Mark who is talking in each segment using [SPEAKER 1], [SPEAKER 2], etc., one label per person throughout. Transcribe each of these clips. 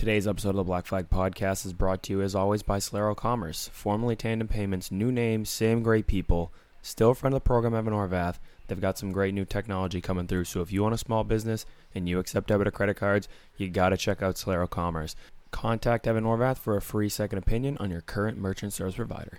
[SPEAKER 1] Today's episode of the Black Flag Podcast is brought to you, as always, by Solero Commerce, formerly Tandem Payments, new name, same great people, still friend of the program, Evan Orvath. They've got some great new technology coming through. So if you own a small business and you accept debit or credit cards, you got to check out Solero Commerce. Contact Evan Orvath for a free second opinion on your current merchant service provider.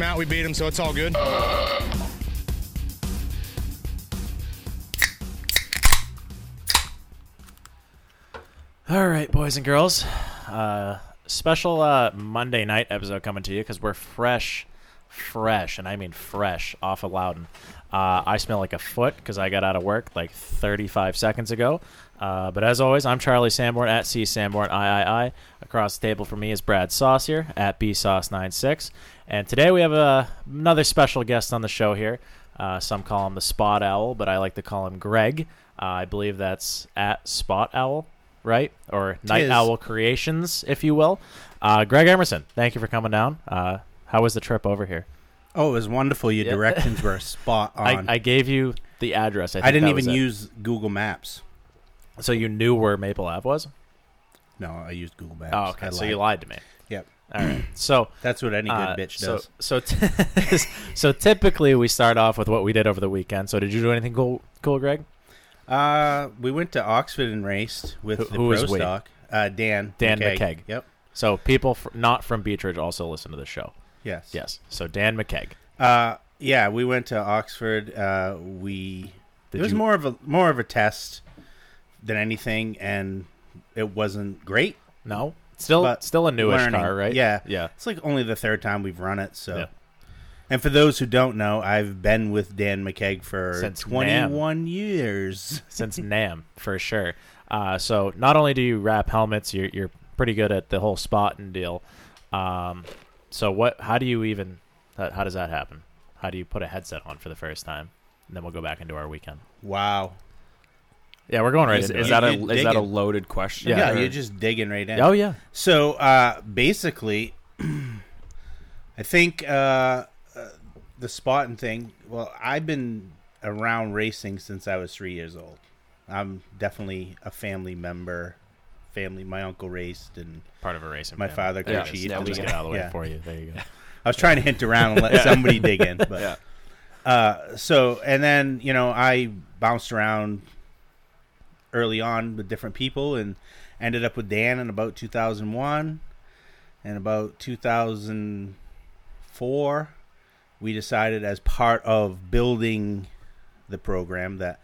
[SPEAKER 2] him out, we beat him, so it's all good.
[SPEAKER 3] All right, boys and girls. Uh, special uh, Monday night episode coming to you because we're fresh, fresh, and I mean fresh off of Loudon. Uh, I smell like a foot because I got out of work like 35 seconds ago. Uh, but as always, I'm Charlie Sanborn at C Sanborn III. Across the table from me is Brad Saucier at B Sauce96. And today we have uh, another special guest on the show here. Uh, some call him the Spot Owl, but I like to call him Greg. Uh, I believe that's at Spot Owl, right? Or Night
[SPEAKER 4] is.
[SPEAKER 3] Owl Creations, if you will. Uh, Greg Emerson, thank you for coming down. Uh, how was the trip over here?
[SPEAKER 4] Oh, it was wonderful. Your
[SPEAKER 3] Yeah.
[SPEAKER 4] directions were spot on.
[SPEAKER 3] I gave you the address. I,
[SPEAKER 4] I didn't even use Google Maps.
[SPEAKER 3] So you knew where Maple Ave was?
[SPEAKER 4] No, I used Google Maps.
[SPEAKER 3] Oh, okay.
[SPEAKER 4] I
[SPEAKER 3] So you lied to me.
[SPEAKER 4] Yep.
[SPEAKER 3] All right. So
[SPEAKER 4] That's what any good
[SPEAKER 3] uh,
[SPEAKER 4] bitch
[SPEAKER 3] so,
[SPEAKER 4] does.
[SPEAKER 3] So, t- so typically we start off with what we did over the weekend. So did you do anything cool, cool, Greg?
[SPEAKER 4] Uh, we went to Oxford and raced with
[SPEAKER 3] Who-
[SPEAKER 4] the
[SPEAKER 3] who
[SPEAKER 4] pro stock. Uh, Dan.
[SPEAKER 3] Dan McKeag.
[SPEAKER 4] Yep.
[SPEAKER 3] So people fr- not from Beechridge also listen to the show.
[SPEAKER 4] Yes.
[SPEAKER 3] Yes. So Dan McKeag.
[SPEAKER 4] Uh, yeah, we went to Oxford. Uh, we
[SPEAKER 3] Did
[SPEAKER 4] it was
[SPEAKER 3] you-
[SPEAKER 4] more of a more of a test than anything, and it wasn't great.
[SPEAKER 3] No, still
[SPEAKER 4] But
[SPEAKER 3] still a newish
[SPEAKER 4] learning.
[SPEAKER 3] car, right?
[SPEAKER 4] Yeah,
[SPEAKER 3] Yeah.
[SPEAKER 4] It's like only the third time we've run it. So,
[SPEAKER 3] Yeah.
[SPEAKER 4] and for those who don't know, I've been with Dan McKeag for
[SPEAKER 3] Since
[SPEAKER 4] 21 years.
[SPEAKER 3] Since Nam for sure. Uh, so not only do you wrap helmets, you're you're pretty good at the whole spot and deal. Um, so what? How do you even? How, how does that happen? How do you put a headset on for the first time? And then we'll go back into our weekend.
[SPEAKER 4] Wow.
[SPEAKER 3] Yeah, we're going right
[SPEAKER 1] Is,
[SPEAKER 3] into
[SPEAKER 1] is
[SPEAKER 3] it.
[SPEAKER 1] that a
[SPEAKER 4] You
[SPEAKER 1] is that a
[SPEAKER 4] digging.
[SPEAKER 1] loaded question?
[SPEAKER 4] Yeah,
[SPEAKER 1] or-
[SPEAKER 4] you're just digging right in.
[SPEAKER 3] Oh yeah.
[SPEAKER 4] So uh, basically, I think uh, uh, the spotting thing. Well, I've been around racing since I was three years old. I'm definitely a family member. Family, my uncle raced, and
[SPEAKER 3] Part of a racing.
[SPEAKER 4] My
[SPEAKER 3] family.
[SPEAKER 4] father
[SPEAKER 3] There
[SPEAKER 4] could
[SPEAKER 3] it is.
[SPEAKER 4] cheat.
[SPEAKER 3] I'll just
[SPEAKER 4] we-
[SPEAKER 3] get out of the way
[SPEAKER 4] yeah.
[SPEAKER 3] for you. There you go.
[SPEAKER 4] I was trying to hint around and let somebody dig in, but
[SPEAKER 1] Yeah.
[SPEAKER 4] uh, so and then you know I bounced around early on with different people and ended up with Dan in about 2001 and about 2004 we decided as part of building the program that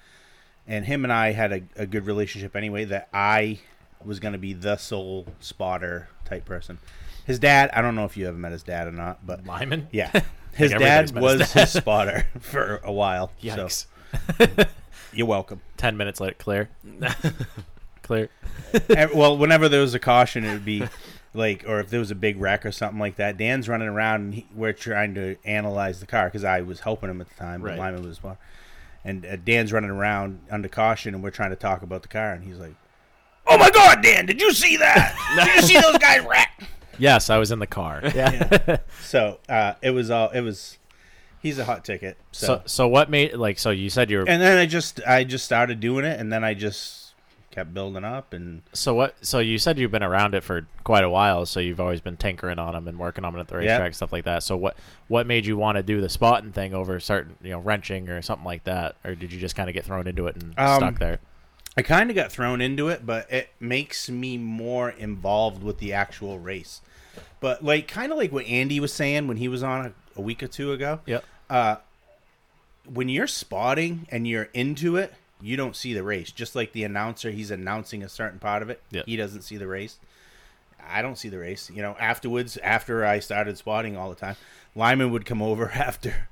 [SPEAKER 4] and him and I had a, a good relationship anyway that I was going to be the sole spotter type person. His dad, I don't know if you ever met his dad or not, but
[SPEAKER 3] Lyman.
[SPEAKER 4] yeah. His dad
[SPEAKER 3] met his
[SPEAKER 4] was
[SPEAKER 3] dad.
[SPEAKER 4] his spotter for a while.
[SPEAKER 3] Yikes.
[SPEAKER 4] So you're welcome.
[SPEAKER 3] Ten minutes later, clear. clear.
[SPEAKER 4] Well, whenever there was a caution, it would be like, or if there was a big wreck or something like that, Dan's running around and he, we're trying to analyze the car because I was helping him at the time. But
[SPEAKER 3] Right.
[SPEAKER 4] Lyman was spotter. And uh, Dan's running around under caution and we're trying to talk about the car. And he's like, Oh my God, Dan, did you see that? did you see those guys wreck?
[SPEAKER 3] Yes, I was in the car. Yeah.
[SPEAKER 4] So uh, it was all, it was, he's a hot ticket. So,
[SPEAKER 3] so so what made like so you said you were
[SPEAKER 4] and then I just, I just started doing it and then I just kept building up and
[SPEAKER 3] So what? So you said you've been around it for quite a while. So you've always been tinkering on them and working on them at the racetrack, stuff like that. So what? What made you want to do the spotting thing over certain, you know, wrenching or something like that, or did you just kind of get thrown into it and
[SPEAKER 4] Um,
[SPEAKER 3] stuck there?
[SPEAKER 4] I kind of got thrown into it, but it makes me more involved with the actual race. But like, kind of like what Andy was saying when he was on a, a week or two ago.
[SPEAKER 3] Yep.
[SPEAKER 4] Uh, when you're spotting and you're into it, you don't see the race. Just like the announcer, he's announcing a certain part of it.
[SPEAKER 3] Yep.
[SPEAKER 4] He doesn't see the race. I don't see the race. You know, afterwards, after I started spotting all the time, Lyman would come over after.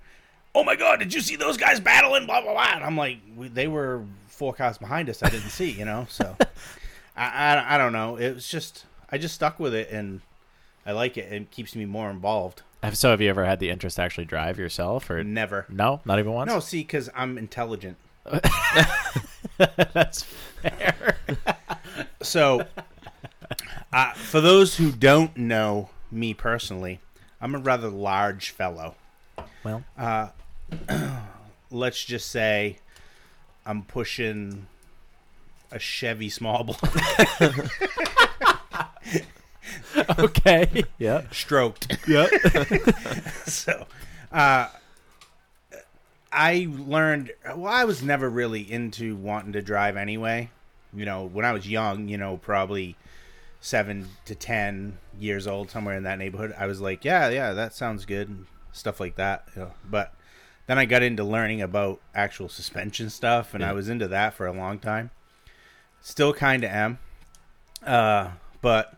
[SPEAKER 4] Oh my God! Did you see those guys battling? Blah blah blah. And I'm like, we, they were four cars behind us. I didn't see. You know, so I, I I don't know. It was just I just stuck with it, and I like it. It keeps me more involved.
[SPEAKER 3] Have- So have you ever had the interest to actually drive yourself, or
[SPEAKER 4] Never.
[SPEAKER 3] no, not even once?
[SPEAKER 4] No, see, because I'm intelligent.
[SPEAKER 3] that's fair.
[SPEAKER 4] So, uh, for those who don't know me personally, I'm a rather large fellow.
[SPEAKER 3] Well,
[SPEAKER 4] Let's just say I'm pushing a Chevy small block
[SPEAKER 3] okay, yeah,
[SPEAKER 4] stroked.
[SPEAKER 3] yeah.
[SPEAKER 4] so, uh, I learned. Well, I was never really into wanting to drive anyway. You know, when I was young, you know, probably seven to ten years old, somewhere in that neighborhood, I was like, yeah, yeah, that sounds good, and stuff like that. You know, but then I got into learning about actual suspension stuff, and I was into that for a long time. Still kind of am, uh, but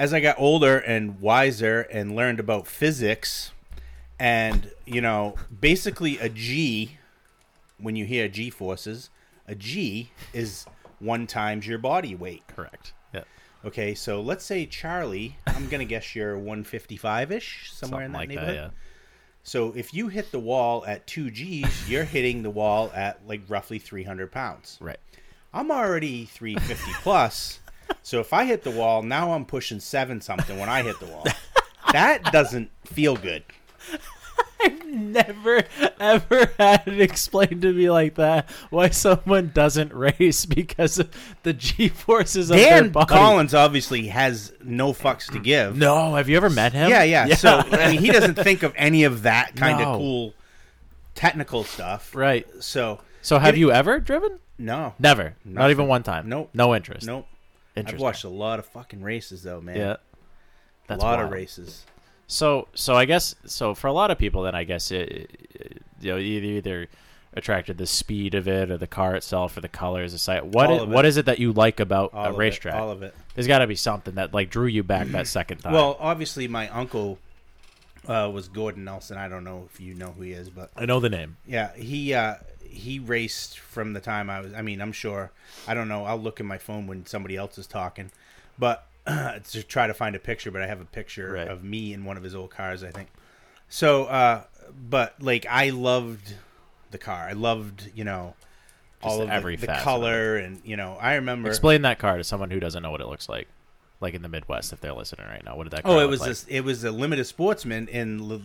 [SPEAKER 4] as I got older and wiser and learned about physics, and you know, basically a G, when you hear G forces, a G is one times your body weight.
[SPEAKER 3] Correct. Yeah,
[SPEAKER 4] Okay, so let's say Charlie, I'm gonna guess you're 155 ish, somewhere in that
[SPEAKER 3] something like
[SPEAKER 4] neighborhood.
[SPEAKER 3] that.
[SPEAKER 4] So if you hit the wall at two G's, you're hitting the wall at like roughly 300 pounds.
[SPEAKER 3] Right.
[SPEAKER 4] I'm already 350 plus. So if I hit the wall, now I'm pushing seven something when I hit the wall. That doesn't feel good.
[SPEAKER 3] I've never ever had it explained to me like that why someone doesn't race because of the G forces of their
[SPEAKER 4] Dan
[SPEAKER 3] body.
[SPEAKER 4] Collins obviously has no fucks to give.
[SPEAKER 3] No, have you ever met him?
[SPEAKER 4] Yeah, yeah. So I mean, he doesn't think of any of that kind
[SPEAKER 3] No.
[SPEAKER 4] of cool technical stuff.
[SPEAKER 3] right.
[SPEAKER 4] So
[SPEAKER 3] So have
[SPEAKER 4] It-
[SPEAKER 3] you ever driven?
[SPEAKER 4] no,
[SPEAKER 3] Never. Not even one time.
[SPEAKER 4] Nope.
[SPEAKER 3] No interest.
[SPEAKER 4] nope. I've watched a lot of fucking races though, man.
[SPEAKER 3] Yeah.
[SPEAKER 4] a
[SPEAKER 3] That's
[SPEAKER 4] lot of races.
[SPEAKER 3] So, so I guess so for a lot of people, then I guess it, it- you know either either attracted the speed of it or the car itself or the colors, the sight. What is, what is it that you like about
[SPEAKER 4] All
[SPEAKER 3] a racetrack?
[SPEAKER 4] It, all of it.
[SPEAKER 3] There's got to be something that like drew you back that second time.
[SPEAKER 4] Well, obviously, my uncle uh, was Gordon Nelson. I don't know if you know who he is, but
[SPEAKER 3] I know the name.
[SPEAKER 4] yeah, he uh, he raced from the time I was. I mean, I'm sure. I don't know. I'll look at my phone when somebody else is talking, but to try to find a picture. But I have a picture
[SPEAKER 3] Right.
[SPEAKER 4] of me in one of his old cars. I think. So, uh, but like, I loved the car. I loved, you know. all of
[SPEAKER 3] every
[SPEAKER 4] the, the color and you know I remember
[SPEAKER 3] Explain that car to someone who doesn't know what it looks like, like in the Midwest if they're listening right now. What did that? Car
[SPEAKER 4] Oh, it was
[SPEAKER 3] like?
[SPEAKER 4] this, it was a limited sportsman in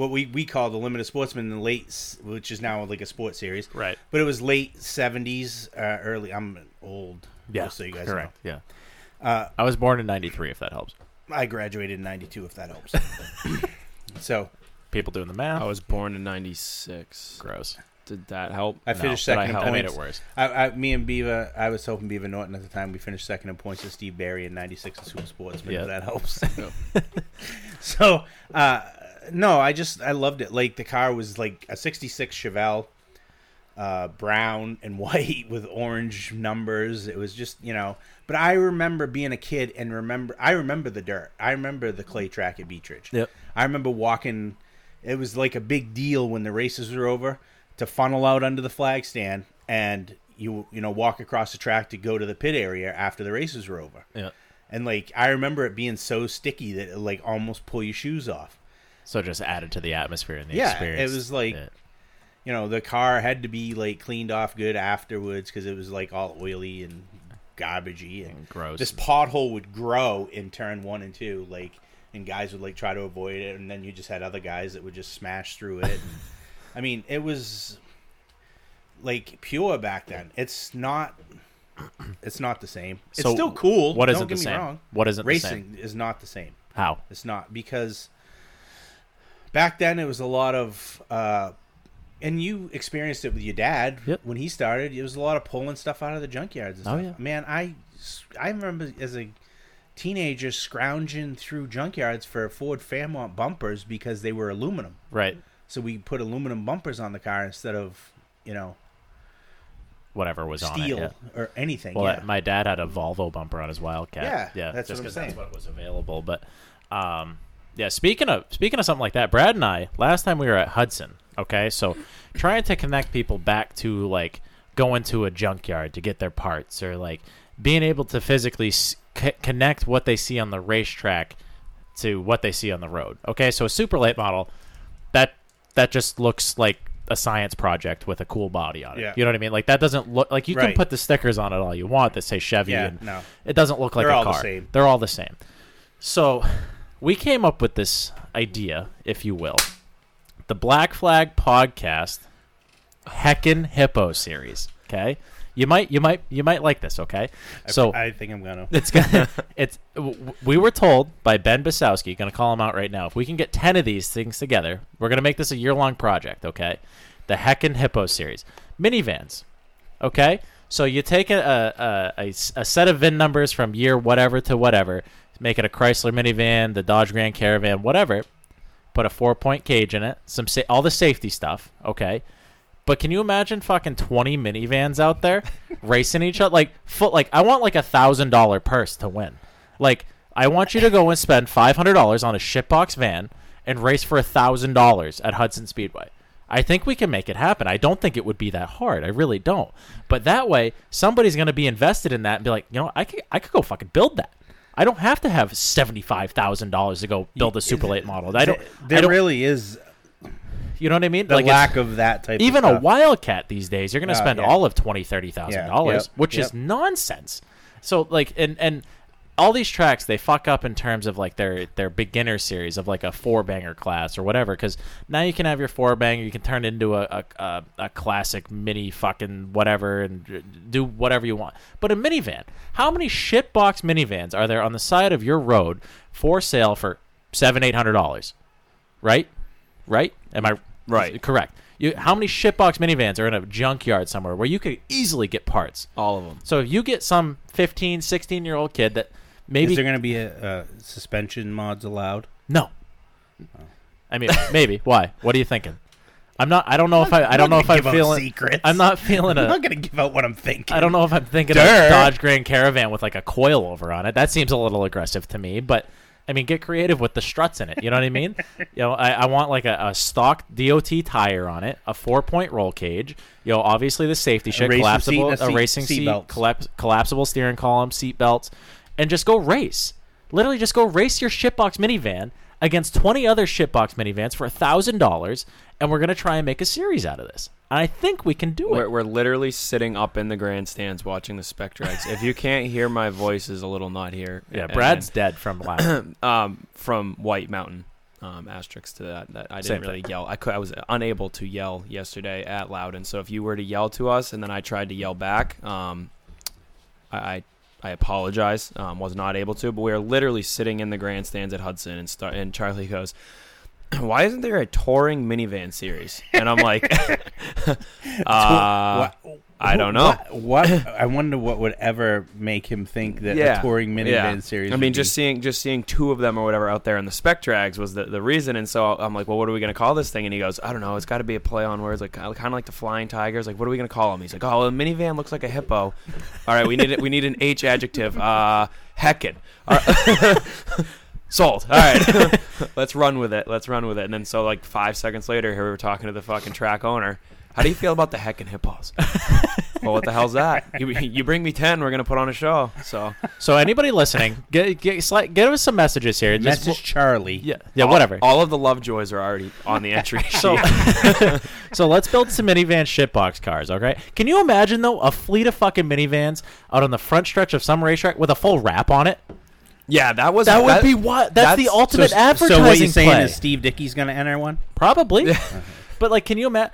[SPEAKER 4] what we, we call the limited sportsman in the late, which is now like a sports series,
[SPEAKER 3] Right.
[SPEAKER 4] But it was late seventies, uh, early. I'm old,
[SPEAKER 3] yeah,
[SPEAKER 4] just so you guys
[SPEAKER 3] correct. Yeah.
[SPEAKER 4] Uh,
[SPEAKER 3] I was born in '93. If that helps.
[SPEAKER 4] I graduated in '92, if that helps. so
[SPEAKER 3] People doing the math.
[SPEAKER 1] I was born in '96.
[SPEAKER 3] gross.
[SPEAKER 1] Did that help?
[SPEAKER 4] I
[SPEAKER 3] No,
[SPEAKER 4] finished
[SPEAKER 3] but I
[SPEAKER 4] second in
[SPEAKER 3] helped. made it worse.
[SPEAKER 4] I, I, me and Beaver, I was helping Beaver Norton at the time. We finished second in points to Steve Barry in '96 in Super Sportsman.
[SPEAKER 3] Yeah.
[SPEAKER 4] If that helps. so, uh, no, I just I loved it. Like the car was like a '66 Chevelle, uh, brown and white with orange numbers. It was just you know. But I remember being a kid and remember I remember the dirt. I remember the clay track at Beechridge.
[SPEAKER 3] Yep.
[SPEAKER 4] I remember walking. It was like a big deal when the races were over to funnel out under the flag stand and you you know walk across the track to go to the pit area after the races were over.
[SPEAKER 3] Yeah.
[SPEAKER 4] And like I remember it being so sticky that it like almost pull your shoes off.
[SPEAKER 3] So it just added to the atmosphere and the experience.
[SPEAKER 4] Yeah, it was like-. You know, the car had to be like cleaned off good afterwards because it was like all oily and garbagey and,
[SPEAKER 3] gross.
[SPEAKER 4] This pothole would grow in turn one and two, like, and guys would like try to avoid it, and then you just had other guys that would just smash through it. And, I mean, it was like pure back then. It's not. It's not the same. It's
[SPEAKER 3] So
[SPEAKER 4] still cool.
[SPEAKER 3] What is
[SPEAKER 4] Don't
[SPEAKER 3] isn't
[SPEAKER 4] get
[SPEAKER 3] the
[SPEAKER 4] me
[SPEAKER 3] same?
[SPEAKER 4] wrong.
[SPEAKER 3] What isn't the
[SPEAKER 4] racing is not the same.
[SPEAKER 3] How?
[SPEAKER 4] It's not because back then it was a lot of, uh, and you experienced it with your dad
[SPEAKER 3] Yep.
[SPEAKER 4] when he started. It was a lot of pulling stuff out of the junkyards. And
[SPEAKER 3] Oh, yeah.
[SPEAKER 4] man, I I remember as a teenager scrounging through junkyards for Ford Fairmont bumpers because they were aluminum.
[SPEAKER 3] Right.
[SPEAKER 4] So we put aluminum bumpers on the car instead of you know
[SPEAKER 3] Whatever was on it.
[SPEAKER 4] steel
[SPEAKER 3] yeah.
[SPEAKER 4] or anything.
[SPEAKER 3] Well,
[SPEAKER 4] yeah.
[SPEAKER 3] my dad had a Volvo bumper on his Wildcat.
[SPEAKER 4] Yeah,
[SPEAKER 3] yeah,
[SPEAKER 4] that's
[SPEAKER 3] just
[SPEAKER 4] what I'm
[SPEAKER 3] 'cause
[SPEAKER 4] saying.
[SPEAKER 3] that's what was available. But, um, yeah. Speaking of speaking of something like that, Brad and I last time we were at Hudson. Okay, so trying to connect people back to like going to a junkyard to get their parts or like being able to physically s- c- connect what they see on the racetrack to what they see on the road. Okay, so a super late model that that just looks like a science project with a cool body on it.
[SPEAKER 4] Yeah.
[SPEAKER 3] You know what I mean? Like that doesn't look like you can put the stickers on it all you want that say Chevy
[SPEAKER 4] Yeah,
[SPEAKER 3] and
[SPEAKER 4] no.
[SPEAKER 3] it doesn't look like
[SPEAKER 4] They're
[SPEAKER 3] a
[SPEAKER 4] all the
[SPEAKER 3] car.
[SPEAKER 4] same.
[SPEAKER 3] They're all the same. So we came up with this idea, if you will. The Black Flag podcast Heckin' Hippo series. Okay? You might you might you might like this, okay? So
[SPEAKER 4] I think I'm gonna.
[SPEAKER 3] it's gonna it's we were told by Ben Basowski, gonna call him out right now. If we can get ten of these things together, we're gonna make this a year long project, okay? The Heckin' Hippo series. Minivans. Okay? So you take a a a set of VIN numbers from year whatever to whatever, make it a Chrysler minivan, the Dodge Grand Caravan, whatever. Put a four point cage in it, some sa- all the safety stuff, okay? But can you imagine fucking twenty minivans out there racing each other? Like foot like I want like a thousand dollar purse to win. Like I want you to go and spend five hundred dollars on a shitbox van and race for a thousand dollars at Hudson Speedway. I think we can make it happen. I don't think it would be that hard. I really don't. But that way, somebody's going to be invested in that and be like, you know, I could, I could go fucking build that. I don't have to have seventy five thousand dollars to go build a super late model. I don't.
[SPEAKER 4] There
[SPEAKER 3] I don't
[SPEAKER 4] really is
[SPEAKER 3] you know what I mean?
[SPEAKER 4] the
[SPEAKER 3] Like,
[SPEAKER 4] lack of that type. Of
[SPEAKER 3] Even
[SPEAKER 4] a
[SPEAKER 3] wildcat these days you're going to
[SPEAKER 4] Oh, uh,
[SPEAKER 3] spend
[SPEAKER 4] yeah.
[SPEAKER 3] all of twenty thirty thousand
[SPEAKER 4] Yeah,
[SPEAKER 3] dollars
[SPEAKER 4] yep,
[SPEAKER 3] which is nonsense so like and and all these tracks they fuck up in terms of like their their beginner series of like a four banger class or whatever because now you can have your four banger you can turn it into a, a, a, a classic mini fucking whatever and do whatever you want. But a minivan how many shitbox minivans are there on the side of your road for sale for seven eight hundred dollars? Right? Right? Am i
[SPEAKER 1] Right.
[SPEAKER 3] correct? You, how many shitbox minivans are in a junkyard somewhere where you could easily get parts?
[SPEAKER 1] All of them.
[SPEAKER 3] so if you get some 15 16 year old kid that maybe
[SPEAKER 4] Is there going to be a, uh suspension mods allowed?
[SPEAKER 3] no i mean maybe why what are you thinking i'm not i don't know if i i don't know if i'm
[SPEAKER 4] give
[SPEAKER 3] feeling
[SPEAKER 4] secrets.
[SPEAKER 3] i'm not feeling
[SPEAKER 4] I'm not going to give out what I'm thinking.
[SPEAKER 3] I don't know if I'm thinking
[SPEAKER 4] Duh.
[SPEAKER 3] of a Dodge Grand Caravan with like a coil over on it. That seems a little aggressive to me, but I mean, get creative with the struts in it. You know what I mean? you know, I, I want like a, a stock DOT tire on it, a four point roll cage. You know, obviously the safety shit, collapsible,
[SPEAKER 4] seat and a
[SPEAKER 3] a
[SPEAKER 4] seat-
[SPEAKER 3] racing
[SPEAKER 4] seat
[SPEAKER 3] seat, collapsible steering column, seat belts, and just go race. Literally, just go race your shitbox minivan against 20 other shitbox minivans for a thousand dollars, and we're gonna try and make a series out of this. And I think we can do it.
[SPEAKER 1] We're, we're literally sitting up in the grandstands watching the Spectrex. if you can't hear my voice is a little not here.
[SPEAKER 3] yeah,
[SPEAKER 1] And-
[SPEAKER 3] Brad's dead from last.
[SPEAKER 1] um, from White Mountain. Um, asterisks to that. That I
[SPEAKER 3] Same
[SPEAKER 1] didn't really
[SPEAKER 3] thing.
[SPEAKER 1] yell. I could. I was unable to yell yesterday at Loudon. So if you were to yell to us and then I tried to yell back, um, I I, I apologize. Um, was not able to. But we are literally sitting in the grandstands at Hudson and start. And Charlie goes, "Why isn't there a touring minivan series?" And I'm like, uh,
[SPEAKER 4] What-
[SPEAKER 1] I don't know.
[SPEAKER 4] What, what I wonder what would ever make him think that a touring minivan
[SPEAKER 1] yeah.
[SPEAKER 4] series.
[SPEAKER 1] I
[SPEAKER 4] would
[SPEAKER 1] mean,
[SPEAKER 4] be-
[SPEAKER 1] just seeing just seeing two of them or whatever out there in the spec drags was the, the reason. And so I'm like, well, what are we gonna call this thing? And he goes, I don't know. It's got to be a play on words, like kind of like the flying tigers. Like, what are we gonna call them? He's like, oh, well, a minivan looks like a hippo. All right, we need it. We need an H adjective. Uh, heckin. All right. Sold. All right, let's run with it. Let's run with it. And then so like five seconds later, here we were talking to the fucking track owner. How do you feel about the heckin' hippos? well, what the hell's that? You, you bring me ten, we're gonna put on a show. So
[SPEAKER 3] So anybody listening, get get, sli- give us some messages here. Just-
[SPEAKER 4] message Charlie.
[SPEAKER 3] yeah, yeah, whatever.
[SPEAKER 1] All of the Lovejoys are already on the entry sheet.
[SPEAKER 3] So, so let's build some minivan shitbox cars, okay? Can you imagine though a fleet of fucking minivans out on the front stretch of some racetrack with a full wrap on it?
[SPEAKER 1] yeah, that was
[SPEAKER 3] That would be what? That's, the ultimate
[SPEAKER 4] so,
[SPEAKER 3] advertising
[SPEAKER 4] so what you saying
[SPEAKER 3] play.
[SPEAKER 4] is Steve Dickey's going to enter one?
[SPEAKER 3] Probably. but like, can you imagine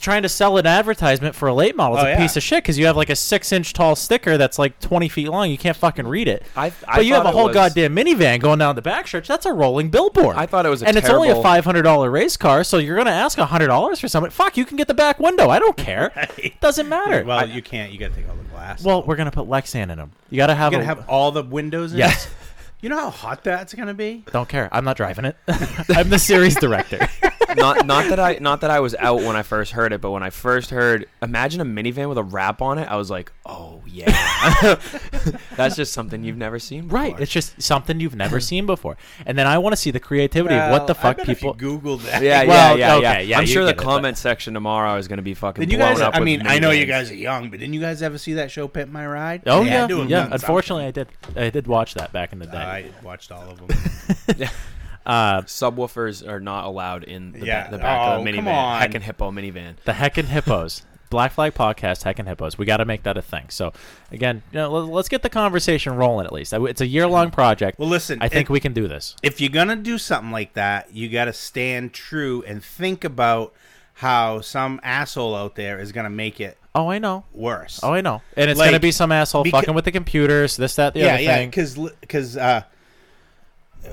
[SPEAKER 3] trying to sell an advertisement for a late model? is
[SPEAKER 4] Oh,
[SPEAKER 3] a
[SPEAKER 4] yeah.
[SPEAKER 3] piece of shit because you have like a six-inch tall sticker that's like twenty feet long. You can't fucking read it.
[SPEAKER 1] I- I
[SPEAKER 3] but you have a whole
[SPEAKER 1] was-
[SPEAKER 3] goodamn minivan going down the backstretch. That's a rolling billboard.
[SPEAKER 1] I thought it was a
[SPEAKER 3] and it's only a five hundred dollar race car. So you're gonna ask hundred dollars for something? Fuck, you can get the back window. I don't care. Doesn't matter.
[SPEAKER 4] Well, you can't. You got to take all the glass.
[SPEAKER 3] Well, we're gonna put Lexan in them. You gotta have.
[SPEAKER 4] you
[SPEAKER 3] a,
[SPEAKER 4] got to have all the windows. in
[SPEAKER 3] Yes.
[SPEAKER 4] it? You know how hot that's going to be?
[SPEAKER 3] Don't care. I'm not driving it. I'm the series director.
[SPEAKER 1] not not that I not that I was out when I first heard it, but when I first heard, imagine a minivan with a wrap on it, I was like, oh yeah, that's just something you've never seen. Before.
[SPEAKER 3] Right. It's just something you've never seen before. And then I want to see the creativity of what the
[SPEAKER 4] Well, I
[SPEAKER 3] fuck
[SPEAKER 4] bet if you
[SPEAKER 3] people.
[SPEAKER 4] Google that.
[SPEAKER 1] Yeah, yeah,
[SPEAKER 3] Well,
[SPEAKER 1] yeah,
[SPEAKER 3] okay,
[SPEAKER 1] yeah.
[SPEAKER 3] yeah,
[SPEAKER 1] I'm
[SPEAKER 3] you
[SPEAKER 1] sure the
[SPEAKER 3] get it,
[SPEAKER 1] comment section tomorrow is going to be fucking
[SPEAKER 4] Did you
[SPEAKER 1] blown
[SPEAKER 4] guys?
[SPEAKER 1] up.
[SPEAKER 4] I
[SPEAKER 1] with
[SPEAKER 4] mean, I know you
[SPEAKER 1] minivans.
[SPEAKER 4] guys are young, but didn't you guys ever see that show, Pimp My Ride?
[SPEAKER 3] Oh
[SPEAKER 4] They
[SPEAKER 3] yeah,
[SPEAKER 4] had to have
[SPEAKER 3] yeah.
[SPEAKER 4] done
[SPEAKER 3] Unfortunately, I did. I did watch that back in the day.
[SPEAKER 4] Something. I watched all of them.
[SPEAKER 3] Uh,
[SPEAKER 1] Subwoofers are not allowed in the,
[SPEAKER 4] Yeah.
[SPEAKER 1] ba- the back of
[SPEAKER 4] Oh,
[SPEAKER 1] a
[SPEAKER 4] come
[SPEAKER 1] minivan.
[SPEAKER 4] on.
[SPEAKER 1] Heckin' hippo minivan.
[SPEAKER 3] the Heckin' Hippos. Black Flag Podcast, Heckin' Hippos. We got to make that a thing. So, again, you know, let- let's get the conversation rolling at least. It's a year long project.
[SPEAKER 4] Well, listen,
[SPEAKER 3] I think
[SPEAKER 4] it-
[SPEAKER 3] we can do this.
[SPEAKER 4] if you're gonna do something like that, you got to stand true and think about how some asshole out there is gonna make it
[SPEAKER 3] Oh, I know.
[SPEAKER 4] worse.
[SPEAKER 3] Oh, I know. And it's
[SPEAKER 4] Like,
[SPEAKER 3] gonna be some asshole fucking with the computers, this, that, the
[SPEAKER 4] yeah,
[SPEAKER 3] other
[SPEAKER 4] yeah,
[SPEAKER 3] thing.
[SPEAKER 4] because because uh,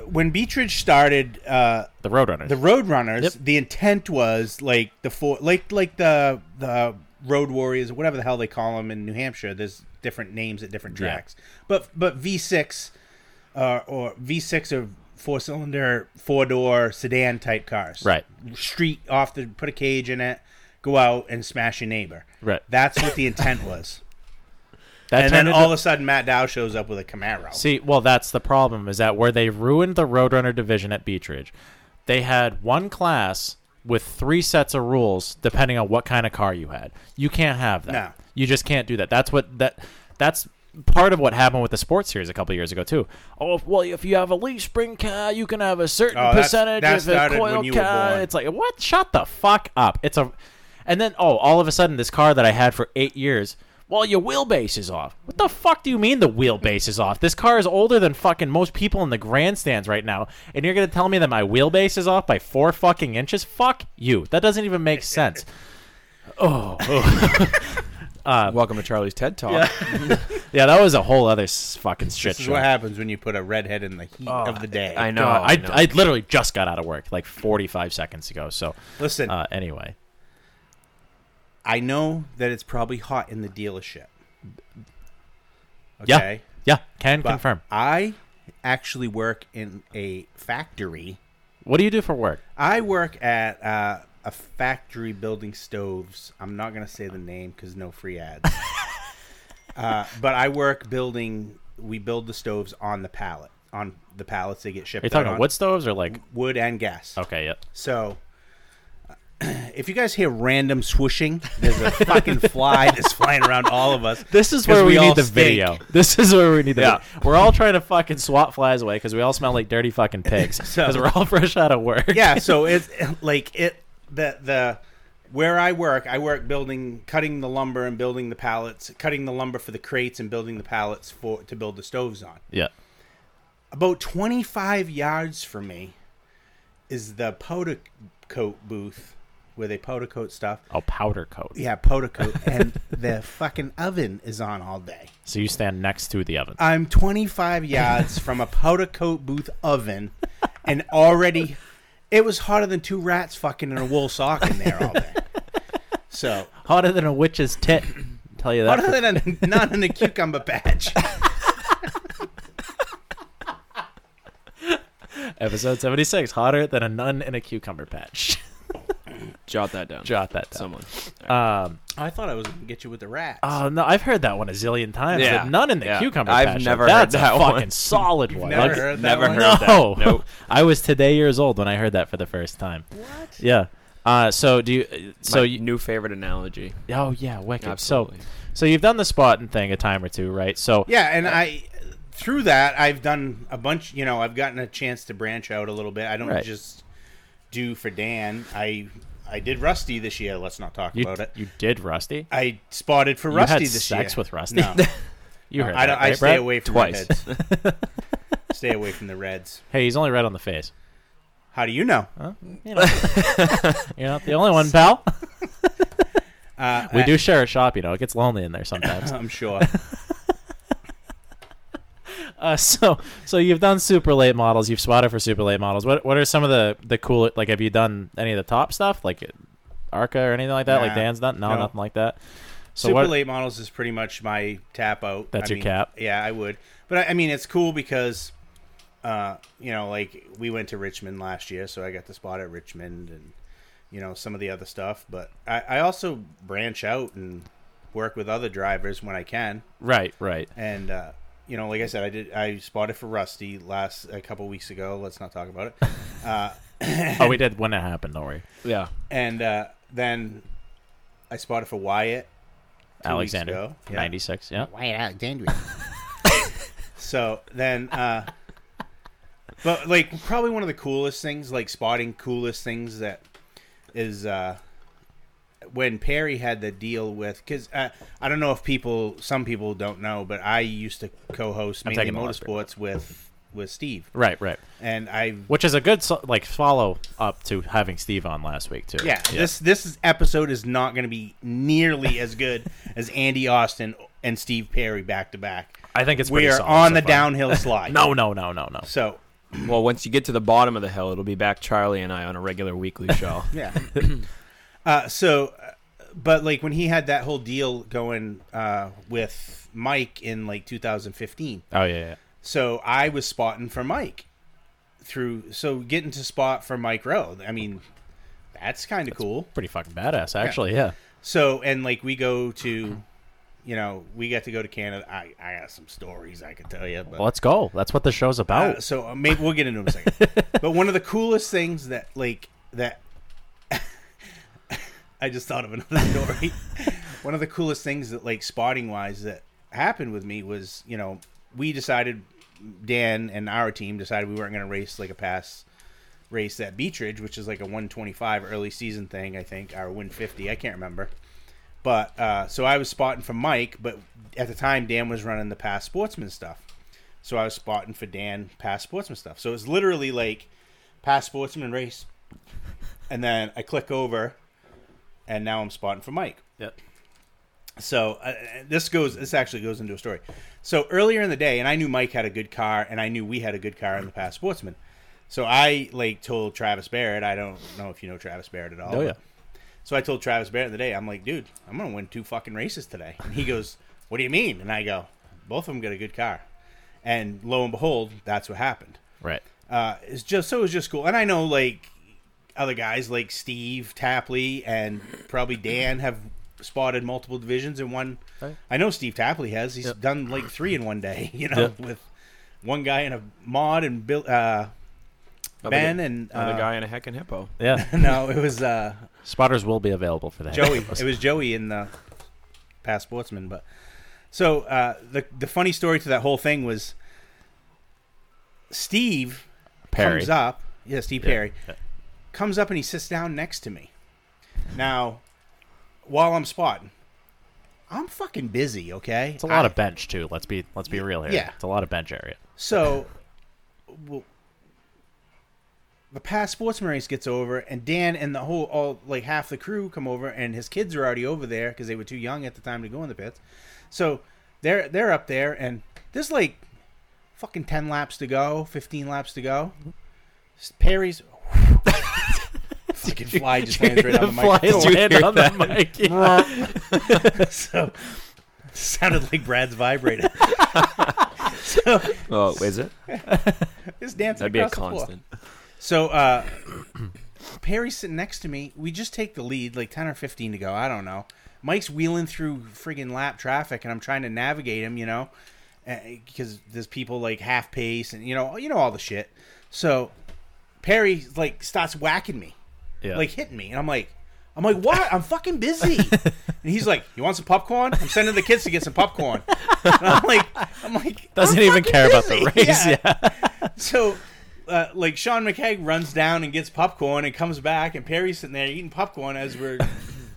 [SPEAKER 4] when Beechridge started uh,
[SPEAKER 3] the Roadrunners.
[SPEAKER 4] the Roadrunners,
[SPEAKER 3] Yep.
[SPEAKER 4] the intent was like the four, like like the the Road Warriors, whatever the hell they call them in New Hampshire. There's different names at different
[SPEAKER 3] Yeah.
[SPEAKER 4] tracks, but but V6 uh, or V6 or four cylinder four door sedan type cars,
[SPEAKER 3] Right.
[SPEAKER 4] Street off the put a cage in it, go out and smash your neighbor.
[SPEAKER 3] Right.
[SPEAKER 4] That's what the intent was.
[SPEAKER 3] that
[SPEAKER 4] and then all of a sudden, Matt Dow shows up with a Camaro.
[SPEAKER 3] See, well, that's the problem is that where they ruined the Roadrunner division at Beechridge, they had one class with three sets of rules depending on what kind of car you had. You can't have that.
[SPEAKER 4] No.
[SPEAKER 3] You just can't do that. That's what that that's part of what happened with the sports series a couple years ago too. Oh, well, if you have a leaf spring car, you can have a certain
[SPEAKER 4] Oh, that's-
[SPEAKER 3] percentage
[SPEAKER 4] that
[SPEAKER 3] of a coil
[SPEAKER 4] when you were
[SPEAKER 3] car. It's like what? Shut the fuck up. It's a, and then oh, all of a sudden this car that I had for eight years. Well, your wheelbase is off. What the fuck do you mean the wheelbase is off? This car is older than fucking most people in the grandstands right now, and you're gonna tell me that my wheelbase is off by four fucking inches? Fuck you. That doesn't even make sense. Oh,
[SPEAKER 1] Welcome to Charlie's TED Talk.
[SPEAKER 3] yeah, yeah, that was a whole other s- fucking shit
[SPEAKER 4] This is
[SPEAKER 3] show.
[SPEAKER 4] what happens when you put a redhead in the heat of the day.
[SPEAKER 1] I know.
[SPEAKER 3] God,
[SPEAKER 1] I,
[SPEAKER 3] I,
[SPEAKER 1] know.
[SPEAKER 3] I literally just got out of work like 45 seconds ago. So,
[SPEAKER 4] Listen,
[SPEAKER 3] uh, anyway,
[SPEAKER 4] I know that it's probably hot in the dealership.
[SPEAKER 3] yeah,
[SPEAKER 4] Okay.
[SPEAKER 3] yeah, can
[SPEAKER 4] But
[SPEAKER 3] confirm.
[SPEAKER 4] I actually work in a factory.
[SPEAKER 3] What do you do for work?
[SPEAKER 4] I work at uh, a factory building stoves. I'm not going to say the name because no free ads. uh, but I work building. We build the stoves on the pallet. On the pallets they get shipped.
[SPEAKER 3] Are you talking
[SPEAKER 4] on.
[SPEAKER 3] wood stoves or like?
[SPEAKER 4] wood and gas.
[SPEAKER 3] Okay, yeah.
[SPEAKER 4] So, if you guys hear random swooshing, there's a fucking fly that's flying around all of us.
[SPEAKER 3] This is where we,
[SPEAKER 4] all
[SPEAKER 3] need the
[SPEAKER 4] stink.
[SPEAKER 3] video. This is where we need the.
[SPEAKER 1] Yeah.
[SPEAKER 3] video. We're all trying to fucking swat flies away because we all smell like dirty fucking pigs because
[SPEAKER 4] So-
[SPEAKER 3] we're all fresh out of work.
[SPEAKER 4] Yeah, so it's like it the the where I work, I work building, cutting the lumber and building the pallets, cutting the lumber for the crates and building the pallets for to build the stoves on.
[SPEAKER 3] yeah.
[SPEAKER 4] About 25 yards from me is the powder coat booth where they powder coat stuff.
[SPEAKER 3] Oh, powder coat.
[SPEAKER 4] Yeah, powder coat, and the fucking oven is on all day.
[SPEAKER 3] So you stand next to the oven.
[SPEAKER 4] I'm 25 yards from a powder coat booth oven, and already it was hotter than two rats fucking in a wool sock in there all day. So
[SPEAKER 3] Hotter than a witch's tit. Tell you that.
[SPEAKER 4] hotter than a, not in a cucumber patch.
[SPEAKER 3] Episode 76. Hotter than a nun in a cucumber patch.
[SPEAKER 1] Jot that down.
[SPEAKER 3] Jot that down.
[SPEAKER 1] Someone.
[SPEAKER 3] Um,
[SPEAKER 4] I thought I was gonna get you with the rats.
[SPEAKER 3] oh no, I've heard that one a zillion times.
[SPEAKER 1] Yeah.
[SPEAKER 3] The nun in the
[SPEAKER 1] Yeah.
[SPEAKER 3] cucumber
[SPEAKER 1] I've
[SPEAKER 3] patch.
[SPEAKER 1] never
[SPEAKER 3] That's
[SPEAKER 1] heard that
[SPEAKER 3] a
[SPEAKER 1] one.
[SPEAKER 3] fucking solid one.
[SPEAKER 4] never
[SPEAKER 3] Like,
[SPEAKER 4] heard that
[SPEAKER 1] never
[SPEAKER 4] one?
[SPEAKER 1] heard
[SPEAKER 3] no,
[SPEAKER 1] that. Nope.
[SPEAKER 3] I was today years old when I heard that for the first time. What? Yeah. Uh, so do you? So
[SPEAKER 1] My
[SPEAKER 3] you?
[SPEAKER 1] new favorite analogy.
[SPEAKER 3] Oh yeah, wicked.
[SPEAKER 1] Absolutely.
[SPEAKER 3] So, so you've done the spotting thing a time or two, right? So
[SPEAKER 4] Yeah, and I through that I've done a bunch. You know, I've gotten a chance to branch out a little bit. I don't
[SPEAKER 3] Right.
[SPEAKER 4] just do for Dan. I I did Rusty this year. Let's not talk
[SPEAKER 3] you
[SPEAKER 4] about it.
[SPEAKER 3] you did Rusty.
[SPEAKER 4] I spotted for
[SPEAKER 3] You
[SPEAKER 4] Rusty
[SPEAKER 3] had
[SPEAKER 4] this
[SPEAKER 3] sex
[SPEAKER 4] year.
[SPEAKER 3] with Rusty?
[SPEAKER 4] No,
[SPEAKER 3] You heard
[SPEAKER 4] I
[SPEAKER 3] that.
[SPEAKER 4] I
[SPEAKER 3] right,
[SPEAKER 4] stay away from
[SPEAKER 1] Twice.
[SPEAKER 4] redheads. stay away from the Reds.
[SPEAKER 3] Hey, he's only red on the face.
[SPEAKER 4] How do you know?
[SPEAKER 3] You know, you're not the only one, pal.
[SPEAKER 4] Uh,
[SPEAKER 3] We
[SPEAKER 4] I-
[SPEAKER 3] do share a shop, you know. It gets lonely in there sometimes.
[SPEAKER 4] I'm sure.
[SPEAKER 3] Uh, so, so you've done super late models. You've spotted for super late models. What What are some of the the cool? Like, have you done any of the top stuff, like Arca or anything like that? Like Dan's done? No,
[SPEAKER 4] No.
[SPEAKER 3] nothing like that. So
[SPEAKER 4] Super
[SPEAKER 3] what?
[SPEAKER 4] late models is pretty much my tap out.
[SPEAKER 3] That's
[SPEAKER 4] I
[SPEAKER 3] your
[SPEAKER 4] mean,
[SPEAKER 3] cap?
[SPEAKER 4] Yeah, I would. But I, I mean, it's cool because, uh, you know, like we went to Richmond last year, so I got to spot at Richmond, and you know, some of the other stuff. But I, I also branch out and work with other drivers when I can.
[SPEAKER 3] Right, right.
[SPEAKER 4] And uh, you know, like I said, I did. I spotted for Rusty last a couple weeks ago. Let's not talk about it. Uh,
[SPEAKER 3] oh, we did when it happened. Don't worry.
[SPEAKER 1] Yeah.
[SPEAKER 4] and uh, then I spotted for Wyatt. two weeks
[SPEAKER 3] Alexander,
[SPEAKER 4] ago. Yeah.
[SPEAKER 3] ninety six. Yeah.
[SPEAKER 4] Wyatt Alexandria. so then, uh, but like probably one of the coolest things, like spotting coolest things that is uh, when Perry had the deal with because uh, I don't know if people, some people don't know, but I used to co-host
[SPEAKER 3] I'm
[SPEAKER 4] mainly
[SPEAKER 3] taking the last
[SPEAKER 4] motorsports with with Steve,
[SPEAKER 3] Right, right.
[SPEAKER 4] and I
[SPEAKER 3] Which is a good like follow up to having Steve on last week too.
[SPEAKER 4] Yeah, this this is, episode is not going to be nearly as good as Andy Austin and Steve Perry back to back.
[SPEAKER 3] I think it's
[SPEAKER 4] we are
[SPEAKER 3] solid
[SPEAKER 4] on
[SPEAKER 3] so
[SPEAKER 4] the
[SPEAKER 3] far.
[SPEAKER 4] downhill slide.
[SPEAKER 3] No, no, no, no, no.
[SPEAKER 4] so
[SPEAKER 1] Well, once you get to the bottom of the hill, it'll be back Charlie and I on a regular weekly show.
[SPEAKER 4] yeah. uh, so, uh, but like when he had that whole deal going uh, with Mike in like 2015,
[SPEAKER 3] Oh yeah, yeah.
[SPEAKER 4] so I was spotting for Mike through. So getting to spot for Mike Rowe, I mean, that's kind of cool.
[SPEAKER 3] Pretty fucking badass, actually. Yeah.
[SPEAKER 4] So and like we go to, you know, we get to go to Canada. I I got some stories I could tell you, but
[SPEAKER 3] let's go. That's what the show's about.
[SPEAKER 4] uh, so uh, maybe we'll get into them in a second. but one of the coolest things that like that I just thought of another story. one of the coolest things that like spotting wise that happened with me was you know we decided Dan and our team decided we weren't going to race like a pass race at Beechridge, which is like a 125 early season thing. I think or 150. I can't remember. But uh, so I was spotting for Mike, but at the time Dan was running the PASS sportsman stuff. So I was spotting for Dan PASS sportsman stuff. So it was literally like PASS sportsman race, and then I click over, and now I'm spotting for Mike.
[SPEAKER 3] Yep.
[SPEAKER 4] So uh, this goes. This actually goes into a story. So earlier in the day, and I knew Mike had a good car, and I knew we had a good car in the PASS sportsman. So I like told Travis Barrett. I don't know if you know Travis Barrett at all.
[SPEAKER 3] Oh, yeah.
[SPEAKER 4] So I told Travis Barrett the day, I'm like, dude, I'm gonna win two fucking races today. And he goes, What do you mean? And I go, Both of them got a good car. And lo and behold, that's what happened.
[SPEAKER 3] Right.
[SPEAKER 4] Uh, it's just so it was just cool. And I know like other guys like Steve Tapley and probably Dan have spotted multiple divisions in one. I know Steve Tapley has. He's done like three in one day. You know,
[SPEAKER 3] Yep.
[SPEAKER 4] with one guy in a mod and Bill. Uh, Ben
[SPEAKER 1] Another-
[SPEAKER 4] and
[SPEAKER 1] another
[SPEAKER 4] uh,
[SPEAKER 1] guy in a heckin' hippo.
[SPEAKER 3] Yeah.
[SPEAKER 4] no, it was uh,
[SPEAKER 3] Spotters will be available for that.
[SPEAKER 4] Joey. it was Joey in the PASS sportsman. But so uh, the the funny story to that whole thing was Steve
[SPEAKER 3] Perry.
[SPEAKER 4] comes up. Yeah, Steve
[SPEAKER 3] Yeah.
[SPEAKER 4] Perry
[SPEAKER 3] Yeah.
[SPEAKER 4] Comes up and he sits down next to me. Now, while I'm spotting, I'm fucking busy. Okay,
[SPEAKER 3] It's a lot
[SPEAKER 4] I-
[SPEAKER 3] of bench too. Let's be let's be real here.
[SPEAKER 4] Yeah.
[SPEAKER 3] It's a lot of bench area.
[SPEAKER 4] So, well, the past sportsman race gets over, and Dan and the whole, all like half the crew come over, and his kids are already over there because they were too young at the time to go in the pits. So they're they're up there, and there's like fucking ten laps to go, fifteen laps to go. Perry's fucking fly just lands right on the
[SPEAKER 3] Fly
[SPEAKER 4] microphone.
[SPEAKER 3] land on the mic. yeah.
[SPEAKER 4] so sounded like Brad's vibrator. so
[SPEAKER 1] Oh, is it?
[SPEAKER 4] it's dancing
[SPEAKER 1] That'd be a
[SPEAKER 4] across the floor.
[SPEAKER 1] constant.
[SPEAKER 4] So uh Perry's sitting next to me. We just take the lead, like ten or fifteen to go. I don't know. Mike's wheeling through friggin' lap traffic, and I'm trying to navigate him. You know, because there's people like half pace, and you know, you know all the shit. So Perry like starts whacking me,
[SPEAKER 3] Yeah.
[SPEAKER 4] like hitting me, and I'm like, I'm like, what? I'm fucking busy. and he's like, you want some popcorn? I'm sending the kids to get some popcorn. And I'm like, I'm like,
[SPEAKER 3] Doesn't
[SPEAKER 4] I'm
[SPEAKER 3] even care about the
[SPEAKER 4] busy.
[SPEAKER 3] race. Yeah.
[SPEAKER 4] So, uh, like Sean McKay runs down and gets popcorn and comes back, and Perry's sitting there eating popcorn as we're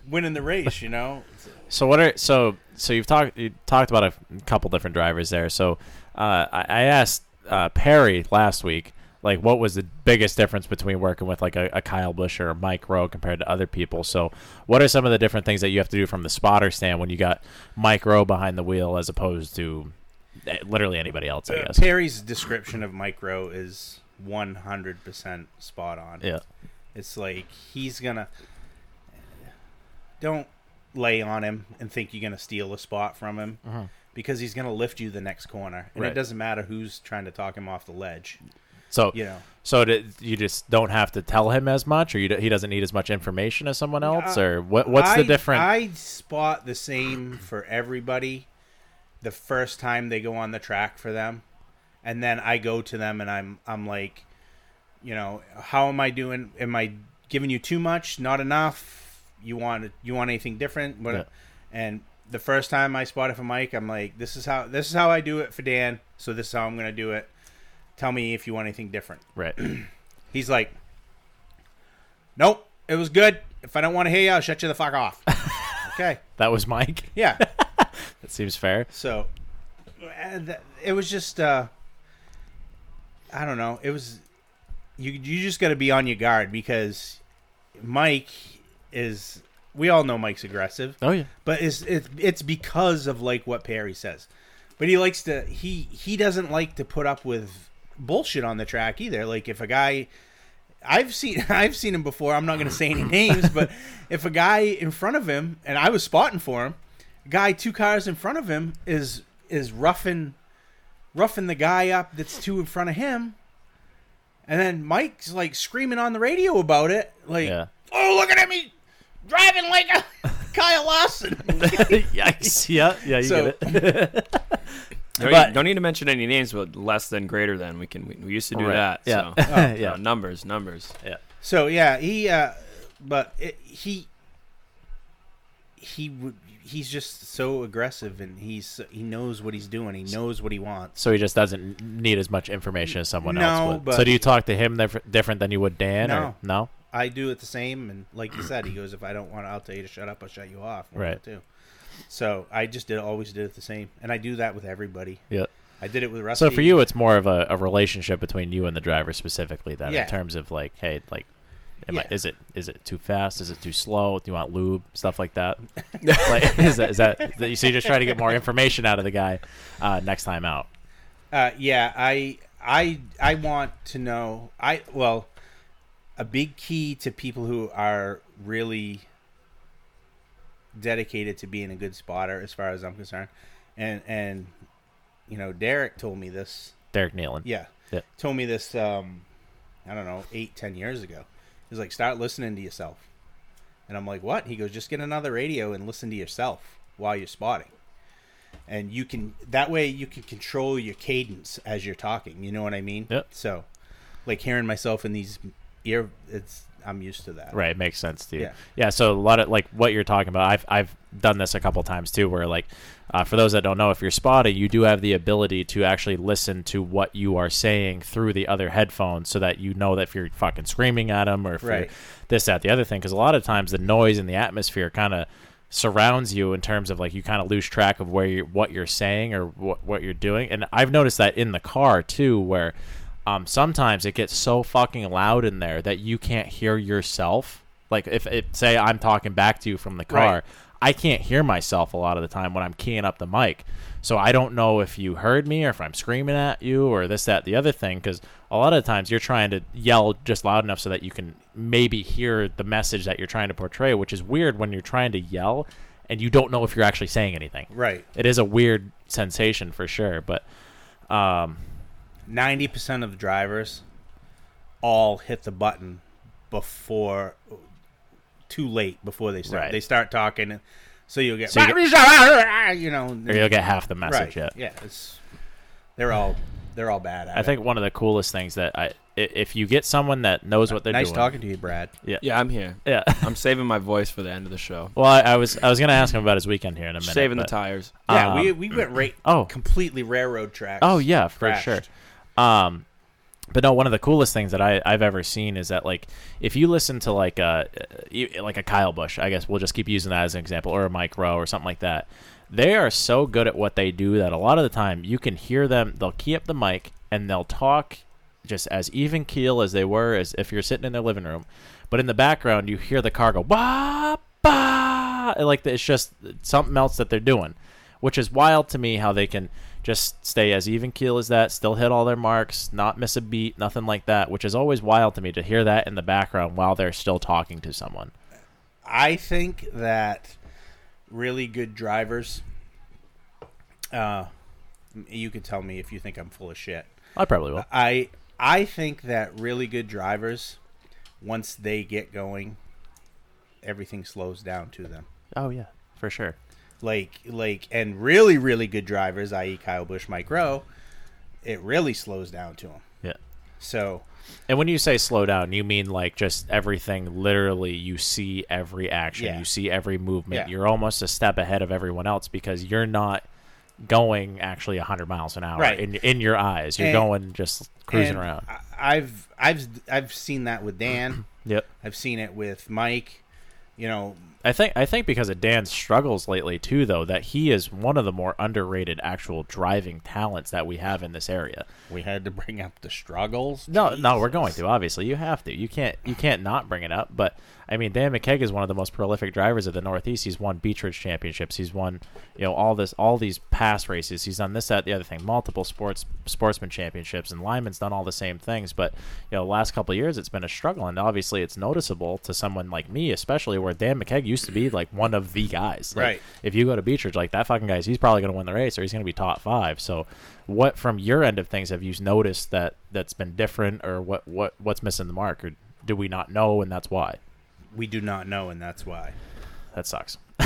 [SPEAKER 4] winning the race. You know,
[SPEAKER 3] So what are so so you've talked you talked about a couple different drivers there. So uh, I, I asked uh, Perry last week like what was the biggest difference between working with like a, a Kyle Busch or a Mike Rowe compared to other people. So what are some of the different things that you have to do from the spotter stand when you got Mike Rowe behind the wheel as opposed to eh, literally anybody else? I
[SPEAKER 4] Uh,
[SPEAKER 3] guess.
[SPEAKER 4] Perry's description of Mike Rowe is 100% spot on.
[SPEAKER 3] Yeah.
[SPEAKER 4] It's like he's gonna don't lay on him and think you're gonna steal a spot from him because he's gonna lift you the next corner, and
[SPEAKER 3] Right.
[SPEAKER 4] it doesn't matter who's trying to talk him off the ledge.
[SPEAKER 3] So
[SPEAKER 4] you know.
[SPEAKER 3] So you just don't have to tell him as much, or you, he doesn't need as much information as someone else, or what? What's the difference?
[SPEAKER 4] I spot the same for everybody the first time they go on the track for them, and then I go to them and I'm I'm like, you know, how am I doing? Am I giving you too much? Not enough? You want you want anything different? What?
[SPEAKER 3] Yeah.
[SPEAKER 4] And the first time I spot it for Mike, I'm like, this is how this is how I do it for Dan. So this is how I'm gonna do it. Tell me if you want anything different.
[SPEAKER 3] right.
[SPEAKER 4] He's like, nope, it was good. If I don't want to hear you, I'll shut you the fuck off. okay.
[SPEAKER 3] That was Mike.
[SPEAKER 4] Yeah.
[SPEAKER 3] That seems fair.
[SPEAKER 4] So uh, it was just, uh, I don't know. It was, you, you just got to be on your guard because Mike is, we all know Mike's aggressive.
[SPEAKER 3] Oh yeah.
[SPEAKER 4] but it's it's it's because of like what Perry says. But he likes to he he doesn't like to put up with bullshit on the track either. Like if a guy I've seen I've seen him before. I'm not going to say any names, but if a guy in front of him and I was spotting for him, guy two cars in front of him is is roughing roughing the guy up that's two in front of him. And then Mike's like screaming on the radio about it, like,
[SPEAKER 3] Yeah.
[SPEAKER 4] "Oh, look at me driving like a Kyle Lawson."
[SPEAKER 3] Yikes. Yeah. Yeah. You
[SPEAKER 4] So-
[SPEAKER 3] get it.
[SPEAKER 1] Don't,
[SPEAKER 3] But-
[SPEAKER 1] need, don't need to mention any names, but less than, greater than. We can. We, we used to do
[SPEAKER 3] Right.
[SPEAKER 1] that.
[SPEAKER 3] Yeah.
[SPEAKER 1] So.
[SPEAKER 3] Yeah.
[SPEAKER 1] So numbers, numbers.
[SPEAKER 3] yeah.
[SPEAKER 4] So yeah, he uh but it, he he would he's just so aggressive and he's he knows what he's doing. He knows what he wants.
[SPEAKER 3] So he just doesn't need as much information as someone
[SPEAKER 4] No,
[SPEAKER 3] else would.
[SPEAKER 4] but-
[SPEAKER 3] so do you talk to him different than you would Dan? Or,
[SPEAKER 4] No.
[SPEAKER 3] no.
[SPEAKER 4] I do it the same and like you said, he goes if I don't want I'll tell you to shut up, I'll shut you off. What do I
[SPEAKER 3] Right.
[SPEAKER 4] do? So I just did always did it the same. And I do that with everybody.
[SPEAKER 3] Yeah.
[SPEAKER 4] I did it with Rusty.
[SPEAKER 3] So for you, it's more of a, a relationship between you and the driver specifically. Then,
[SPEAKER 4] Yeah.
[SPEAKER 3] in terms of like, hey, like, am I, is it is it too fast? Is it too slow? Do you want lube? Stuff like that. like, is that is that, is that so? You just try to get more information out of the guy uh, next time out.
[SPEAKER 4] Uh, yeah, I I I want to know. I well, a big key to people who are really dedicated to being a good spotter, as far as I'm concerned, and and you know, Derek told me this.
[SPEAKER 3] Derek Nealon.
[SPEAKER 4] Yeah,
[SPEAKER 3] Yeah.
[SPEAKER 4] told me this. Um, I don't know, eight ten years ago. He's like, start listening to yourself, and I'm like, what? He goes, just get another radio and listen to yourself while you're spotting and you can that way you can control your cadence as you're talking. You know what I mean?
[SPEAKER 3] Yep.
[SPEAKER 4] So, like hearing myself in these ear, it's I'm used to that.
[SPEAKER 3] Right, it makes sense to you.
[SPEAKER 4] Yeah.
[SPEAKER 3] Yeah. So a lot of like what you're talking about, I've I've done this a couple times too, where like uh, for those that don't know, if you're spotting, you do have the ability to actually listen to what you are saying through the other headphones, so that you know that if you're fucking screaming at them or if
[SPEAKER 4] Right.
[SPEAKER 3] you're this, that, the other thing, because a lot of times the noise and the atmosphere kind of surrounds you in terms of like you kind of lose track of where you what you're saying or what what you're doing and I've noticed that in the car too where um, sometimes it gets so fucking loud in there that you can't hear yourself like if it say I'm talking back to you from the car
[SPEAKER 4] Right.
[SPEAKER 3] I can't hear myself a lot of the time when I'm keying up the mic. So I don't know if you heard me or if I'm screaming at you or this, that, the other thing. Because a lot of the times you're trying to yell just loud enough so that you can maybe hear the message that you're trying to portray, which is weird when you're trying to yell and you don't know if you're actually saying anything.
[SPEAKER 4] Right.
[SPEAKER 3] It is a weird sensation for sure. But um,
[SPEAKER 4] Ninety percent of the drivers all hit the button before too late before they start.
[SPEAKER 3] Right.
[SPEAKER 4] They start talking, so you'll get
[SPEAKER 3] So you
[SPEAKER 4] you know,
[SPEAKER 3] or you'll get half the message.
[SPEAKER 4] right.
[SPEAKER 3] Yeah.
[SPEAKER 4] Yeah, it's they're all they're all bad at
[SPEAKER 3] I
[SPEAKER 4] it.
[SPEAKER 3] think one of the coolest things that I, i- if you get someone that knows what they're
[SPEAKER 4] nice
[SPEAKER 3] doing,
[SPEAKER 4] talking to you, Brad.
[SPEAKER 1] Yeah, yeah, I'm here.
[SPEAKER 3] Yeah.
[SPEAKER 1] I'm saving my voice for the end of the show.
[SPEAKER 3] Well, I, I was I was gonna ask him about his weekend here in a minute.
[SPEAKER 1] Saving the tires.
[SPEAKER 4] Yeah,
[SPEAKER 3] Um,
[SPEAKER 4] we we went right
[SPEAKER 3] oh.
[SPEAKER 4] completely railroad tracks.
[SPEAKER 3] Oh yeah, for
[SPEAKER 4] crashed.
[SPEAKER 3] sure. Um, but no, one of the coolest things that I, I've ever seen is that like if you listen to like a e- like a Kyle Busch, I guess we'll just keep using that as an example, or a Mike Rowe or something like that. They are so good at what they do that a lot of the time you can hear them. They'll key up the mic and they'll talk just as even keel as they were as if you're sitting in their living room. But in the background, you hear the car go bah bah, like it's just something else that they're doing, which is wild to me how they can just stay as even keel as that, still hit all their marks, not miss a beat, nothing like that, which is always wild to me to hear that in the background while they're still talking to someone.
[SPEAKER 4] I think that really good drivers. Uh, you could tell me if you think I'm full of shit.
[SPEAKER 3] I probably will.
[SPEAKER 4] I I think that really good drivers, once they get going, everything slows down to them.
[SPEAKER 3] Oh yeah, for sure.
[SPEAKER 4] Like like and really really good drivers, i.e. Kyle Busch, Mike Rowe, it really slows down to them.
[SPEAKER 3] Yeah.
[SPEAKER 4] So
[SPEAKER 3] And when you say slow down, you mean like just everything literally you see every action,
[SPEAKER 4] Yeah.
[SPEAKER 3] you see every movement.
[SPEAKER 4] Yeah.
[SPEAKER 3] You're almost a step ahead of everyone else because you're not going actually 100 miles an hour
[SPEAKER 4] Right.
[SPEAKER 3] in in your eyes. You're
[SPEAKER 4] And-
[SPEAKER 3] going just cruising around.
[SPEAKER 4] I've I've I've seen that with Dan.
[SPEAKER 3] Yep.
[SPEAKER 4] I've seen it with Mike. You know,
[SPEAKER 3] I think I think because of Dan's struggles lately too, though, that he is one of the more underrated actual driving talents that we have in this area.
[SPEAKER 4] we had to bring up the struggles.
[SPEAKER 3] No, no, we're going to. Obviously, you have to. You can't. You can't not bring it up. But I mean, Dan McKeage is one of the most prolific drivers of the Northeast. He's won Beechridge championships. He's won, you know, all this, all these PASS races. He's done this, that, the other thing. Multiple sports sportsman championships, and Lyman's done all the same things. But you know, last couple of years, it's been a struggle, and obviously, it's noticeable to someone like me, especially where Dan McKeage used to be like one of the guys. Like,
[SPEAKER 4] Right.
[SPEAKER 3] If you go to Beechridge, like that fucking guy, he's probably going to win the race, or he's going to be top five. So what from your end of things have you noticed that that's been different or what what what's missing the mark or do we not know and that's why
[SPEAKER 4] We do not know, and that's why.
[SPEAKER 3] that sucks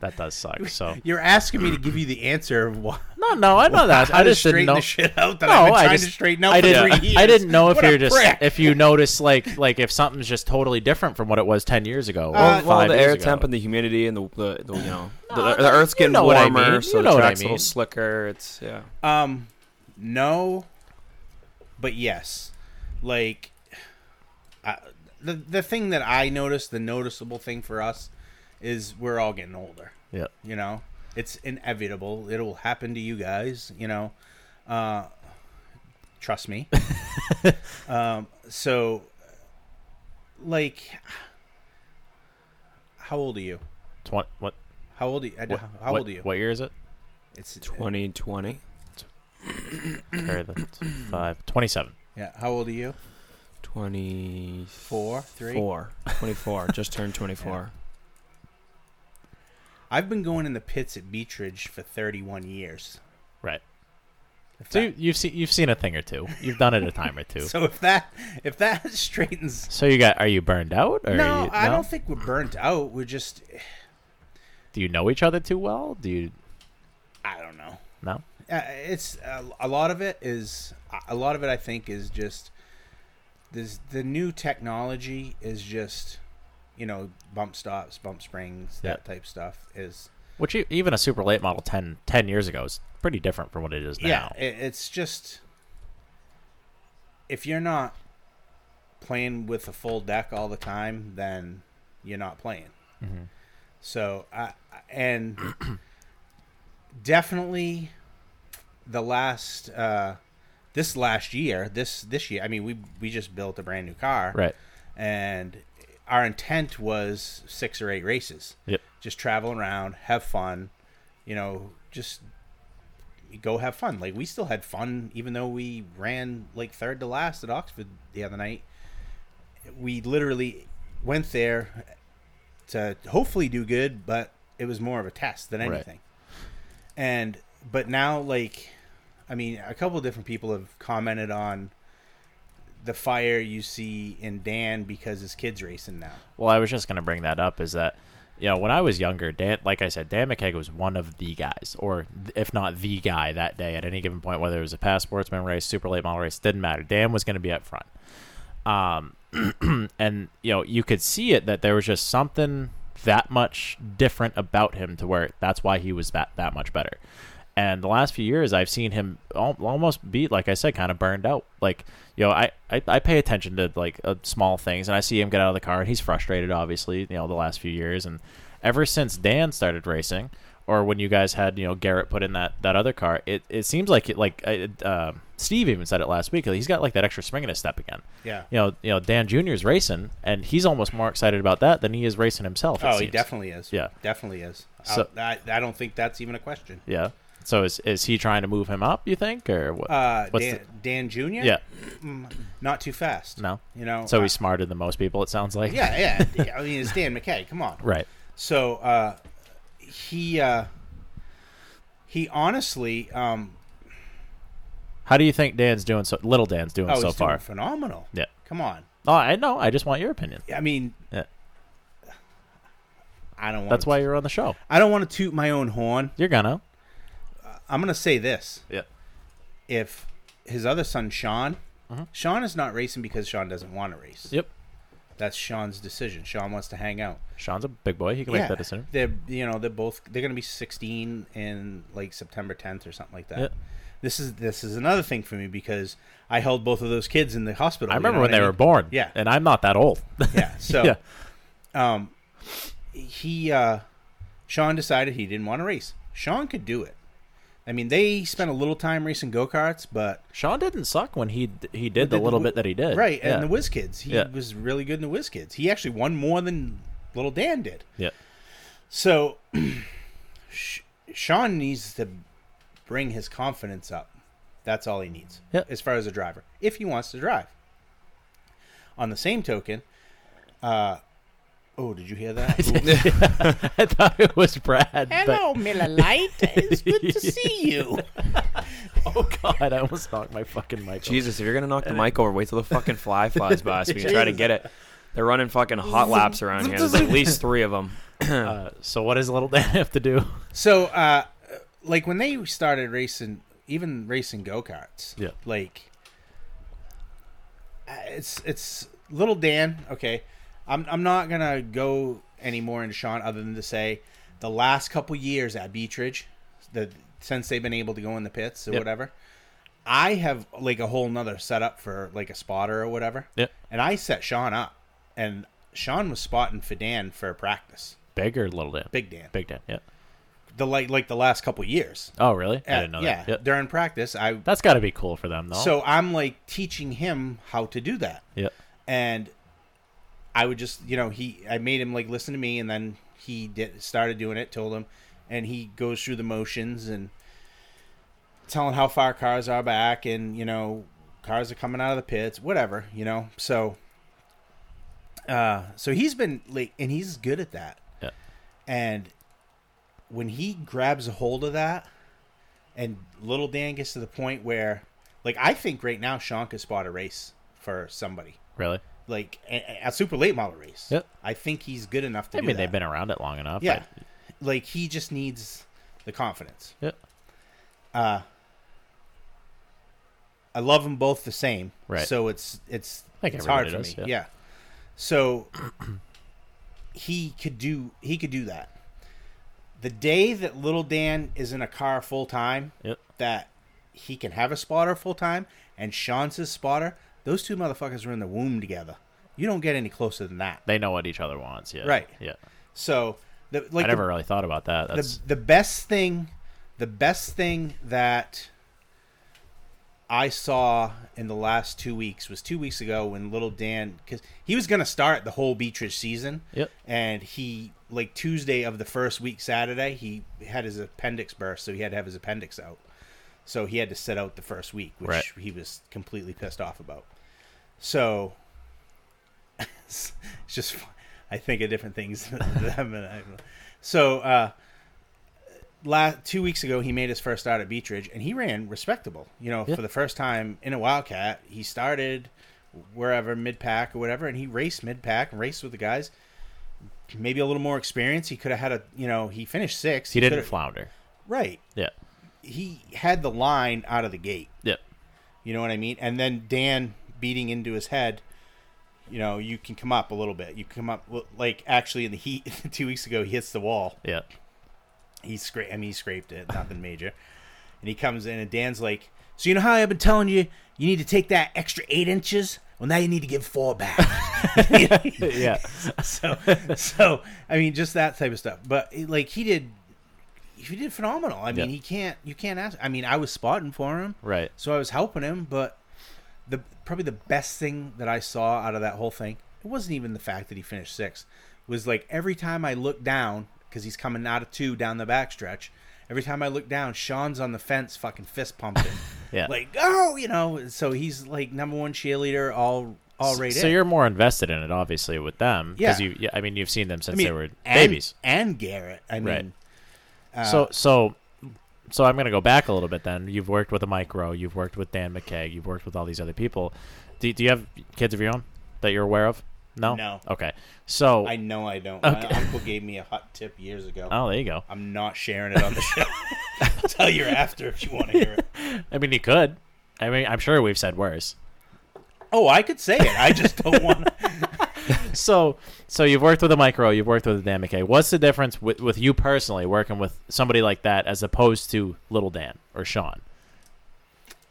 [SPEAKER 3] that does suck so
[SPEAKER 4] You're asking me to give you the answer of why.
[SPEAKER 3] no no i know that i just didn't
[SPEAKER 4] straighten
[SPEAKER 3] know
[SPEAKER 4] the shit out that
[SPEAKER 3] no,
[SPEAKER 4] I've been
[SPEAKER 3] I
[SPEAKER 4] trying
[SPEAKER 3] just,
[SPEAKER 4] to straighten out
[SPEAKER 3] I didn't,
[SPEAKER 4] three years.
[SPEAKER 3] I didn't know if
[SPEAKER 4] What
[SPEAKER 3] you're just
[SPEAKER 4] prick.
[SPEAKER 3] if you notice like like if something's just totally different from what it was ten years ago. or
[SPEAKER 4] Uh,
[SPEAKER 3] five
[SPEAKER 1] well, the
[SPEAKER 3] years
[SPEAKER 1] air
[SPEAKER 3] ago.
[SPEAKER 1] temp and the humidity and the, the, the you know the,
[SPEAKER 3] No,
[SPEAKER 1] the earth's
[SPEAKER 3] you
[SPEAKER 1] getting
[SPEAKER 3] know what I
[SPEAKER 1] warmer,
[SPEAKER 3] mean.
[SPEAKER 1] so
[SPEAKER 3] You
[SPEAKER 1] the
[SPEAKER 3] know what I
[SPEAKER 1] track's a little slicker. It's yeah.
[SPEAKER 4] Um, no, but yes, like I, the the thing that I noticed, the noticeable thing for us, is we're all getting older.
[SPEAKER 3] Yeah.
[SPEAKER 4] You know, it's inevitable. It'll happen to you guys. You know, uh, trust me. um, so, like, how old are you?
[SPEAKER 3] Twen- what
[SPEAKER 4] How old are you?
[SPEAKER 3] what,
[SPEAKER 4] how old are you?
[SPEAKER 3] What year is it?
[SPEAKER 4] It's
[SPEAKER 1] 2020.
[SPEAKER 3] Carry the five. 27.
[SPEAKER 4] Yeah. How old are you?
[SPEAKER 1] 24,
[SPEAKER 4] three?
[SPEAKER 1] 4, 24. just turned 24.
[SPEAKER 4] I've been going in the pits at Beechridge for 31 years.
[SPEAKER 3] Right.
[SPEAKER 4] If
[SPEAKER 3] So
[SPEAKER 4] that-
[SPEAKER 3] you, you've seen you've seen a thing or two. You've done it a time or two. so,
[SPEAKER 4] so if that if that straightens, So
[SPEAKER 3] you got are you burned out or
[SPEAKER 4] no,
[SPEAKER 3] are you,
[SPEAKER 4] I don't think we're burnt out. We're just,
[SPEAKER 3] Do you know each other too well? Do you
[SPEAKER 4] I don't know.
[SPEAKER 3] no?
[SPEAKER 4] Uh, it's uh, a lot of it is a lot of it. I think is just this the new technology is just you know bump stops, bump springs, that type stuff is
[SPEAKER 3] Which even a super late model 10, 10 years ago is pretty different from what it is now.
[SPEAKER 4] yeah. It, it's just if you're not playing with a full deck all the time, then you're not playing.
[SPEAKER 3] Mm-hmm.
[SPEAKER 4] So, I and definitely the last uh, this last year, this this year. I mean, we we just built a brand new car,
[SPEAKER 3] Right.
[SPEAKER 4] And our intent was six or eight races.
[SPEAKER 3] Yep.
[SPEAKER 4] Just travel around, have fun, you know, just go have fun. Like we still had fun, even though we ran like third to last at Oxford the other night. We literally went there to hopefully do good, but it was more of a test than
[SPEAKER 3] Right.
[SPEAKER 4] anything. And but now, like, I mean, a couple different people have commented on the fire you see in Dan because his kids racing now.
[SPEAKER 3] Well, I was just going to bring that up. Is that you know when I was younger, Dan, like I said, Dan McKeage was one of the guys, or if not the guy that day at any given point, whether it was a PASS sportsman race, super late model race, didn't matter. Dan was going to be up front. Um, and you know you could see it that there was just something that much different about him to where that's why he was that that much better. And the last few years, I've seen him al- almost be, like I said, kind of burned out. Like, you know, I, I, I pay attention to like uh, small things, and I see him get out of the car, and he's frustrated, obviously, you know, the last few years. And ever since Dan started racing, or when you guys had, you know, Garrett put in that, that other car, it, it seems like it, like uh, Steve even said it last week. He's got like that extra spring in his step again.
[SPEAKER 4] Yeah.
[SPEAKER 3] You know, you know, Dan Junior's racing, and he's almost more excited about that than he is racing himself.
[SPEAKER 4] Oh, he definitely is.
[SPEAKER 3] Yeah.
[SPEAKER 4] definitely is.
[SPEAKER 3] So-
[SPEAKER 4] I, I don't think that's even a question.
[SPEAKER 3] Yeah. So is is he trying to move him up? You think, or what?
[SPEAKER 4] Uh, Dan, Dan Jr.
[SPEAKER 3] yeah.
[SPEAKER 4] not too fast.
[SPEAKER 3] No.
[SPEAKER 4] you know.
[SPEAKER 3] So
[SPEAKER 4] uh,
[SPEAKER 3] he's smarter than most people. It sounds like.
[SPEAKER 4] yeah, yeah. I mean, it's Dan McKay. Come on.
[SPEAKER 3] Right.
[SPEAKER 4] So uh, he uh, he honestly, um,
[SPEAKER 3] How do you think Dan's doing? So little Dan's doing
[SPEAKER 4] Oh,
[SPEAKER 3] so far.
[SPEAKER 4] doing phenomenal.
[SPEAKER 3] Yeah.
[SPEAKER 4] Come on.
[SPEAKER 3] Oh, I know. I just want your opinion.
[SPEAKER 4] I mean,
[SPEAKER 3] Yeah.
[SPEAKER 4] I don't want.
[SPEAKER 3] That's why you're on the show.
[SPEAKER 4] I don't want to toot my own horn.
[SPEAKER 3] You're gonna.
[SPEAKER 4] I'm gonna say this:
[SPEAKER 3] Yeah.
[SPEAKER 4] if his other son Sean, Sean is not racing because Sean doesn't want to race.
[SPEAKER 3] Yep.
[SPEAKER 4] That's Sean's decision. Sean wants to hang out.
[SPEAKER 3] Sean's a big boy. He can make that decision.
[SPEAKER 4] They're you know they're both they're gonna be 16 in like September 10th or something like that.
[SPEAKER 3] Yeah.
[SPEAKER 4] This is this is another thing for me because I held both of those kids in the hospital.
[SPEAKER 3] I
[SPEAKER 4] you
[SPEAKER 3] remember
[SPEAKER 4] know
[SPEAKER 3] when they
[SPEAKER 4] I
[SPEAKER 3] were born.
[SPEAKER 4] Yeah.
[SPEAKER 3] And I'm not that old.
[SPEAKER 4] Yeah. So
[SPEAKER 3] yeah.
[SPEAKER 4] um, he uh, Sean decided he didn't want to race. Sean could do it. I mean, they spent a little time racing go karts, but
[SPEAKER 3] Sean didn't suck when he he did the
[SPEAKER 4] did
[SPEAKER 3] little
[SPEAKER 4] the-
[SPEAKER 3] bit that he did.
[SPEAKER 4] right.
[SPEAKER 3] Yeah.
[SPEAKER 4] And the Whiz Kids, he
[SPEAKER 3] Yeah.
[SPEAKER 4] was really good in the Whiz Kids. He actually won more than little Dan did.
[SPEAKER 3] Yeah.
[SPEAKER 4] So Sean needs to bring his confidence up. That's all he needs
[SPEAKER 3] Yep.
[SPEAKER 4] as far as a driver, if he wants to drive. On the same token, uh, oh, did you hear that?
[SPEAKER 3] I thought it was Brad.
[SPEAKER 4] Hello, Miller Lite. It's good to see you.
[SPEAKER 3] Oh God! I almost knocked my fucking mic. over.
[SPEAKER 1] Jesus, if you're gonna knock the mic over, wait till the fucking fly flies by so we can try to get it. They're running fucking hot laps around here. There's at least three of them.
[SPEAKER 3] Uh, so what does little Dan have to do?
[SPEAKER 4] So, uh, like when they started racing, even racing go karts,
[SPEAKER 3] Yeah.
[SPEAKER 4] like uh, it's it's little Dan. Okay, I'm I'm not gonna go any more into Sean other than to say the last couple years at Beechridge, the since they've been able to go in the pits or
[SPEAKER 3] Yep.
[SPEAKER 4] whatever. I have like a whole nother setup for like a spotter or whatever.
[SPEAKER 3] Yep.
[SPEAKER 4] And I set Sean up, and Sean was spotting for Dan for practice.
[SPEAKER 3] Big or little Dan?
[SPEAKER 4] Big Dan.
[SPEAKER 3] Big Dan. Yeah.
[SPEAKER 4] The like like the last couple years.
[SPEAKER 3] Oh really? I
[SPEAKER 4] Uh,
[SPEAKER 3] didn't know
[SPEAKER 4] yeah,
[SPEAKER 3] that. Yep.
[SPEAKER 4] during practice, I
[SPEAKER 3] That's got to be cool for them, though.
[SPEAKER 4] so I'm like teaching him how to do that,
[SPEAKER 3] yeah.
[SPEAKER 4] and I would just you know he I made him like listen to me, and then he did started doing it, told him, and he goes through the motions and telling how far cars are back, and you know cars are coming out of the pits, whatever, you know. So, uh, so he's been like, and he's good at that.
[SPEAKER 3] Yeah.
[SPEAKER 4] And when he grabs a hold of that, and little Dan gets to the point where, like, I think right now Sean could spot a race for somebody,
[SPEAKER 3] Really?
[SPEAKER 4] Like a, a super late model race.
[SPEAKER 3] Yep.
[SPEAKER 4] I think he's good enough to.
[SPEAKER 3] I mean,
[SPEAKER 4] that.
[SPEAKER 3] they've been around it long enough.
[SPEAKER 4] Yeah, like he just needs the confidence.
[SPEAKER 3] Yep.
[SPEAKER 4] Uh, I love them both the same.
[SPEAKER 3] Right.
[SPEAKER 4] So it's it's
[SPEAKER 3] think
[SPEAKER 4] it's hard for
[SPEAKER 3] everybody
[SPEAKER 4] me. Yeah.
[SPEAKER 3] yeah.
[SPEAKER 4] So he could do he could do that. The day that little Dan is in a car full time,
[SPEAKER 3] Yep.
[SPEAKER 4] that he can have a spotter full time, and Sean's his spotter. Those two motherfuckers are in the womb together. You don't get any closer than that.
[SPEAKER 3] They know what each other wants. Yeah.
[SPEAKER 4] Right.
[SPEAKER 3] Yeah.
[SPEAKER 4] So, the, like
[SPEAKER 3] I never
[SPEAKER 4] the,
[SPEAKER 3] really thought about that. That's
[SPEAKER 4] the the best thing, the best thing that I saw in the last two weeks was two weeks ago when little Dan, because he was gonna start the whole Beechridge season.
[SPEAKER 3] Yep.
[SPEAKER 4] And he like Tuesday of the first week, Saturday, he had his appendix burst, so he had to have his appendix out. So he had to sit out the first week, which
[SPEAKER 3] Right.
[SPEAKER 4] he was completely pissed off about. So it's just I think of different things than them and I, so uh last two weeks ago he made his first start at Beechridge and he ran respectable you know
[SPEAKER 3] Yeah.
[SPEAKER 4] for the first time in a wildcat he started wherever mid pack or whatever and he raced mid pack and raced with the guys maybe a little more experience he could have had a you know he finished sixth
[SPEAKER 3] he didn't
[SPEAKER 4] coulda-
[SPEAKER 3] flounder.
[SPEAKER 4] right
[SPEAKER 3] Yeah.
[SPEAKER 4] he had the line out of the gate
[SPEAKER 3] Yep.
[SPEAKER 4] you know what I mean? And then Dan beating into his head, you know, you can come up a little bit. You come up like actually in the heat two weeks ago, he hits the wall.
[SPEAKER 3] Yeah.
[SPEAKER 4] He scraped. I mean, he scraped it, nothing major. And he comes in, and Dan's like, "So you know how I've been telling you, you need to take that extra eight inches. Well, now you need to give four back."
[SPEAKER 3] Yeah.
[SPEAKER 4] so, so I mean, just that type of stuff. But like he did, he did phenomenal. I mean,
[SPEAKER 3] Yeah.
[SPEAKER 4] he can't. You can't ask. I mean, I was spotting for him.
[SPEAKER 3] Right.
[SPEAKER 4] So I was helping him, but the probably the best thing that I saw out of that whole thing, it wasn't even the fact that he finished sixth. Was like every time I looked down because he's coming out of two down the backstretch. Every time I look down, Sean's on the fence, fucking fist pumping.
[SPEAKER 3] Yeah.
[SPEAKER 4] Like, oh, you know. So he's like number one cheerleader, all all right.
[SPEAKER 3] So
[SPEAKER 4] in.
[SPEAKER 3] you're more invested in it, obviously, with them.
[SPEAKER 4] Yeah.
[SPEAKER 3] you. I mean, you've seen them since
[SPEAKER 4] I mean,
[SPEAKER 3] they were
[SPEAKER 4] and,
[SPEAKER 3] babies.
[SPEAKER 4] and Garrett. I mean,
[SPEAKER 3] Right.
[SPEAKER 4] uh,
[SPEAKER 3] so, so so I'm going to go back a little bit. Then you've worked with a Mike Rowe, you've worked with Dan McKay, you've worked with all these other people. Do, do you have kids of your own that you're aware of? No.
[SPEAKER 4] No.
[SPEAKER 3] Okay. So
[SPEAKER 4] I know I don't.
[SPEAKER 3] Okay.
[SPEAKER 4] My uncle gave me a hot tip years ago.
[SPEAKER 3] oh, there you go.
[SPEAKER 4] I'm not sharing it on the show. I'll tell you after if you want to hear it.
[SPEAKER 3] I mean, you could. I mean, I'm sure we've said worse.
[SPEAKER 4] Oh, I could say it. I just don't want to.
[SPEAKER 3] So, so you've worked with a Mike Rowe, you've worked with a Dan McKay. What's the difference with, with you personally working with somebody like that as opposed to Little Dan or Sean?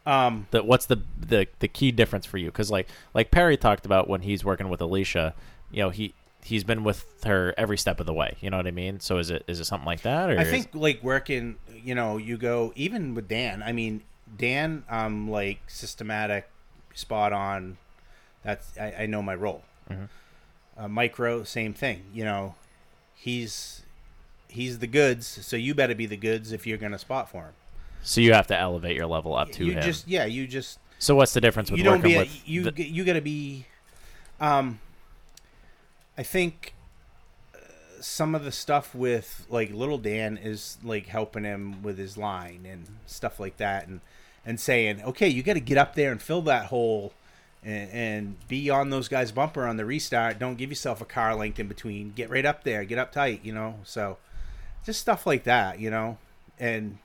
[SPEAKER 4] Um,
[SPEAKER 3] The, what's the, the the key difference for you? Because like like Perry talked about when he's working with Alicia, you know he he's been with her every step of the way. You know what I mean? So is it is it something like that? Or
[SPEAKER 4] I think like working, you know, you go even with Dan. I mean, Dan, um, like systematic, spot on. That's I, I know my role. Uh, Mike Rowe, same thing. You know, he's he's the goods, so you better be the goods if you're gonna spot for him.
[SPEAKER 3] so you have to elevate your level up to
[SPEAKER 4] you
[SPEAKER 3] him.
[SPEAKER 4] just yeah, you just
[SPEAKER 3] so what's the difference with
[SPEAKER 4] you don't be a, you
[SPEAKER 3] the-
[SPEAKER 4] you got to be um i think uh, some of the stuff with like little dan is like helping him with his line and stuff like that and and saying okay you got to get up there and fill that hole and, and be on those guys bumper on the restart. Don't give yourself a car length in between. Get right up there. Get up tight you know? So just stuff like that you know? And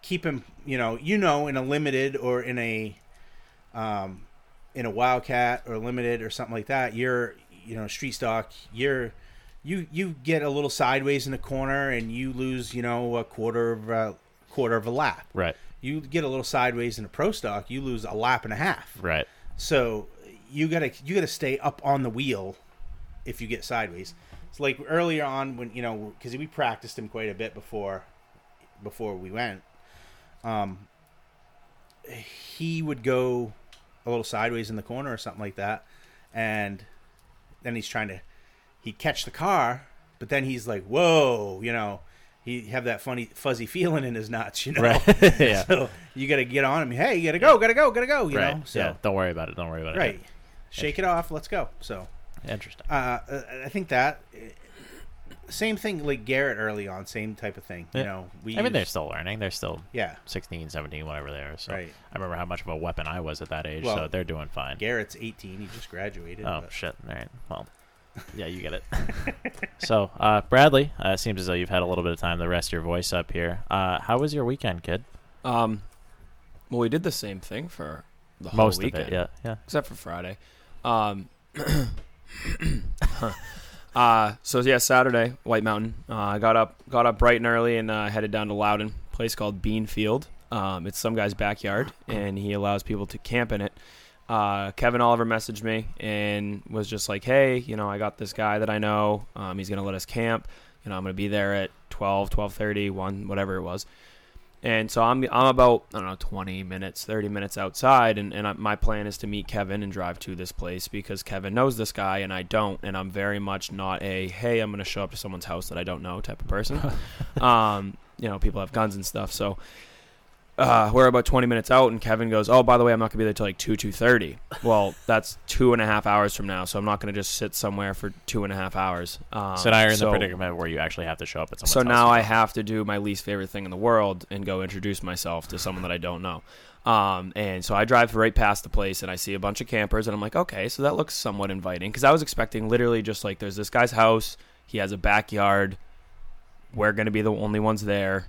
[SPEAKER 4] keep him you know you know in a limited or in a um in a wildcat or limited or something like that you're you know street stock you're you you get a little sideways in the corner and you lose you know a quarter of a quarter of a lap.
[SPEAKER 3] Right
[SPEAKER 4] you get a little sideways in a pro stock you lose a lap and a half
[SPEAKER 3] right.
[SPEAKER 4] so you gotta you gotta stay up on the wheel if you get sideways. It's like earlier on when you know because we practiced him quite a bit before before we went. Um, he would go a little sideways in the corner or something like that, and then he's trying to he'd catch the car, but then he's like, "Whoa," you know. He have that funny fuzzy feeling in his nuts, you know.
[SPEAKER 3] Right. Yeah.
[SPEAKER 4] So you got to get on him. Hey, you got to go, got to go, got to go. You
[SPEAKER 3] right.
[SPEAKER 4] know. So
[SPEAKER 3] yeah. Don't worry about it. Don't worry about it.
[SPEAKER 4] right, shake it off. Let's go. So
[SPEAKER 3] Interesting.
[SPEAKER 4] uh, uh, I think that uh, same thing like Garrett early on, same type of thing. You know, we
[SPEAKER 3] I mean, they're still learning. They're still
[SPEAKER 4] yeah.
[SPEAKER 3] 16, 17, whatever they are. So
[SPEAKER 4] Right.
[SPEAKER 3] I remember how much of a weapon I was at that age.
[SPEAKER 4] Well,
[SPEAKER 3] so they're doing fine.
[SPEAKER 4] Garrett's 18. He just graduated.
[SPEAKER 3] Oh
[SPEAKER 4] but-
[SPEAKER 3] shit! All right. Well, yeah, you get it. so, uh, Bradley, uh, it seems as though you've had a little bit of time to rest your voice up here. Uh, how was your weekend, kid?
[SPEAKER 1] Um, well, we did the same thing for the whole
[SPEAKER 3] Most
[SPEAKER 1] weekend,
[SPEAKER 3] of it, yeah, yeah.
[SPEAKER 1] except for Friday. Um, uh, so yeah, Saturday, White Mountain. Uh, I got up, got up bright and early, and uh, headed down to Loudon, place called Bean Field. Um, it's some guy's backyard, and he allows people to camp in it. Uh, Kevin Oliver messaged me and was just like, "Hey, you know, I got this guy that I know. Um, he's gonna let us camp. You know, I'm gonna be there at 12, 12:30, 1, whatever it was." And so I'm I'm about I don't know 20 minutes, 30 minutes outside, and and I, my plan is to meet Kevin and drive to this place because Kevin knows this guy and I don't, and I'm very much not a hey I'm gonna show up to someone's house that I don't know type of person. um, you know, people have guns and stuff, so. Uh, we're about 20 minutes out, and Kevin goes, "Oh, by the way, I'm not gonna be there till like two two thirty. Well, that's two and a half hours from now, so I'm not gonna just sit somewhere for two and a half hours. Um,
[SPEAKER 3] so now you're in
[SPEAKER 1] so-
[SPEAKER 3] the predicament where you actually have to show up at someone's
[SPEAKER 1] so now I have to do my least favorite thing in the world and go introduce myself to someone that I don't know. Um, and so I drive right past the place and I see a bunch of campers and I'm like, okay, so that looks somewhat inviting because I was expecting literally just like there's this guy's house, he has a backyard, we're gonna be the only ones there.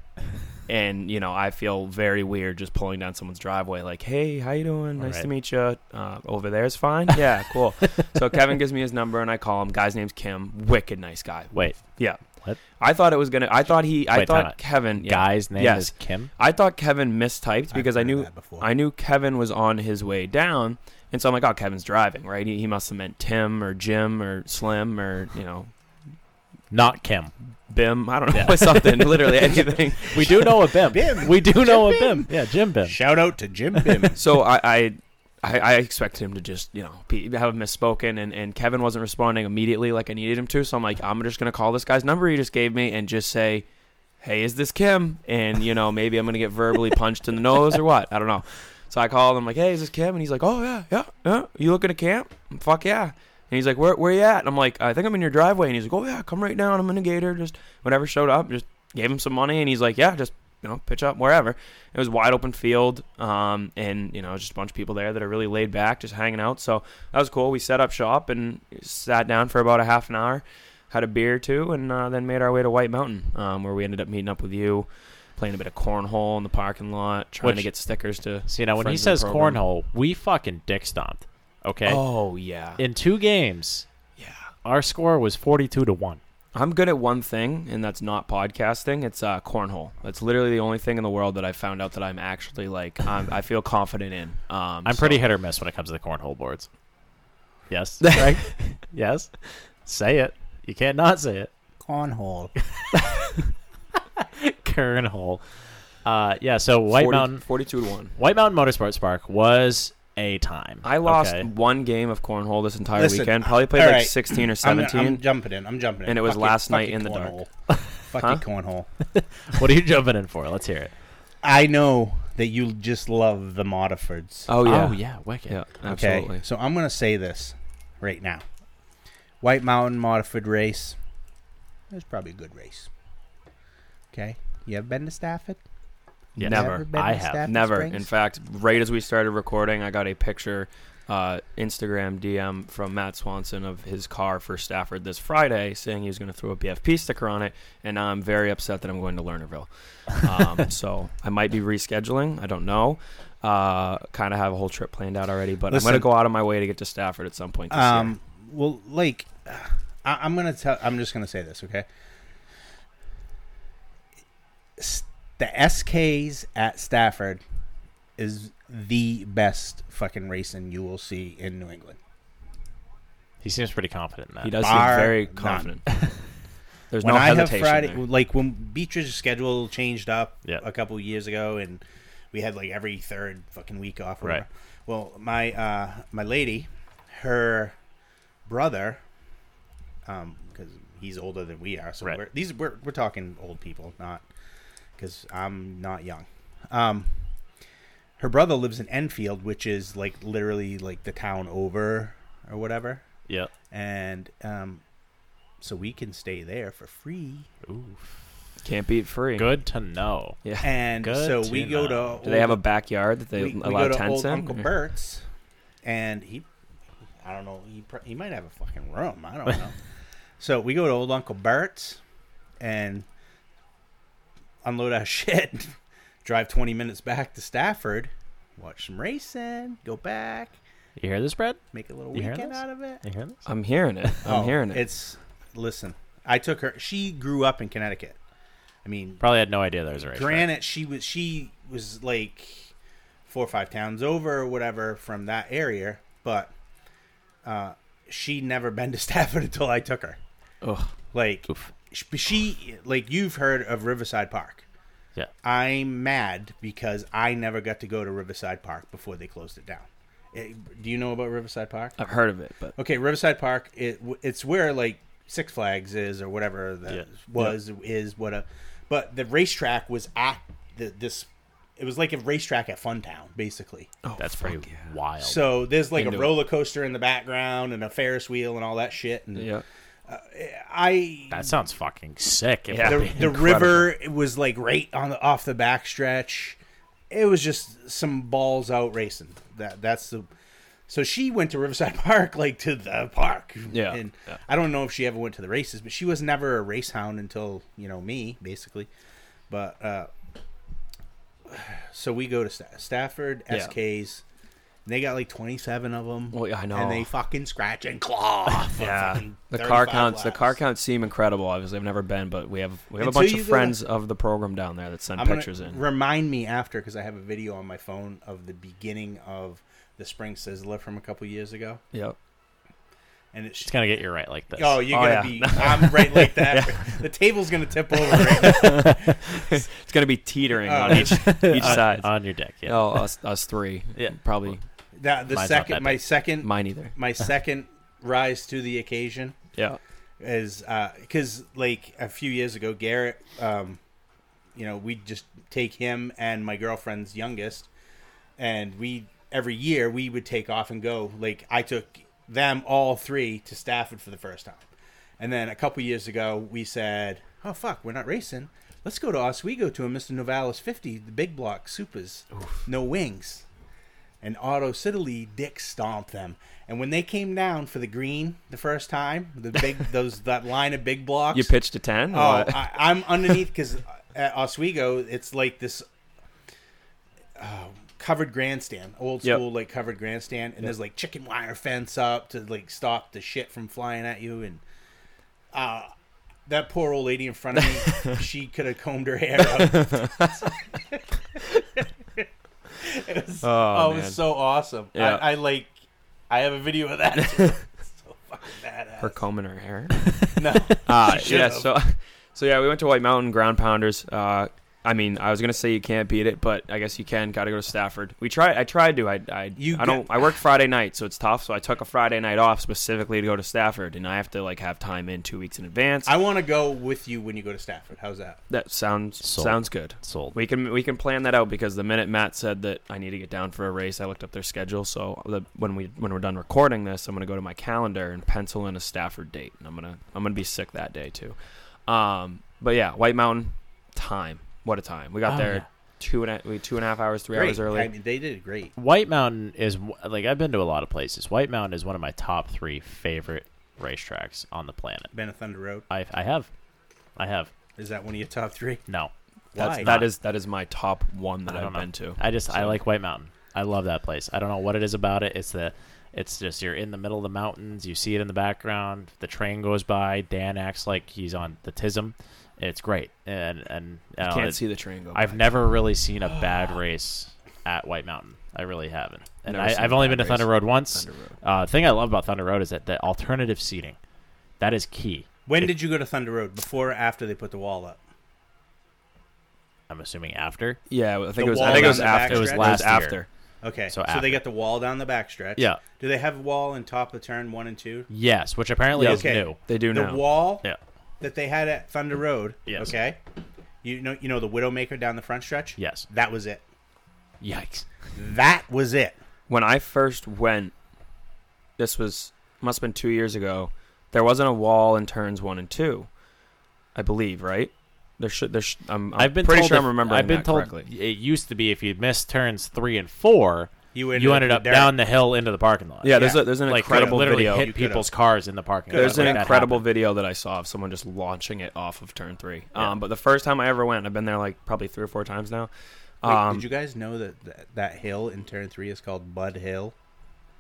[SPEAKER 1] And you know, I feel very weird just pulling down someone's driveway, like, "Hey, how you doing? Nice
[SPEAKER 3] Right.
[SPEAKER 1] to meet you. Uh, over there's fine. Yeah, cool." so Kevin gives me his number, and I call him. Guy's name's Kim. Wicked nice guy.
[SPEAKER 3] Wait,
[SPEAKER 1] Yeah.
[SPEAKER 3] What?
[SPEAKER 1] I thought it was gonna. I thought he. I
[SPEAKER 3] Wait, time
[SPEAKER 1] thought. Kevin. Yeah.
[SPEAKER 3] guy's name
[SPEAKER 1] yes.
[SPEAKER 3] is Kim.
[SPEAKER 1] I thought Kevin mistyped because I knew. I knew Kevin was on his way down, and so I'm like, oh, Kevin's driving, right? He, he must have meant Tim or Jim or Slim or you know
[SPEAKER 3] Not Kim.
[SPEAKER 1] Bim. I don't know something. Literally anything.
[SPEAKER 3] We do know a Bim.
[SPEAKER 4] Bim.
[SPEAKER 3] We do
[SPEAKER 4] Jim
[SPEAKER 3] know a
[SPEAKER 4] Bim.
[SPEAKER 3] Bim. Yeah, Jim Bim.
[SPEAKER 4] Shout out to Jim Bim.
[SPEAKER 1] So I. I I, I expected him to just, you know, be, have misspoken, and, and Kevin wasn't responding immediately like I needed him to. So I'm like, I'm just gonna call this guy's number he just gave me and just say, hey, is this Kim? And, you know, maybe I'm going to get verbally punched in the nose or what. I don't know. So I called him, like, hey, is this Kim? And he's like, oh, yeah, yeah, yeah. You looking to camp? Fuck yeah. And he's like, where, where you at? And I'm like, I think I'm in your driveway. And he's like, oh, yeah, come right down. I'm in a gator. Just whatever showed up. Just gave him some money, and he's like, "Yeah, just you know, pitch up wherever." It was wide open field, um, and you know, just a bunch of people there that are really laid back, just hanging out. So that was cool. We set up shop and sat down for about a half an hour, had a beer or two, and uh, then made our way to White Mountain, um, where we ended up meeting up with you. Playing a bit of cornhole in the parking lot, trying to get stickers to.
[SPEAKER 3] See now when he
[SPEAKER 1] friends of the
[SPEAKER 3] says cornhole, we fucking dick stomped. Okay.
[SPEAKER 1] Oh yeah,
[SPEAKER 3] In two games,
[SPEAKER 1] yeah.
[SPEAKER 3] our score was forty-two to one.
[SPEAKER 1] I'm good at one thing, and that's not podcasting. It's uh, cornhole. That's literally the only thing in the world that I found out that I'm actually like I'm, I feel confident in. Um,
[SPEAKER 3] I'm
[SPEAKER 1] so-
[SPEAKER 3] pretty hit or miss when it comes to the cornhole boards. Yes, Greg? yes. Say it. You can't not say it.
[SPEAKER 4] Cornhole.
[SPEAKER 3] Cornhole. Uh, yeah. So White
[SPEAKER 1] 40
[SPEAKER 3] Mountain,
[SPEAKER 1] 42 to one.
[SPEAKER 3] White Mountain Motorsports Park was a time.
[SPEAKER 1] I lost
[SPEAKER 3] Okay?
[SPEAKER 1] one game of cornhole this entire
[SPEAKER 4] Listen,
[SPEAKER 1] weekend. Probably played like
[SPEAKER 4] right.
[SPEAKER 1] 16 or
[SPEAKER 4] I'm,
[SPEAKER 1] 17.
[SPEAKER 4] I'm jumping in. I'm jumping in.
[SPEAKER 1] And it was
[SPEAKER 4] Fuck
[SPEAKER 1] last
[SPEAKER 4] fuck
[SPEAKER 1] night in the
[SPEAKER 4] cornhole. Fuck
[SPEAKER 1] Huh?
[SPEAKER 4] it, cornhole.
[SPEAKER 3] What are you jumping in for? Let's hear it.
[SPEAKER 4] I know that you just love the Modifords.
[SPEAKER 1] oh yeah,
[SPEAKER 3] Oh yeah, wicked.
[SPEAKER 1] yeah,
[SPEAKER 4] Okay,
[SPEAKER 1] absolutely.
[SPEAKER 4] so I'm gonna say this right now. White Mountain Modiford race. It was probably a good race. Okay, you ever been to Stafford?
[SPEAKER 3] Yes.
[SPEAKER 1] Never.
[SPEAKER 4] Ever been
[SPEAKER 3] I have.
[SPEAKER 1] Never.
[SPEAKER 4] Springs?
[SPEAKER 1] In fact, right as we started recording, I got a picture, uh, Instagram DM from Matt Swanson of his car for Stafford this Friday, saying he was going to throw a BFP sticker on it, and now I'm very upset that I'm going to Lernerville. Um, so I might be rescheduling. I don't know. Uh, kind of have a whole trip planned out already, but I'm going to go out of my way to get to Stafford at some point this year.
[SPEAKER 4] Um, well, like, I, I'm gonna tell. I'm just gonna say this, okay? S- The SKs at Stafford is the best fucking racing you will see in New England.
[SPEAKER 3] He seems pretty confident in that.
[SPEAKER 1] He does
[SPEAKER 4] bar
[SPEAKER 1] seem very confident. There's
[SPEAKER 4] when
[SPEAKER 1] no
[SPEAKER 4] I have Friday,
[SPEAKER 1] there.
[SPEAKER 4] like when Beechridge's schedule changed up
[SPEAKER 3] Yeah.
[SPEAKER 4] a couple years ago, and we had like every third fucking week off.
[SPEAKER 3] Right.
[SPEAKER 4] Well, my uh, my lady, her brother, um, because he's older than we are, so
[SPEAKER 3] Right.
[SPEAKER 4] we're, these we're we're talking old people, not because I'm not young. Um, her brother lives in Enfield, which is like literally like the town over or whatever,
[SPEAKER 3] yeah.
[SPEAKER 4] and um, so we can stay there for free.
[SPEAKER 3] Ooh.
[SPEAKER 1] Can't beat free.
[SPEAKER 3] Good to know.
[SPEAKER 1] Yeah.
[SPEAKER 4] And
[SPEAKER 3] Good
[SPEAKER 4] so
[SPEAKER 3] to
[SPEAKER 4] we go
[SPEAKER 3] know.
[SPEAKER 4] to.
[SPEAKER 1] Do they have a backyard that they
[SPEAKER 4] we, we
[SPEAKER 1] allow
[SPEAKER 4] go to
[SPEAKER 1] tents
[SPEAKER 4] old
[SPEAKER 1] in?
[SPEAKER 4] Uncle Bert's, and he, I don't know, he he might have a fucking room. I don't know. so we go to old Uncle Bert's, and unload our shit, drive twenty minutes back to Stafford, watch some racing, go back,
[SPEAKER 3] You hear this, Brad?
[SPEAKER 4] make a little
[SPEAKER 3] You
[SPEAKER 4] weekend out of it.
[SPEAKER 3] You hear this?
[SPEAKER 1] I'm hearing it. I'm
[SPEAKER 4] Oh,
[SPEAKER 1] hearing it.
[SPEAKER 4] It's listen. I took her. She grew up in Connecticut. I mean,
[SPEAKER 3] Probably had no idea there was a race.
[SPEAKER 4] Granted, she was she was like four or five towns over or whatever from that area, but uh, she never been to Stafford until I took her.
[SPEAKER 1] Ugh.
[SPEAKER 4] Like sh- she, like you've heard of Riverside Park.
[SPEAKER 3] Yeah.
[SPEAKER 4] I'm mad because I never got to go to Riverside Park before they closed it down. Eh, do you know about Riverside Park?
[SPEAKER 1] I've heard of it, but
[SPEAKER 4] Okay, Riverside Park. It it's where like Six Flags is or whatever that
[SPEAKER 3] Yeah.
[SPEAKER 4] was is what a, but the racetrack was at the this. It was like a racetrack at Funtown, basically.
[SPEAKER 3] Oh, that's pretty wild.
[SPEAKER 4] So there's like
[SPEAKER 1] Into
[SPEAKER 4] a roller coaster in the background and a Ferris wheel and all that shit. And
[SPEAKER 1] yeah.
[SPEAKER 4] I
[SPEAKER 3] that sounds fucking sick. It
[SPEAKER 1] Yeah.
[SPEAKER 4] the, the river it was like right on the off the backstretch. It was just some balls out racing. That that's the. So she went to Riverside Park, like to the park.
[SPEAKER 1] Yeah,
[SPEAKER 4] And
[SPEAKER 1] yeah.
[SPEAKER 4] I don't know if she ever went to the races, but she was never a race hound until you know me, basically. But uh, so we go to Sta- Stafford
[SPEAKER 1] Yeah.
[SPEAKER 4] SKs. And they got like twenty seven of them.
[SPEAKER 1] Well, yeah, I know.
[SPEAKER 4] And they fucking scratch and claw.
[SPEAKER 1] Yeah, the car
[SPEAKER 4] 35
[SPEAKER 1] counts. The car counts seem incredible. Obviously, I've never been, but we have we have
[SPEAKER 4] Until
[SPEAKER 1] a bunch
[SPEAKER 4] you
[SPEAKER 1] of
[SPEAKER 4] go-
[SPEAKER 1] friends of the program down there that send
[SPEAKER 4] I'm
[SPEAKER 1] pictures in.
[SPEAKER 4] Remind me after because I have a video on my phone of the beginning of the Spring Sizzler from a couple years ago,
[SPEAKER 1] Yep.
[SPEAKER 4] and it's.
[SPEAKER 3] It's gonna get you right like this.
[SPEAKER 4] Oh, you're
[SPEAKER 1] Oh,
[SPEAKER 4] gonna
[SPEAKER 1] yeah.
[SPEAKER 4] be. I'm right like that. The table's gonna tip over. Right now.
[SPEAKER 1] It's gonna be teetering
[SPEAKER 4] Oh.
[SPEAKER 1] on each each
[SPEAKER 3] on,
[SPEAKER 1] side.
[SPEAKER 3] on your deck. Yeah.
[SPEAKER 1] Oh, us, us three.
[SPEAKER 3] Yeah.
[SPEAKER 1] probably
[SPEAKER 4] That the
[SPEAKER 3] Mine's not
[SPEAKER 4] second,
[SPEAKER 3] that
[SPEAKER 4] my
[SPEAKER 3] big.
[SPEAKER 4] second,
[SPEAKER 1] mine either.
[SPEAKER 4] my second rise to the occasion
[SPEAKER 1] Yeah.
[SPEAKER 4] is uh, because like a few years ago, Garrett, um, you know, we just take him and my girlfriend's youngest, and we every year we would take off and go. Like I took them all three to Stafford for the first time, and then a couple years ago we said, "Oh fuck, we're not racing." let's go to Oswego to a Mr. Novelis 50, the big block supers, no wings. And Otto Sitterly Dick stomped them. And when they came down for the green the first time, the big those that line of big blocks.
[SPEAKER 1] You pitched a ten.
[SPEAKER 4] Oh. I, I'm underneath because at Oswego it's like this uh, covered grandstand, old
[SPEAKER 1] Yep.
[SPEAKER 4] school like covered grandstand, and there's like chicken wire fence up to like stop the shit from flying at you. And uh, that poor old lady in front of me, she could have combed her hair out. it was,
[SPEAKER 1] Oh,
[SPEAKER 4] oh, it was so awesome.
[SPEAKER 1] Yeah.
[SPEAKER 4] I, I like. I have a video of that. So fucking badass.
[SPEAKER 1] her combing her hair.
[SPEAKER 4] no,
[SPEAKER 1] Uh, yeah, so so yeah, we went to White Mountain Ground Pounders. Uh, I mean, I was gonna say you can't beat it, but I guess you can. Got to go to Stafford. We tried. I tried to. I I,
[SPEAKER 4] You
[SPEAKER 1] I don't.
[SPEAKER 4] got-
[SPEAKER 1] I work Friday night, so it's tough. So I took a Friday night off specifically to go to Stafford, and I have to like have time in two weeks in advance.
[SPEAKER 4] I want to go with you when you go to Stafford. How's that?
[SPEAKER 1] that sounds
[SPEAKER 3] Sold.
[SPEAKER 1] sounds good.
[SPEAKER 3] Sold.
[SPEAKER 1] We can we can plan that out because the minute Matt said that I need to get down for a race, I looked up their schedule. So the, when we when we're done recording this, I'm gonna go to my calendar and pencil in a Stafford date, and I'm gonna I'm gonna be sick that day too. Um, but yeah, White Mountain time. What a time! We got
[SPEAKER 3] Oh,
[SPEAKER 1] there
[SPEAKER 3] yeah.
[SPEAKER 1] two and a, we two and a half hours, three
[SPEAKER 4] Great.
[SPEAKER 1] hours early.
[SPEAKER 4] I mean, they did great.
[SPEAKER 3] White Mountain is like I've been to a lot of places. White Mountain is one of my top three favorite racetracks on the planet.
[SPEAKER 4] Been a Thunder Road.
[SPEAKER 3] I I have, I have.
[SPEAKER 4] Is that one of your top three?
[SPEAKER 3] No,
[SPEAKER 1] That's,
[SPEAKER 4] Why?
[SPEAKER 1] that is that is my top one that
[SPEAKER 3] I
[SPEAKER 1] I've
[SPEAKER 3] know.
[SPEAKER 1] been to.
[SPEAKER 3] I just I like White Mountain. I love that place. I don't know what it is about it. It's the it's just you're in the middle of the mountains. You see it in the background. The train goes by. Dan acts like he's on the Tism. It's great. And and you know,
[SPEAKER 1] Can't
[SPEAKER 3] it-
[SPEAKER 1] see the train go.
[SPEAKER 3] I've
[SPEAKER 1] by.
[SPEAKER 3] never really seen a bad race at White Mountain. I really haven't. And
[SPEAKER 1] Never
[SPEAKER 3] I, I've only been to Thunder. Road once.
[SPEAKER 1] Thunder Road.
[SPEAKER 3] Uh, the thing I love about Thunder Road is that the alternative seating. That is key.
[SPEAKER 4] When
[SPEAKER 3] It-
[SPEAKER 4] did you go to Thunder Road? Before or after they put the wall up?
[SPEAKER 3] I'm assuming after.
[SPEAKER 1] Yeah, I think
[SPEAKER 4] The
[SPEAKER 1] it was. I think it was
[SPEAKER 4] down the
[SPEAKER 1] after.
[SPEAKER 4] backstretch?
[SPEAKER 3] It was last year.
[SPEAKER 1] after.
[SPEAKER 4] Okay,
[SPEAKER 3] So
[SPEAKER 4] so, they got the wall down the backstretch.
[SPEAKER 3] Yeah.
[SPEAKER 4] Do they have a wall in top of turn one and two?
[SPEAKER 3] Yes, which apparently
[SPEAKER 1] Yeah.
[SPEAKER 3] is
[SPEAKER 4] Okay.
[SPEAKER 3] new.
[SPEAKER 1] They do
[SPEAKER 4] the
[SPEAKER 1] now.
[SPEAKER 4] wall
[SPEAKER 3] Yeah.
[SPEAKER 4] That they had at Thunder Road.
[SPEAKER 3] Yes.
[SPEAKER 4] Okay. You know, you know the Widowmaker down the front stretch.
[SPEAKER 3] Yes.
[SPEAKER 4] That was it.
[SPEAKER 3] Yikes.
[SPEAKER 4] That was it.
[SPEAKER 1] when I first went, this was must have been two years ago. There wasn't a wall in turns one and two, I believe. Right? There should. There. Sh- I'm, I'm
[SPEAKER 3] I've been
[SPEAKER 1] pretty
[SPEAKER 3] told
[SPEAKER 1] sure
[SPEAKER 3] if-
[SPEAKER 1] I'm remembering
[SPEAKER 3] I've been
[SPEAKER 1] that
[SPEAKER 3] told
[SPEAKER 1] correctly.
[SPEAKER 3] it used to be if you missed turns three and four,
[SPEAKER 4] You ended
[SPEAKER 3] you
[SPEAKER 4] up
[SPEAKER 3] ended
[SPEAKER 4] in
[SPEAKER 3] up down the hill into the parking lot.
[SPEAKER 1] Yeah, there's a, there's an
[SPEAKER 3] like
[SPEAKER 1] incredible
[SPEAKER 3] literally
[SPEAKER 1] video.
[SPEAKER 3] hit people's cars in the parking lot.
[SPEAKER 1] There's an
[SPEAKER 3] Like, that
[SPEAKER 1] incredible
[SPEAKER 3] happened.
[SPEAKER 1] video that I saw of someone just launching it off of turn three.
[SPEAKER 3] Yeah.
[SPEAKER 1] Um, but the first time I ever went, I've been there like probably three or four times now.
[SPEAKER 4] Wait,
[SPEAKER 1] Um,
[SPEAKER 4] did you guys know that, that that hill in turn three is called Bud Hill?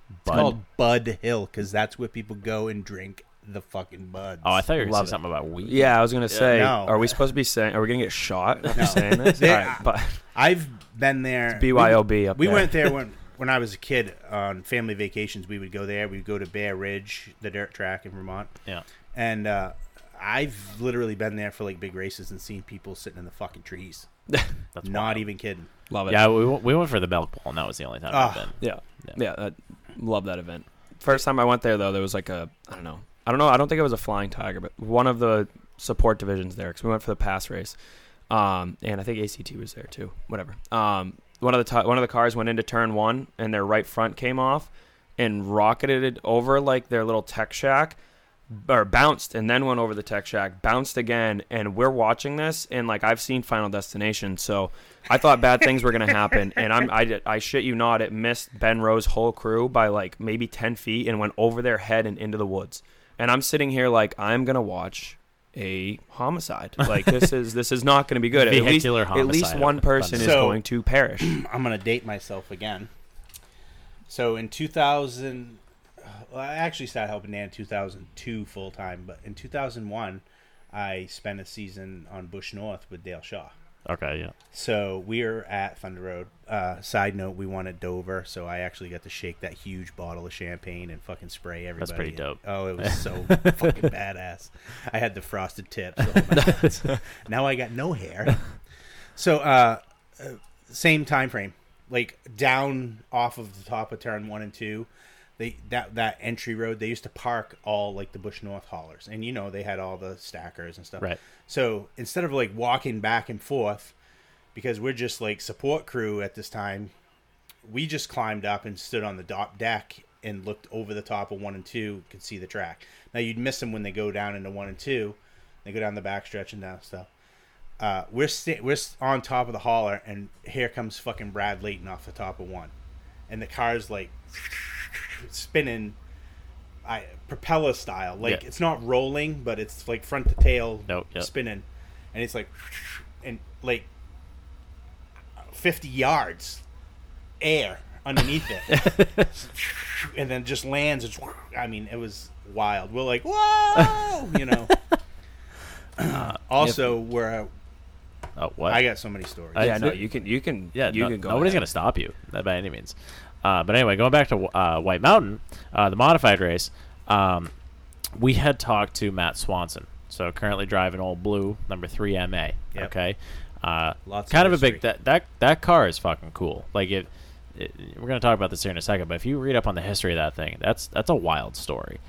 [SPEAKER 4] It's
[SPEAKER 3] Bud?
[SPEAKER 4] called Bud Hill because that's where people go and drink the fucking buds.
[SPEAKER 3] Oh, I thought you were going to
[SPEAKER 1] Love
[SPEAKER 3] say something about weed.
[SPEAKER 1] yeah, I was gonna say,
[SPEAKER 4] no.
[SPEAKER 1] are we supposed to be saying? Are we gonna get shot after saying this?
[SPEAKER 4] They-
[SPEAKER 1] All right, but
[SPEAKER 4] I've been there.
[SPEAKER 1] It's BYOB up
[SPEAKER 4] We
[SPEAKER 1] there.
[SPEAKER 4] went there when when I was a kid on family vacations. We would go there. We'd go to Bear Ridge, the dirt track in Vermont,
[SPEAKER 3] Yeah.
[SPEAKER 4] and uh, I've literally been there for like big races and seen people sitting in the fucking trees.
[SPEAKER 3] That's
[SPEAKER 4] Not
[SPEAKER 3] wild.
[SPEAKER 4] even kidding.
[SPEAKER 1] love it.
[SPEAKER 3] Yeah, we, went- we went for the milk bowl, and that was the only time
[SPEAKER 4] Ah.
[SPEAKER 3] I've been.
[SPEAKER 1] Yeah,
[SPEAKER 3] Yeah.
[SPEAKER 1] yeah, that, love that event. First time I went there though, there was like a I don't know, I don't know, I don't think it was a Flying Tiger, but one of the support divisions there because we went for the pass race, um, and I think ACT was there too. Whatever. Um, one of the ti one of the cars went into turn one, and their right front came off, and rocketed it over like their little tech shack. Or bounced and then went over the tech shack, bounced again, and we're watching this, and like I've seen Final Destination, so I thought bad things were gonna happen, and I'm I, did- I shit you not, it missed Ben Rowe's whole crew by like maybe ten feet and went over their head and into the woods. And I'm sitting here like I'm gonna watch a homicide. Like this is this is not gonna be good. At least
[SPEAKER 3] Vehicular
[SPEAKER 1] at least one person is
[SPEAKER 4] So-
[SPEAKER 1] going to perish.
[SPEAKER 4] I'm gonna date myself again. So in 2000, uh, well, I actually started helping Dan in 2002 full time, but in 2001, I spent a season on Busch North with Dale Shaw.
[SPEAKER 3] Okay, yeah.
[SPEAKER 4] So we are at Thunder Road. Uh, side note: We won at Dover, so I actually got to shake that huge bottle of champagne and fucking spray everybody.
[SPEAKER 3] That's pretty dope.
[SPEAKER 4] Oh, it was so fucking badass. I had the frosted tips. Oh God. now I got no hair. So, uh, uh, same time frame, like down off of the top of turn one and two. They that that entry road. They used to park all like the Busch North haulers, and you know they had all the stackers and stuff.
[SPEAKER 3] Right.
[SPEAKER 4] So instead of like walking back and forth, because we're just like support crew at this time, we just climbed up and stood on the top deck and looked over the top of one and two, could see the track. Now you'd miss them when they go down into one and two, they go down the back stretch and down stuff. uh, we're sta- we're on top of the hauler, and here comes fucking Brad Leighton off the top of one, and the car's like spinning, I propeller style. Like
[SPEAKER 3] Yeah.
[SPEAKER 4] it's not rolling, but it's like front to tail
[SPEAKER 3] Nope, yep.
[SPEAKER 4] spinning, and it's like, and like fifty yards air underneath it, and then just lands. It's, I mean, it was wild. We're like, whoa, you know. also, we're
[SPEAKER 3] Oh, what?
[SPEAKER 4] I got so many stories.
[SPEAKER 3] I-
[SPEAKER 1] yeah, no, you can you can
[SPEAKER 3] Yeah,
[SPEAKER 1] you
[SPEAKER 3] no-
[SPEAKER 1] can go.
[SPEAKER 3] nobody's
[SPEAKER 1] ahead.
[SPEAKER 3] gonna stop you uh, by any means. Uh, but anyway, going back to uh, White Mountain, uh, the modified race, um, we had talked to Matt Swanson, so currently driving old blue number three MA.
[SPEAKER 4] Yep.
[SPEAKER 3] Okay, uh,
[SPEAKER 4] Lots
[SPEAKER 3] kind of, a big that that that car is fucking cool. Like it, it, we're gonna talk about this here in a second, but if you read up on the history of that thing, that's that's a wild story.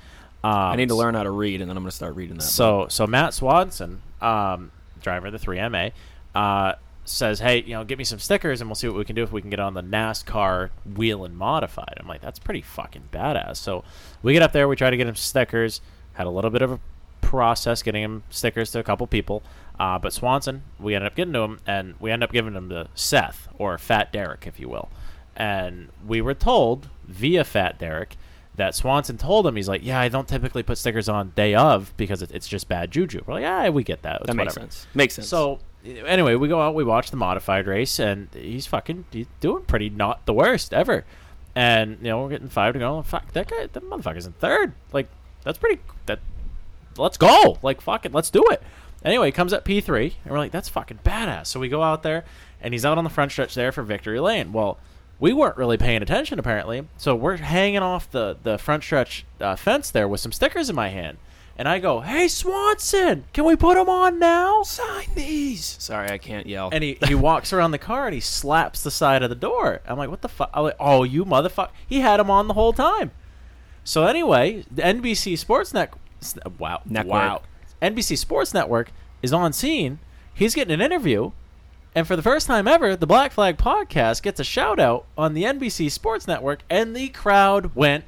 [SPEAKER 3] Um,
[SPEAKER 1] I need to learn how to read, and then I'm gonna start reading that.
[SPEAKER 3] so so Matt Swanson, um, driver of the 3MA, uh, says, "Hey, you know, get me some stickers, and we'll see what we can do if we can get on the NASCAR Whelen modified." I'm like, "That's pretty fucking badass." So we get up there, we try to get him stickers. Had a little bit of a process getting him stickers to a couple people, uh, but Swanson, we ended up getting to him, and we ended up giving him to Seth or Fat Derek, if you will. And we were told via Fat Derek that Swanson told him he's like, yeah, I don't typically put stickers on day of because it, it's just bad juju. We're like, yeah, we get that. It's
[SPEAKER 1] that makes
[SPEAKER 3] whatever."
[SPEAKER 1] sense. Makes sense.
[SPEAKER 3] So anyway, we go out, we watch the modified race, and he's fucking he's doing pretty not the worst ever. And you know we're getting five to go. Fuck that guy, that motherfucker's in third. Like that's pretty. That let's go. Like fuck it, let's do it. Anyway, he comes at P three, and we're like, that's fucking badass. So we go out there, and he's out on the front stretch there for victory lane. Well, we weren't really paying attention apparently, so we're hanging off the the front stretch uh, fence there with some stickers in my hand. And I go, "Hey Swanson, can we put them on now?"
[SPEAKER 1] sign these. Sorry, I can't yell.
[SPEAKER 3] And he, he walks around the car and he slaps the side of the door. I'm like, what the fuck? I'm like, oh, you motherfucker. He had him on the whole time. So anyway, the NBC Sports Net, wow,
[SPEAKER 1] Network.
[SPEAKER 3] wow, NBC Sports Network is on scene. He's getting an interview, and for the first time ever, the Black Flag Podcast gets a shout out on the NBC Sports Network, and the crowd went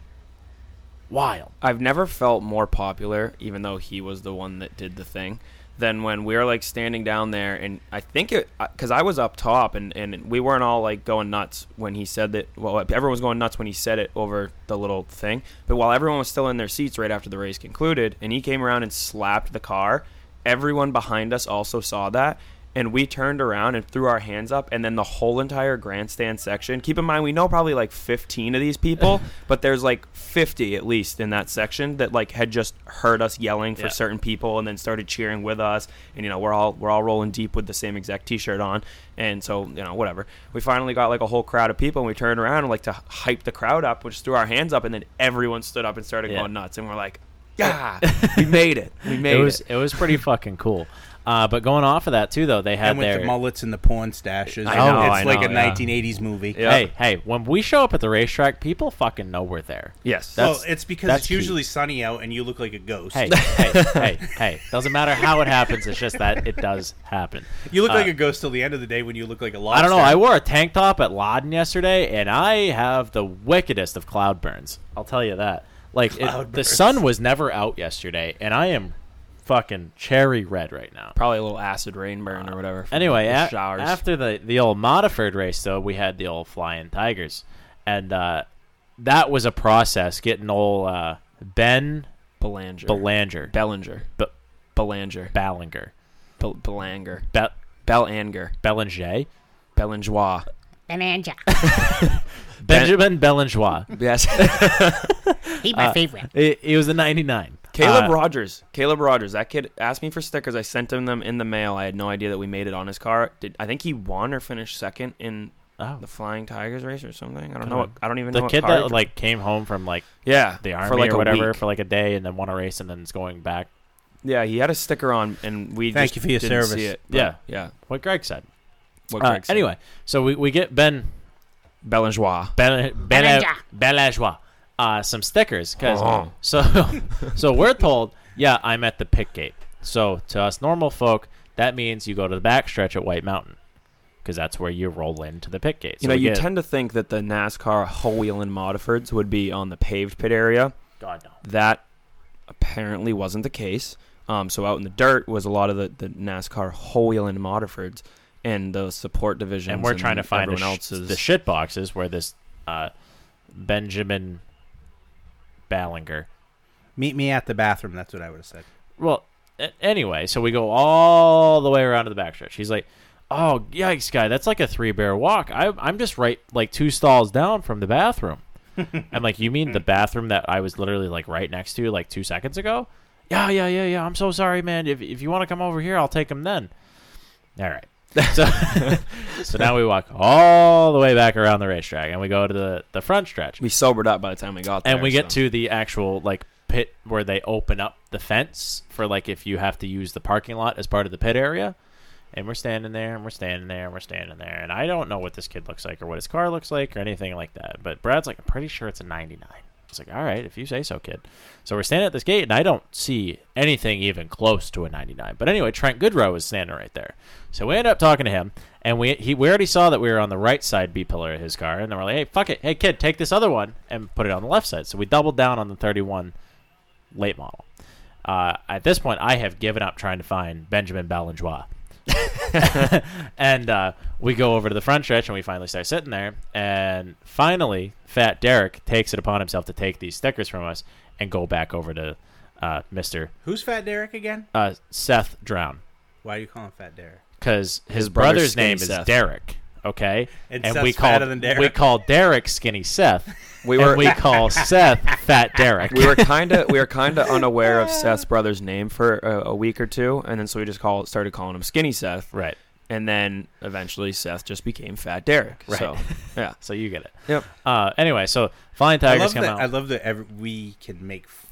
[SPEAKER 3] wild.
[SPEAKER 1] I've never felt more popular, even though he was the one that did the thing, than when we were like standing down there. And I think it, because I was up top and, and we weren't all like going nuts when he said that. Well, everyone was going nuts when he said it over the little thing. But while everyone was still in their seats right after the race concluded, and he came around and slapped the car, everyone behind us also saw that. And we turned around and threw our hands up, and then the whole entire grandstand section. Keep in mind, we know probably like 15 of these people, but there's like 50 at least in that section that like had just heard us yelling for
[SPEAKER 3] Yeah.
[SPEAKER 1] certain people, and then started cheering with us. And you know, we're all we're all rolling deep with the same exact T-shirt on, and so you know, whatever. We finally got like a whole crowd of people, and we turned around and like to hype the crowd up, we just threw our hands up, and then everyone stood up and started
[SPEAKER 3] Yeah.
[SPEAKER 1] going nuts, and we're like, yeah, we made it, we made
[SPEAKER 3] It
[SPEAKER 1] it.
[SPEAKER 3] it was pretty fucking cool. Uh, but going off of that too, though, they had
[SPEAKER 4] and with
[SPEAKER 3] their
[SPEAKER 4] the mullets and the porn stashes.
[SPEAKER 1] I know,
[SPEAKER 4] it's
[SPEAKER 1] I
[SPEAKER 4] like
[SPEAKER 1] know,
[SPEAKER 4] a
[SPEAKER 1] yeah.
[SPEAKER 4] 1980s movie.
[SPEAKER 1] Yeah.
[SPEAKER 3] Hey, hey, when we show up at the racetrack, people fucking know we're there.
[SPEAKER 1] yes,
[SPEAKER 4] Well, it's because
[SPEAKER 3] that's
[SPEAKER 4] it's
[SPEAKER 3] key.
[SPEAKER 4] usually sunny out and you look like a ghost.
[SPEAKER 3] Hey, hey, hey, hey. Doesn't matter how it happens, it's just that it does happen.
[SPEAKER 4] you look
[SPEAKER 3] Uh,
[SPEAKER 4] like a ghost till the end of the day when you look like a lobster.
[SPEAKER 3] I don't know. I wore a tank top at Loudon yesterday, and I have the wickedest of cloud burns. I'll tell you that. Like, it, the sun was never out yesterday, and I am fucking cherry red right now.
[SPEAKER 1] probably a little acid rain burn or whatever.
[SPEAKER 3] Anyway,
[SPEAKER 1] the
[SPEAKER 3] a- after the the old Modiford race, though, we had the old Flying Tigers, and uh, that was a process getting old uh, Ben
[SPEAKER 1] Belanger,
[SPEAKER 3] Belanger,
[SPEAKER 1] Bellinger,
[SPEAKER 3] Be-
[SPEAKER 1] Belanger,
[SPEAKER 3] Ballinger,
[SPEAKER 1] Bel- Belanger,
[SPEAKER 3] Be-
[SPEAKER 1] Belanger,
[SPEAKER 3] Bellanger,
[SPEAKER 1] Belangeois. Belanger.
[SPEAKER 3] Benjamin Belangeois.
[SPEAKER 1] Yes,
[SPEAKER 5] He's my favorite.
[SPEAKER 3] He, he was a 99.
[SPEAKER 1] Caleb
[SPEAKER 3] Uh,
[SPEAKER 1] Rogers. Caleb Rogers. That kid asked me for stickers. I sent him them in the mail. I had no idea that we made it on his car. Did I think he won or finished second in
[SPEAKER 3] Oh.
[SPEAKER 1] the Flying Tigers race or something? I don't know. What, I don't even know.
[SPEAKER 3] the
[SPEAKER 1] what
[SPEAKER 3] kid
[SPEAKER 1] car
[SPEAKER 3] that like came home from like
[SPEAKER 1] yeah
[SPEAKER 3] the army
[SPEAKER 1] for like
[SPEAKER 3] or whatever
[SPEAKER 1] week.
[SPEAKER 3] for like a day and then won a race and then is going back.
[SPEAKER 1] yeah, he had a sticker on, and we
[SPEAKER 4] Thank
[SPEAKER 1] just
[SPEAKER 4] you for your
[SPEAKER 1] didn't
[SPEAKER 4] service.
[SPEAKER 1] It,
[SPEAKER 3] Yeah.
[SPEAKER 1] yeah.
[SPEAKER 3] What Greg said.
[SPEAKER 1] What
[SPEAKER 3] Uh,
[SPEAKER 1] Greg said.
[SPEAKER 3] anyway, so we, we get Ben
[SPEAKER 1] Belangeois.
[SPEAKER 3] Ben Ben
[SPEAKER 5] Belangeois.
[SPEAKER 3] Uh, some stickers because
[SPEAKER 1] Oh.
[SPEAKER 3] so so we're told yeah I'm at the pit gate. So to us normal folk that means you go to the back stretch at White Mountain because that's where you roll into the pit gate. So
[SPEAKER 1] You know, you
[SPEAKER 3] get-
[SPEAKER 1] tend to think that the NASCAR whole Whelen Modifords would be on the paved pit area.
[SPEAKER 3] God no.
[SPEAKER 1] That apparently wasn't the case. Um, so out in the dirt was a lot of the, the NASCAR whole Whelen Modifords and the support divisions.
[SPEAKER 3] and we're trying to find the,
[SPEAKER 1] everyone
[SPEAKER 3] sh-
[SPEAKER 1] else's.
[SPEAKER 3] the shit boxes where this uh, Benjamin Ballinger.
[SPEAKER 4] Meet me at the bathroom. That's what I would have said.
[SPEAKER 3] Well, a- anyway, so we go all the way around to the backstretch. He's like, "Oh, yikes, guy, that's like a three bear walk. I, I'm just right like two stalls down from the bathroom." I'm like, "You mean the bathroom that I was literally like right next to like two seconds ago?" Yeah, yeah, yeah, yeah. I'm so sorry, man. If if you want to come over here, I'll take him then. All right. So, so now we walk all the way back around the racetrack, and we go to the the front stretch.
[SPEAKER 1] we sobered up by the time we got there.
[SPEAKER 3] and we get
[SPEAKER 1] so.
[SPEAKER 3] to the actual like pit where they open up the fence for like if you have to use the parking lot as part of the pit area and we're standing there and we're standing there and we're standing there and i don't know what this kid looks like or what his car looks like or anything like that but brad's like i'm pretty sure it's a 99 it's like all right if you say so kid. So we're standing at this gate and i don't see anything even close to a 99 but anyway trent goodrow is standing right there. So we end up talking to him and we he we already saw that we were on the right side b pillar of his car and then we're like hey fuck it. Hey kid take this other one and put it on the left side. So we doubled down on the 31 late model. Uh, at this point i have given up trying to find benjamin Ballanjois. and uh, we go over to the front stretch and we finally start sitting there and finally fat derek takes it upon himself to take these stickers from us and go back over to uh, mr
[SPEAKER 4] Who's Fat Derek again?
[SPEAKER 3] uh, seth drown
[SPEAKER 4] Why do you call him Fat Derek?
[SPEAKER 3] because his,
[SPEAKER 1] His brother's
[SPEAKER 3] brother's
[SPEAKER 1] Skinny
[SPEAKER 3] name is
[SPEAKER 1] Seth.
[SPEAKER 3] derek okay
[SPEAKER 4] And
[SPEAKER 3] we
[SPEAKER 4] Seth's
[SPEAKER 3] call
[SPEAKER 4] fatter than Derek.
[SPEAKER 3] we call derek skinny seth
[SPEAKER 1] We
[SPEAKER 3] and
[SPEAKER 1] were-
[SPEAKER 3] we call seth fat derek
[SPEAKER 1] we were kind of we were kind of unaware of Seth's brother's name for a, a week or two, and then so we just call started calling him Skinny Seth,
[SPEAKER 3] right
[SPEAKER 1] and then eventually Seth just became Fat Derek.
[SPEAKER 3] Right.
[SPEAKER 1] So yeah,
[SPEAKER 3] so you get it
[SPEAKER 1] Yep.
[SPEAKER 3] uh, anyway so flying
[SPEAKER 4] I
[SPEAKER 3] tigers come
[SPEAKER 4] that.
[SPEAKER 3] out
[SPEAKER 4] I love that every, we can make f-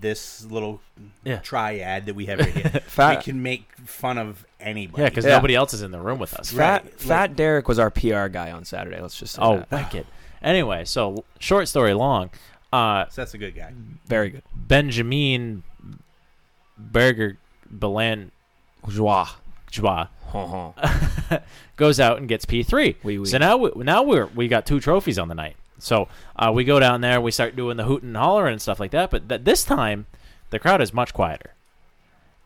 [SPEAKER 4] this little
[SPEAKER 3] Yeah.
[SPEAKER 4] triad that we have right here.
[SPEAKER 1] Fat-
[SPEAKER 4] we can make fun of anybody.
[SPEAKER 3] Yeah, because
[SPEAKER 1] Yeah.
[SPEAKER 3] nobody else is in the room with us.
[SPEAKER 1] Fat
[SPEAKER 4] Right,
[SPEAKER 1] Fat Derek was our PR guy on Saturday. Let's just say
[SPEAKER 3] Oh,
[SPEAKER 1] that.
[SPEAKER 3] wicked. Anyway, so short story long, uh,
[SPEAKER 4] So that's a good guy.
[SPEAKER 1] very good.
[SPEAKER 3] Benjamin Berger Belan
[SPEAKER 1] Joie.
[SPEAKER 3] Joie
[SPEAKER 1] Hon, hon.
[SPEAKER 3] goes out and gets P three.
[SPEAKER 1] Oui, oui.
[SPEAKER 3] So now we, now we're we got two trophies on the night. So uh, we go down there, we start doing the hooting and hollering and stuff like that. But th- this time, the crowd is much quieter.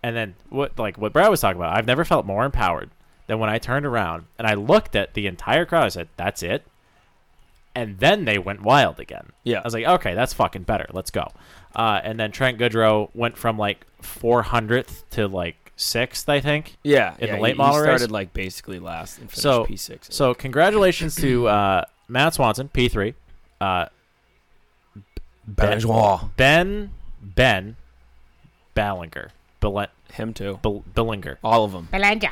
[SPEAKER 3] And then what like what Brad was talking about, I've never felt more empowered than when I turned around and I looked at the entire crowd. I said, "That's it." And then they went wild again.
[SPEAKER 1] Yeah.
[SPEAKER 3] I was like, "Okay, that's fucking better. Let's go." Uh, and then Trent Goodrow went from like 400th to like sixth, I think.
[SPEAKER 1] Yeah,
[SPEAKER 3] In
[SPEAKER 1] yeah,
[SPEAKER 3] the late
[SPEAKER 1] he,
[SPEAKER 3] model
[SPEAKER 1] he
[SPEAKER 3] race?
[SPEAKER 1] started like basically last and finished
[SPEAKER 3] so
[SPEAKER 1] P six.
[SPEAKER 3] So congratulations to uh, Matt Swanson, P three. Uh, Ben,
[SPEAKER 1] Benjois.
[SPEAKER 3] ben Ben Ballinger, Belen,
[SPEAKER 1] Him too.
[SPEAKER 3] Bel- Bellinger,
[SPEAKER 1] All of them.
[SPEAKER 5] Belanja.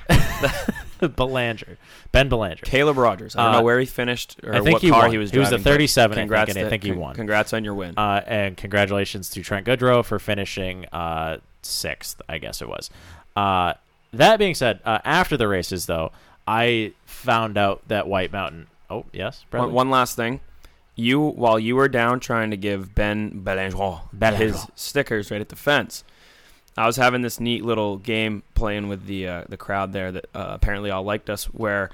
[SPEAKER 3] Belanger, Ben Belanger.
[SPEAKER 1] Caleb Rogers. I don't
[SPEAKER 3] Uh,
[SPEAKER 1] know where he finished or
[SPEAKER 3] I think
[SPEAKER 1] what
[SPEAKER 3] he
[SPEAKER 1] car
[SPEAKER 3] won.
[SPEAKER 1] he was
[SPEAKER 3] He was the
[SPEAKER 1] driving. but
[SPEAKER 3] 37, I think,
[SPEAKER 1] Congrats
[SPEAKER 3] and I
[SPEAKER 1] to-
[SPEAKER 3] think he
[SPEAKER 1] con-
[SPEAKER 3] won.
[SPEAKER 1] Congrats on your win.
[SPEAKER 3] Uh, and congratulations to Trent Goodrow for finishing uh, sixth, I guess it was. Uh, that being said, uh, after the races, though, I found out that White Mountain. Oh yes, Bradley?
[SPEAKER 1] one, one last thing. You while you were down trying to give Ben Belangeron his stickers right at the fence, I was having this neat little game playing with the uh, the crowd there that uh, apparently all liked us. Where,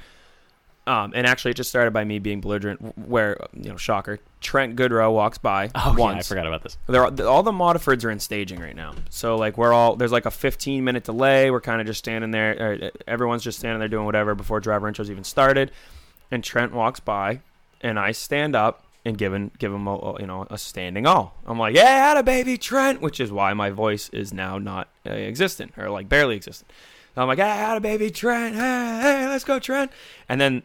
[SPEAKER 1] um, and actually it just started by me being belligerent. Where you know, shocker, Trent Goodrow walks by
[SPEAKER 3] Oh, yeah. I forgot about this.
[SPEAKER 1] They're all, all the Modifords are in staging right now. So like we're all there's like a 15 minute delay. We're kind of just standing there. Uh, everyone's just standing there doing whatever before driver intros even started. And Trent walks by, and I stand up and him give him a, you know a standing all. I'm like, yeah, had a baby Trent, which is why my voice is now not uh, existent or like barely existent. So I'm like, yeah, had a baby Trent. Hey, hey, let's go Trent. And then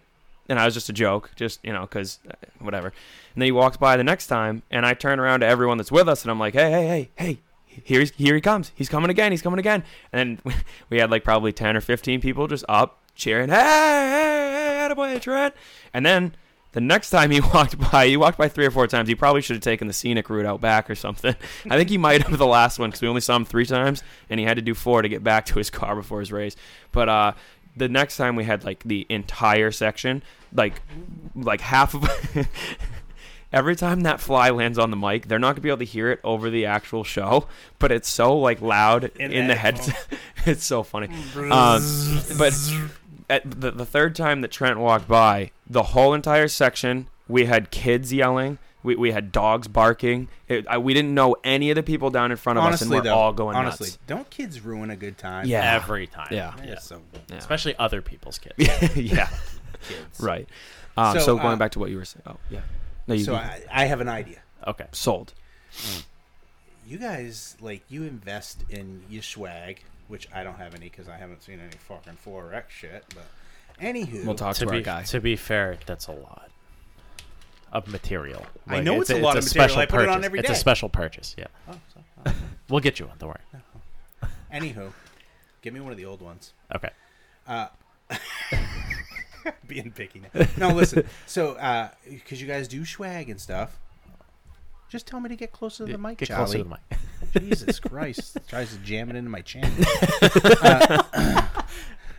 [SPEAKER 1] and I was just a joke, just you know, because whatever. And then he walks by the next time, and I turn around to everyone that's with us, and I'm like, hey, hey, hey, hey, here he's here he comes, he's coming again, he's coming again. And then we had like probably ten or fifteen people just up cheering, hey, hey, hey, attaboy, Trent. And then the next time he walked by, he walked by three or four times. He probably should have taken the scenic route out back or something. I think he might have the last one because we only saw him three times, and he had to do four to get back to his car before his race. But uh, the next time we had like the entire section, like like half of. Every time that fly lands on the mic, they're not gonna be able to hear it over the actual show, but it's so like loud in,
[SPEAKER 4] In
[SPEAKER 1] the
[SPEAKER 4] the
[SPEAKER 1] headset. it's so funny. Um, but at the, the third time that Trent walked by, the whole entire section, we had kids yelling, We, we had dogs barking. It, I, we didn't know any of the people down in front of us, and
[SPEAKER 4] honestly,
[SPEAKER 1] we're
[SPEAKER 4] though,
[SPEAKER 1] all going
[SPEAKER 4] honestly,
[SPEAKER 1] nuts.
[SPEAKER 4] don't kids ruin a good time?
[SPEAKER 1] Yeah.
[SPEAKER 3] Every time.
[SPEAKER 1] Yeah.
[SPEAKER 4] Yeah, so
[SPEAKER 1] Yeah.
[SPEAKER 3] Especially other people's kids.
[SPEAKER 1] yeah,
[SPEAKER 4] kids.
[SPEAKER 1] right. Um,
[SPEAKER 4] So,
[SPEAKER 1] so, going
[SPEAKER 4] uh,
[SPEAKER 1] back to what you were saying. Oh, yeah. No, you
[SPEAKER 4] So
[SPEAKER 1] you-
[SPEAKER 4] I, I have an idea.
[SPEAKER 3] Okay.
[SPEAKER 1] sold.
[SPEAKER 4] You guys like you invest in your swag, which I don't have any because I haven't seen any fucking forex shit. But anywho,
[SPEAKER 1] We'll talk
[SPEAKER 3] To
[SPEAKER 1] to, our
[SPEAKER 3] be,
[SPEAKER 1] guy.
[SPEAKER 3] to be fair, that's a lot of material.
[SPEAKER 4] I know it's a lot of material. I put it on every
[SPEAKER 3] It's
[SPEAKER 4] day.
[SPEAKER 3] a special purchase. Yeah.
[SPEAKER 4] Oh, so, oh.
[SPEAKER 3] We'll get you one. Don't worry. Oh.
[SPEAKER 4] Anywho, give me one of the old ones.
[SPEAKER 3] Okay.
[SPEAKER 4] Uh, being picky now. No, listen. So, uh, because you guys do swag and stuff, just tell me to get closer to the mic,
[SPEAKER 3] Get
[SPEAKER 4] Charlie.
[SPEAKER 3] closer to the mic.
[SPEAKER 4] Jesus Christ! Tries to jam it into my channel.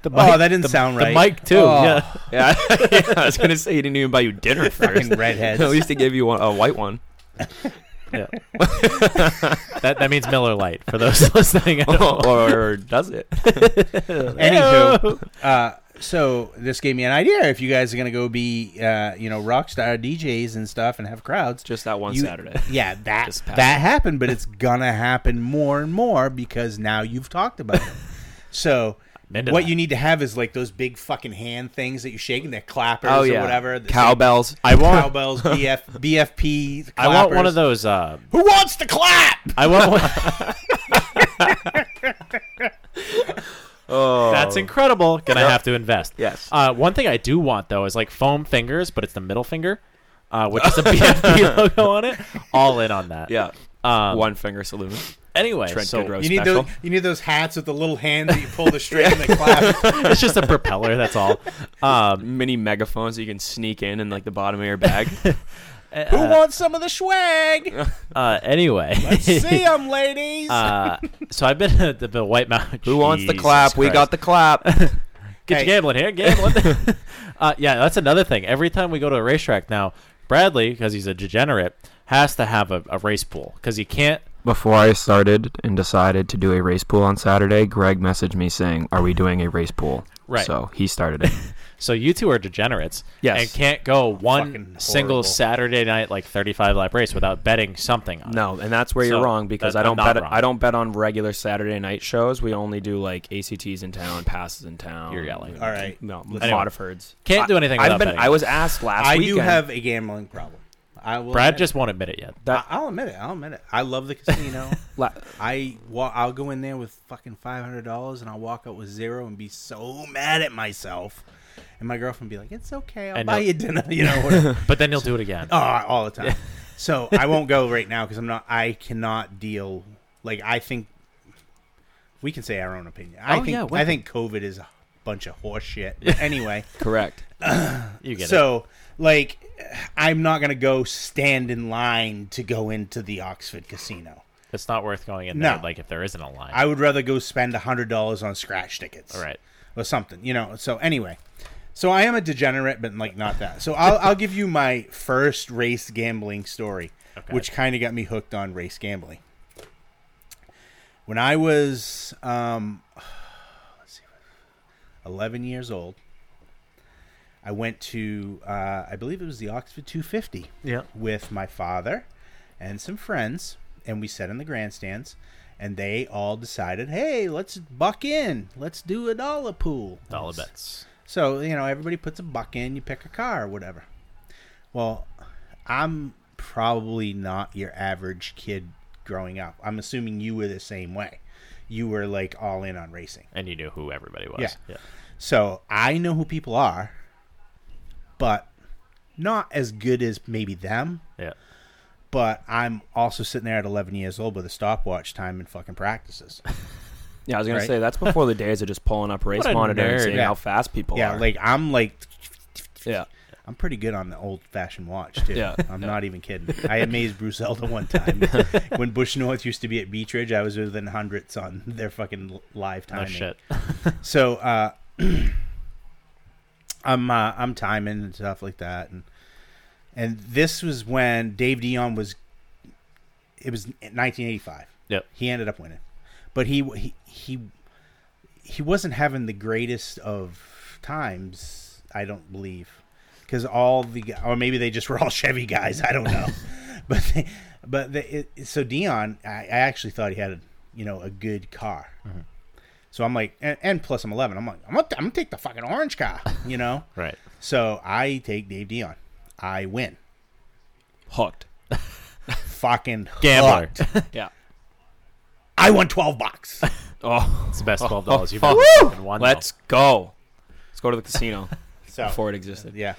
[SPEAKER 3] The
[SPEAKER 4] oh, that didn't sound right.
[SPEAKER 3] The
[SPEAKER 4] right.
[SPEAKER 3] mic too.
[SPEAKER 4] Oh,
[SPEAKER 3] Yeah.
[SPEAKER 1] yeah, yeah, I was gonna say he didn't even buy you dinner
[SPEAKER 4] Fucking
[SPEAKER 1] first.
[SPEAKER 4] redheads.
[SPEAKER 1] At least he gave you one, a white one.
[SPEAKER 3] Yeah. that that means Miller Lite for those listening. at
[SPEAKER 1] or does it?
[SPEAKER 4] Anywho, uh, so this gave me an idea. If you guys are gonna go be, uh, you know, rock star DJs and stuff and have crowds,
[SPEAKER 1] Just that one
[SPEAKER 4] you-
[SPEAKER 1] Saturday.
[SPEAKER 4] Yeah, that that happened, but it's gonna happen more and more because now you've talked about it. So. What
[SPEAKER 3] that.
[SPEAKER 4] you need to have is like those big fucking hand things that you're shaking, they're clappers
[SPEAKER 1] Oh
[SPEAKER 4] or
[SPEAKER 1] yeah,
[SPEAKER 4] whatever. the
[SPEAKER 1] cowbells.
[SPEAKER 3] I want.
[SPEAKER 4] cowbells, BF, BFP.
[SPEAKER 3] I want one of those. Uh,
[SPEAKER 4] Who wants to clap?
[SPEAKER 3] I want one.
[SPEAKER 1] Oh,
[SPEAKER 3] That's incredible. Gonna have to invest.
[SPEAKER 1] Yes.
[SPEAKER 3] Uh, one thing I do want though is like foam fingers, but it's the middle finger, uh, which is a BFP logo on it. All in on that.
[SPEAKER 1] Yeah,
[SPEAKER 3] Um,
[SPEAKER 1] one finger saloon.
[SPEAKER 3] Anyway,
[SPEAKER 1] Trent
[SPEAKER 3] so
[SPEAKER 1] Goodrow
[SPEAKER 4] You need
[SPEAKER 1] special.
[SPEAKER 4] those. You need those hats with the little hands that you pull the string and they clap.
[SPEAKER 3] it's just a propeller. That's all. Um,
[SPEAKER 1] Mini megaphones so you can sneak in in like the bottom of your bag.
[SPEAKER 4] Who wants some of the swag?
[SPEAKER 3] uh, anyway,
[SPEAKER 4] Let's see them, ladies.
[SPEAKER 3] uh, so I've been at the, the White Mountain.
[SPEAKER 1] Who wants the
[SPEAKER 3] Jesus
[SPEAKER 1] clap? We
[SPEAKER 3] Christ.
[SPEAKER 1] got the clap.
[SPEAKER 3] Get
[SPEAKER 4] Hey.
[SPEAKER 3] your gambling here, gambling. uh, yeah, that's another thing. Every time we go to a racetrack now, Bradley, because he's a degenerate, has to have a, a race pool because he can't.
[SPEAKER 1] Before I started and decided to do a race pool on Saturday, Greg messaged me saying, "Are we doing a race pool?"
[SPEAKER 3] Right.
[SPEAKER 1] So he started it.
[SPEAKER 3] So you two are degenerates,
[SPEAKER 1] Yes.
[SPEAKER 3] and can't go one single. Saturday night like thirty-five lap race without betting something on it.
[SPEAKER 1] No, and that's where
[SPEAKER 3] So,
[SPEAKER 1] you're wrong because
[SPEAKER 3] that-
[SPEAKER 1] I don't bet.
[SPEAKER 3] wrong.
[SPEAKER 1] I don't bet on regular Saturday night shows. We only do like ACTs in town, passes in town.
[SPEAKER 3] You're yelling.
[SPEAKER 4] All right.
[SPEAKER 1] No,
[SPEAKER 4] Listen.
[SPEAKER 1] Waterfords.
[SPEAKER 3] Can't do anything
[SPEAKER 1] I,
[SPEAKER 3] without
[SPEAKER 1] I've been.
[SPEAKER 3] betting.
[SPEAKER 1] I was asked last
[SPEAKER 4] I
[SPEAKER 1] weekend.
[SPEAKER 4] do have a gambling problem. I will.
[SPEAKER 3] Brad just
[SPEAKER 4] it.
[SPEAKER 3] won't admit it yet.
[SPEAKER 1] that.
[SPEAKER 4] I- I'll admit it. I'll admit it. I love the casino. I wa- I'll go in there with fucking five hundred dollars and I'll walk out with zero and be so mad at myself. And my girlfriend be like, "It's okay. I'll
[SPEAKER 3] And
[SPEAKER 4] buy you dinner." You know. Whatever.
[SPEAKER 3] But then he'll do it again.
[SPEAKER 4] Oh, all the time. So I won't go right now because I'm not. I cannot deal. Like I think we can say our own opinion. I
[SPEAKER 3] Oh,
[SPEAKER 4] think
[SPEAKER 3] yeah, we
[SPEAKER 4] I think COVID is a bunch of horse shit. But anyway,
[SPEAKER 1] correct.
[SPEAKER 3] You get it.
[SPEAKER 4] so like I'm not gonna go stand in line to go into the Oxford Casino.
[SPEAKER 3] It's not worth going in
[SPEAKER 4] No.
[SPEAKER 3] Like if there isn't a line.
[SPEAKER 4] I would rather go spend hundred dollars on scratch tickets.
[SPEAKER 3] All right.
[SPEAKER 4] Or something, you know. So anyway, so I am a degenerate, but like not that. So I'll I'll give you my first race gambling story,
[SPEAKER 3] Okay.
[SPEAKER 4] which kind of got me hooked on race gambling. When I was um, let's see, eleven years old, I went to uh, I believe it was the Oxford 250
[SPEAKER 3] Yeah.
[SPEAKER 4] with my father and some friends, and we sat in the grandstands. And they all decided, hey, let's buck in. Let's do a dollar pool.
[SPEAKER 3] Dollar bets.
[SPEAKER 4] So, you know, everybody puts a buck in, you pick a car or whatever. Well, I'm probably not your average kid growing up. I'm assuming you were the same way. You were like all in on racing.
[SPEAKER 3] And you knew who everybody was.
[SPEAKER 4] Yeah.
[SPEAKER 3] yeah.
[SPEAKER 4] So I know who people are, but not as good as maybe them.
[SPEAKER 3] Yeah.
[SPEAKER 4] But I'm also sitting there at 11 years old with a stopwatch time and fucking practices.
[SPEAKER 1] Yeah, I was gonna
[SPEAKER 4] Right.
[SPEAKER 1] say that's before the days of just pulling up race monitor and seeing
[SPEAKER 4] Yeah.
[SPEAKER 1] how fast people
[SPEAKER 4] yeah,
[SPEAKER 1] are.
[SPEAKER 4] like I'm like
[SPEAKER 1] yeah,
[SPEAKER 4] I'm pretty good on the old fashioned watch too.
[SPEAKER 1] Yeah.
[SPEAKER 4] I'm not even kidding. I amazed Bruce Elder one time when Busch North used to be at Beechridge. I was within hundreds on their fucking live
[SPEAKER 3] No
[SPEAKER 4] timing.
[SPEAKER 3] shit.
[SPEAKER 4] So uh, I'm uh, I'm timing and stuff like that, and and this was when Dave Dion was. It was 1985.
[SPEAKER 3] Yep.
[SPEAKER 4] He ended up winning, but he he he he wasn't having the greatest of times. I don't believe because all the or maybe they just were all Chevy guys. I don't know, but they, but it, so Dion, I, I actually thought he had a you know a good car. Mm-hmm. So I'm like, and, and plus I'm 11. I'm like, I'm gonna, I'm gonna take the fucking orange car, you know.
[SPEAKER 3] Right.
[SPEAKER 4] So I take Dave Dion. I win.
[SPEAKER 1] Hooked.
[SPEAKER 4] Fucking
[SPEAKER 3] Gambler.
[SPEAKER 4] hooked.
[SPEAKER 1] Yeah.
[SPEAKER 4] I won 12 bucks.
[SPEAKER 1] Oh,
[SPEAKER 3] It's the best twelve dollars you've ever won.
[SPEAKER 1] let's go. Let's go to the casino
[SPEAKER 4] So
[SPEAKER 1] before it existed.
[SPEAKER 4] yeah,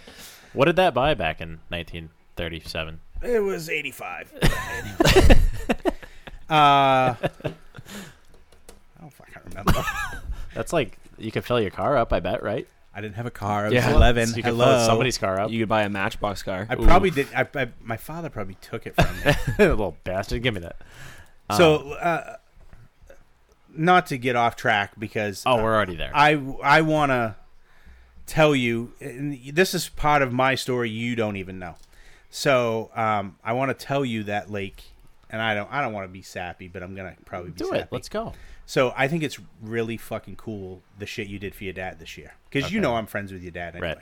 [SPEAKER 3] What did that buy back in 1937?
[SPEAKER 4] it was 85. uh, I don't fucking remember.
[SPEAKER 3] That's like you could fill your car up. I bet, right?
[SPEAKER 4] I didn't have a car. I was
[SPEAKER 1] Yeah.
[SPEAKER 4] 11.
[SPEAKER 3] So you could
[SPEAKER 4] Hello.
[SPEAKER 3] fill somebody's car up.
[SPEAKER 1] You could buy a Matchbox car.
[SPEAKER 4] I
[SPEAKER 1] Ooh.
[SPEAKER 4] probably did. I, I, my father probably took it from me.
[SPEAKER 3] little bastard. Give me that.
[SPEAKER 4] so, uh, not to get off track because
[SPEAKER 3] Oh, we're already there.
[SPEAKER 4] I I want to tell you and this is part of my story you don't even know. So um, I want to tell you that like, and I don't I don't want to be sappy, but I'm gonna probably be
[SPEAKER 3] Do
[SPEAKER 4] sappy.
[SPEAKER 3] it. Let's go.
[SPEAKER 4] So I think it's really fucking cool the shit you did for your dad this year because you know I'm friends with your dad anyway,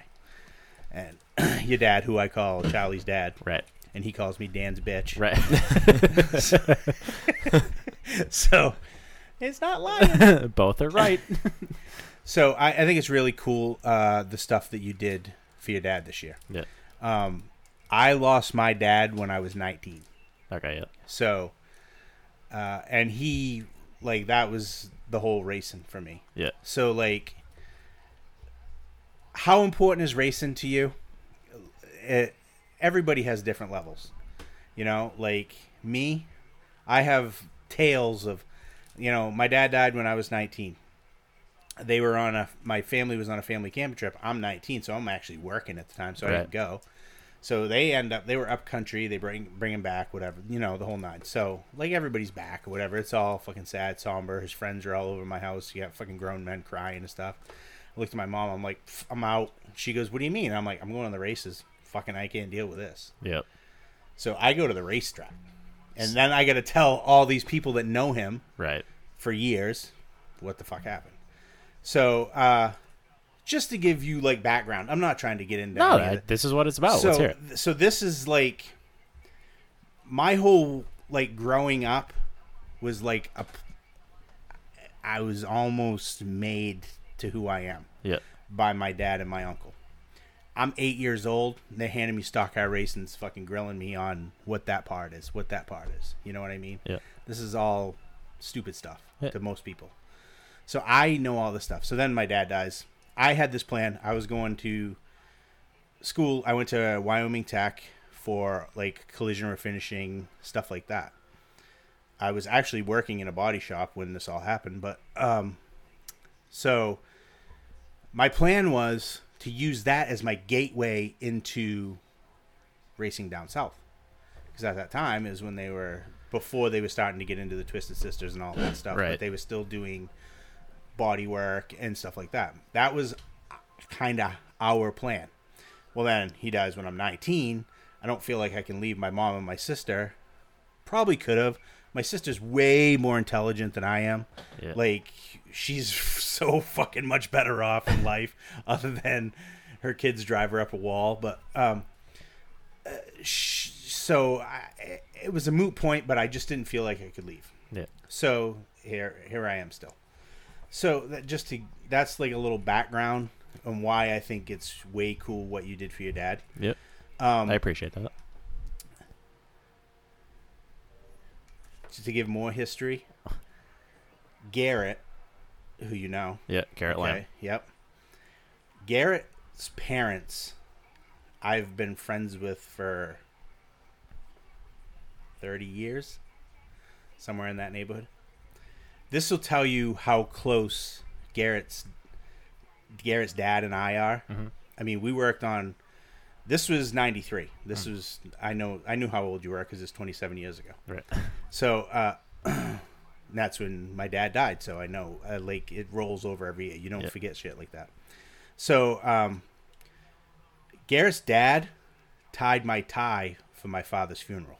[SPEAKER 3] Right.
[SPEAKER 4] and your dad who I call Charlie's dad,
[SPEAKER 3] Right.
[SPEAKER 4] and he calls me Dan's bitch.
[SPEAKER 3] Right.
[SPEAKER 4] So it's not lying.
[SPEAKER 3] Both are right.
[SPEAKER 4] so I, I think it's really cool uh, the stuff that you did for your dad this year.
[SPEAKER 3] yeah.
[SPEAKER 4] Um, I lost my dad when I was 19.
[SPEAKER 3] Okay. Yeah.
[SPEAKER 4] So, uh, and he like that was the whole racing for me.
[SPEAKER 3] Yeah.
[SPEAKER 4] So like, how important is racing to you? It, everybody has different levels. You know, like me, I have tales of, you know, my dad died when I was 19. They were on a, my family was on a family camping trip. I'm 19, so I'm actually working at the time, so I didn't go. So they end up, they were up country. They bring bring him back, whatever, you know, the whole nine. So like everybody's back or whatever. It's all fucking sad, somber. His friends are all over my house. You got fucking grown men crying and stuff. I looked at my mom. I'm like, I'm out. She goes, What do you mean? I'm like, I'm going on the races. Fucking, I can't deal with this.
[SPEAKER 3] Yep.
[SPEAKER 4] So I go to the racetrack, and then I got to tell all these people that know him
[SPEAKER 3] Right.
[SPEAKER 4] for years what the fuck happened. So, uh, just to give you like background, I'm not trying to get into
[SPEAKER 3] No, I- this is what it's about.
[SPEAKER 4] So,
[SPEAKER 3] Let's hear it.
[SPEAKER 4] so this is like my whole like growing up was like a. I was almost made to who I am
[SPEAKER 3] Yeah.
[SPEAKER 4] by my dad and my uncle. I'm eight years old. They handed me stock car racing's fucking grilling me on what that part is, what that part is. You know what I mean?
[SPEAKER 3] Yeah.
[SPEAKER 4] This is all stupid stuff
[SPEAKER 3] Yeah.
[SPEAKER 4] to most people. So I know all this stuff. So then my dad dies. I had this plan. I was going to school. I went to Wyoming Tech for like collision refinishing stuff like that. I was actually working in a body shop when this all happened, but um so my plan was to use that as my gateway into racing down south. Because at that time is when they were before they were starting to get into the Twisted Sisters and all that stuff,
[SPEAKER 3] Right.
[SPEAKER 4] but they were still doing body work and stuff like that. That was kind of our plan. Well, then he dies when I'm 19. I don't feel like I can leave my mom and my sister. Probably could have. My sister's way more intelligent than I am.
[SPEAKER 3] Yeah.
[SPEAKER 4] Like she's so fucking much better off in life, other than her kids drive her up a wall. But um, uh, sh- so I, it was a moot point, but I just didn't feel like I could leave.
[SPEAKER 3] Yeah.
[SPEAKER 4] So here, here I am still. So that just to that's like a little background on why I think it's way cool what you did for your dad.
[SPEAKER 3] Yep.
[SPEAKER 4] Um,
[SPEAKER 3] I appreciate that.
[SPEAKER 4] just to give more history. Garrett, who you know,
[SPEAKER 3] Yeah. Garrett Lamb.
[SPEAKER 4] yep. Garrett's parents, I've been friends with for thirty years, somewhere in that neighborhood. This will tell you how close Garrett's Garrett's dad and I are. I mean, we worked on. This was '93. This was I know I knew how old you were because it's 27 years ago.
[SPEAKER 3] Right.
[SPEAKER 4] So uh, that's when my dad died. So I know, uh, like, it rolls over every year. You don't
[SPEAKER 3] Yeah.
[SPEAKER 4] forget shit like that. So um, Garrett's dad tied my tie for my father's funeral.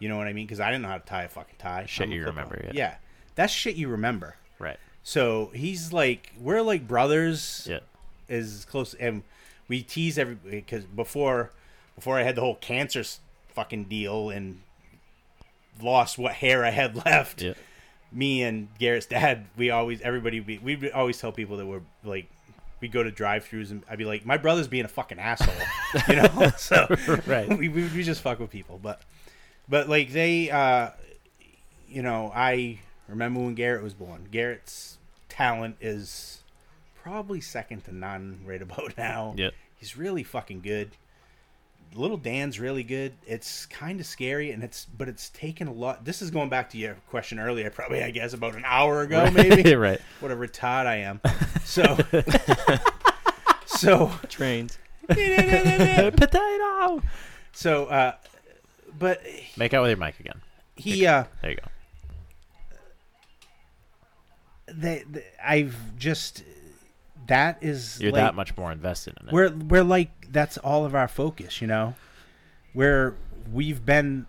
[SPEAKER 4] You know what I mean? Because I didn't know how to tie a fucking tie.
[SPEAKER 3] Shit
[SPEAKER 4] I'm
[SPEAKER 3] you remember, yeah.
[SPEAKER 4] Yeah, that's shit you remember.
[SPEAKER 3] Right.
[SPEAKER 4] So he's like, we're like brothers
[SPEAKER 3] Yeah.
[SPEAKER 4] is close and we tease every because before before I had the whole cancer fucking deal and lost what hair I had left.
[SPEAKER 3] Yeah.
[SPEAKER 4] Me and Garrett's dad, we always everybody we we always tell people that we're like we go to drive-throughs and I'd be like, my brother's being a fucking asshole, you know. so
[SPEAKER 3] Right.
[SPEAKER 4] we, we we just fuck with people, but but like they, uh you know, I remember when Garrett was born. Garrett's talent is probably second to none right about now.
[SPEAKER 3] Yep.
[SPEAKER 4] He's really fucking good. Little Dan's really good. It's kind of scary, and it's but it's taken a lot. This is going back to your question earlier, probably I guess about an hour ago, maybe.
[SPEAKER 3] Yeah, right.
[SPEAKER 4] What a retard I am. So, so
[SPEAKER 1] Trains.
[SPEAKER 3] Potato.
[SPEAKER 4] so, uh, but
[SPEAKER 3] Make out with your mic again.
[SPEAKER 4] he, uh,
[SPEAKER 3] There you go.
[SPEAKER 4] they, they I've just that is
[SPEAKER 3] You're
[SPEAKER 4] like,
[SPEAKER 3] that much more invested in it.
[SPEAKER 4] we're we're like that's all of our focus, you know. Where we've been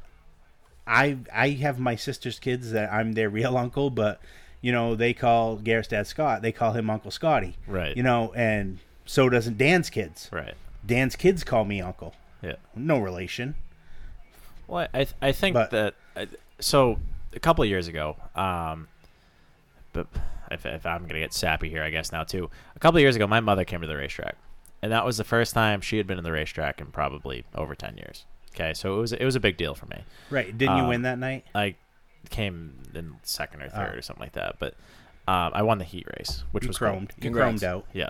[SPEAKER 4] I I have my sister's kids that I'm their real uncle, but you know, they call Garrett's dad Scott, they call him Uncle Scotty.
[SPEAKER 3] Right.
[SPEAKER 4] You know, and so doesn't Dan's kids.
[SPEAKER 3] right.
[SPEAKER 4] Dan's kids call me uncle.
[SPEAKER 3] Yeah.
[SPEAKER 4] No relation.
[SPEAKER 3] Well, I th- I think
[SPEAKER 4] But-
[SPEAKER 3] that uh, so a couple of years ago, um, but if, if I'm gonna get sappy here, I guess now too. A couple of years ago, my mother came to the racetrack, and that was the first time she had been in the racetrack in probably over ten years. Okay, so it was it was a big deal for me.
[SPEAKER 4] Right. Didn't you
[SPEAKER 3] Um,
[SPEAKER 4] win that night?
[SPEAKER 3] I came in second or third
[SPEAKER 4] Oh.
[SPEAKER 3] or something like that, but um, I won the heat race, which
[SPEAKER 4] You
[SPEAKER 3] was cool.
[SPEAKER 4] chromed. You chromed out.
[SPEAKER 3] Yeah.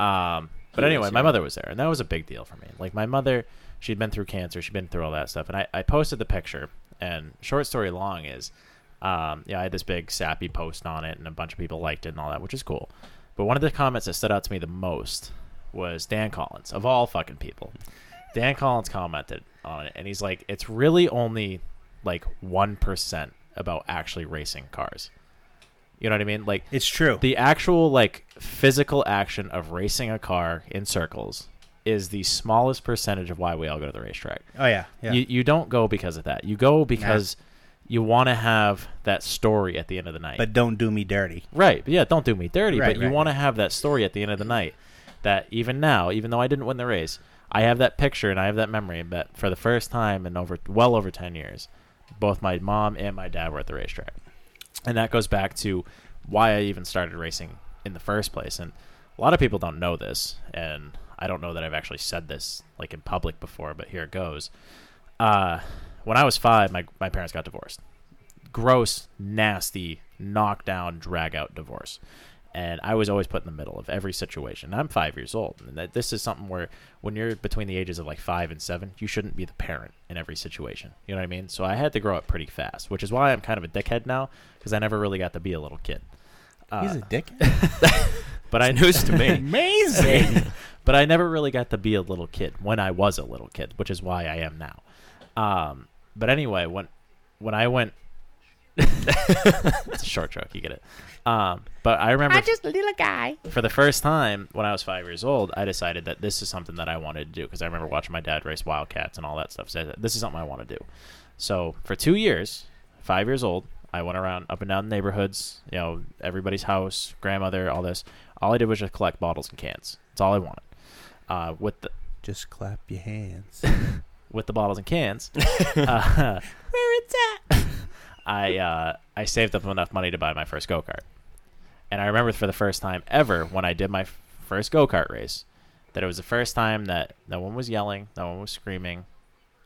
[SPEAKER 3] Um, but anyway, my mother was there, and that was a big deal for me. Like my mother, she'd been through cancer, she'd been through all that stuff, and I, I posted the picture. And short story long is, um, yeah, I had this big sappy post on it, and a bunch of people liked it and all that, which is cool. But one of the comments that stood out to me the most was Dan Collins, of all fucking people. Dan Collins commented on it, and he's like, "It's really only like one percent about actually racing cars." You know what I mean? Like
[SPEAKER 4] It's true.
[SPEAKER 3] the actual like physical action of racing a car in circles is the smallest percentage of why we all go to the racetrack.
[SPEAKER 4] oh yeah. Yeah.
[SPEAKER 3] You you don't go because of that. You go because you want to have that story at the end of the night.
[SPEAKER 4] but don't do me dirty.
[SPEAKER 3] right, yeah, don't do me dirty,
[SPEAKER 4] Right,
[SPEAKER 3] but you
[SPEAKER 4] right,
[SPEAKER 3] want to have that story at the end of the night that even now, even though I didn't win the race, I have that picture and I have that memory that for the first time in over well over 10 years, both my mom and my dad were at the racetrack. And that goes back to why I even started racing in the first place. And a lot of people don't know this, and I don't know that I've actually said this like in public before, but here it goes. Uh, when I was five, my my parents got divorced. Gross, nasty, knockdown, drag out divorce. And I was always put in the middle of every situation. I'm five years old, and that this is something where when you're between the ages of like five and seven, you shouldn't be the parent in every situation. You know what I mean? So I had to grow up pretty fast, which is why I'm kind of a dickhead now because I never really got to be a little kid.
[SPEAKER 4] He's a dick.
[SPEAKER 3] But I
[SPEAKER 1] News to me.
[SPEAKER 4] Amazing.
[SPEAKER 3] but I never really got to be a little kid when I was a little kid, which is why I am now. Um, but anyway, when when I went, it's a short joke, you get it. Um, but I remember
[SPEAKER 5] I'm just a little guy.
[SPEAKER 3] for the first time when I was five years old, I decided that this is something that I wanted to do because I remember watching my dad race Wildcats and all that stuff. So this is something I want to do. So for two years, five years old, I went around up and down the neighborhoods, you know, everybody's house, grandmother, all this. All I did was just collect bottles and cans. That's all I wanted. Uh, with the
[SPEAKER 4] Just clap your hands.
[SPEAKER 3] with the bottles and cans, uh, where it's at, I uh, I saved up enough money to buy my first go kart. And I remember for the first time ever when I did my first go kart race, that it was the first time that no one was yelling, no one was screaming.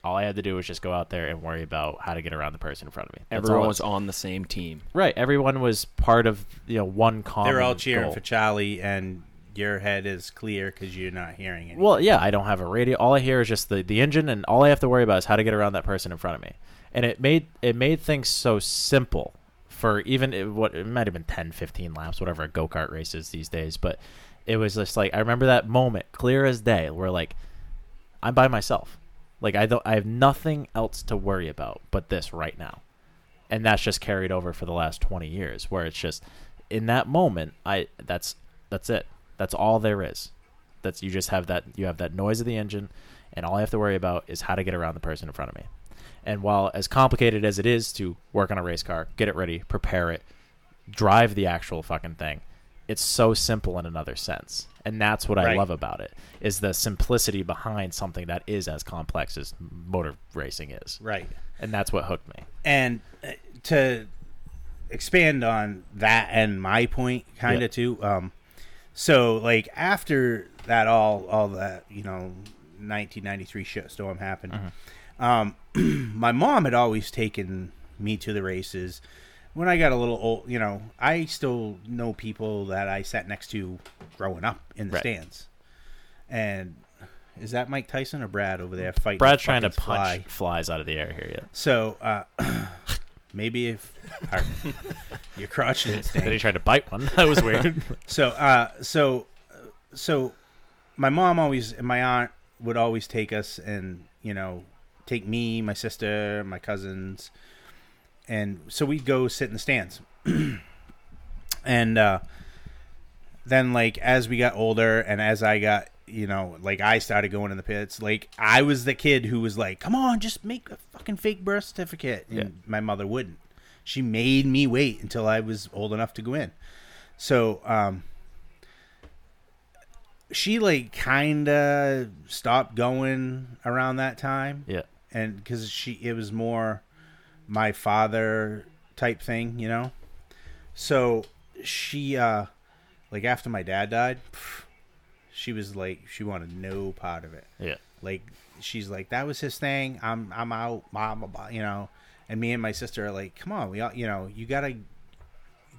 [SPEAKER 3] All I had to do was just go out there and worry about how to get around the person in front of me. That's all
[SPEAKER 1] Everyone
[SPEAKER 3] it-
[SPEAKER 1] was on the same team.
[SPEAKER 3] right. Everyone was part of you know one common.
[SPEAKER 4] They're all cheering
[SPEAKER 3] goal.
[SPEAKER 4] for Charlie, and your head is clear because you're not hearing it.
[SPEAKER 3] Well, yeah, I don't have a radio. All I hear is just the, the engine, and all I have to worry about is how to get around that person in front of me. And it made it made things so simple for even it, what it might have been 10, 15 laps, whatever a go kart race is these days. But it was just like I remember that moment clear as day, where like I'm by myself, like I don't I have nothing else to worry about but this right now, and that's just carried over for the last twenty years, where it's just in that moment I that's that's it. That's all there is. That's you just have that you have that noise of the engine, and all I have to worry about is how to get around the person in front of me. And while as complicated as it is to work on a race car, get it ready, prepare it, drive the actual fucking thing, it's so simple in another sense, and that's what I love about it is the simplicity behind something that is as complex as motor racing is.
[SPEAKER 4] Right.
[SPEAKER 3] and that's what hooked me.
[SPEAKER 4] and uh, to expand on that and my point kind of
[SPEAKER 3] Yeah.
[SPEAKER 4] too um so like after that all all that you know 1993 shitstorm happened um my mom had always taken me to the races when i got a little old you know i still know people that i sat next to growing up in the
[SPEAKER 3] Right.
[SPEAKER 4] stands and is that mike tyson or brad over there fighting
[SPEAKER 3] Brad's trying to
[SPEAKER 4] fly?
[SPEAKER 3] punch flies out of the air here. Yeah.
[SPEAKER 4] So uh, maybe if our, your crotch didn't
[SPEAKER 3] Then he tried to bite one. That was weird.
[SPEAKER 4] So uh, so so my mom always and my aunt would always take us and you know take me, my sister, my cousins, and so we'd go sit in the stands. and uh, then like as we got older and as I got you know like I started going in the pits like I was the kid who was like come on just make a fucking fake birth certificate and
[SPEAKER 3] Yeah.
[SPEAKER 4] my mother wouldn't she made me wait until I was old enough to go in so um she like kind of stopped going around that time
[SPEAKER 3] yeah.
[SPEAKER 4] and because she it was more my father type thing you know? So she uh like after my dad died pff, she was like she wanted no part of it.
[SPEAKER 3] Yeah.
[SPEAKER 4] like she's like that was his thing. I'm i'm out. Blah, blah, blah, you know? And me and my sister are like come on we all you know you gotta you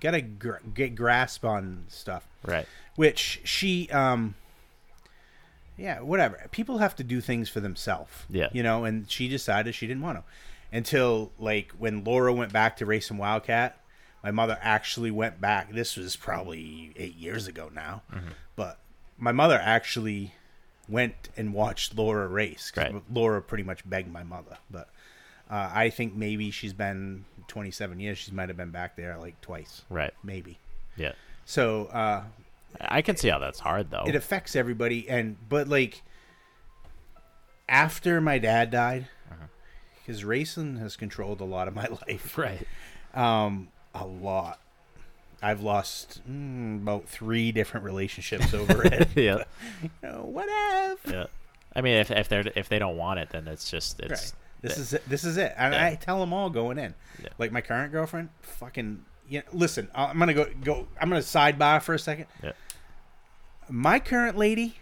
[SPEAKER 4] gotta gr- get grasp on stuff.
[SPEAKER 3] Right.
[SPEAKER 4] which she um yeah whatever. People have to do things for themselves
[SPEAKER 3] Yeah.
[SPEAKER 4] you know? And she decided she didn't want to until like when laura went back to racing wildcat my mother actually went back this was probably eight years ago now but my mother actually went and watched laura race 'cause
[SPEAKER 3] Right.
[SPEAKER 4] laura pretty much begged my mother but uh, i think maybe she's been 27 years she might have been back there like twice
[SPEAKER 3] Right.
[SPEAKER 4] maybe
[SPEAKER 3] Yeah.
[SPEAKER 4] so uh
[SPEAKER 3] I can see how that's hard though.
[SPEAKER 4] it affects everybody and but like after my dad died because racing has controlled a lot of my life
[SPEAKER 3] right.
[SPEAKER 4] um a lot i've lost mm, about three different relationships over it
[SPEAKER 3] Yeah.
[SPEAKER 4] you know whatever
[SPEAKER 3] Yeah. I mean, if if they are if they don't want it, then it's just it's
[SPEAKER 4] right this is it this is it and
[SPEAKER 3] Yeah.
[SPEAKER 4] i tell them all going in
[SPEAKER 3] Yeah.
[SPEAKER 4] like my current girlfriend fucking you know, listen i'm gonna go go i'm gonna sidebar for a second
[SPEAKER 3] Yeah.
[SPEAKER 4] my current lady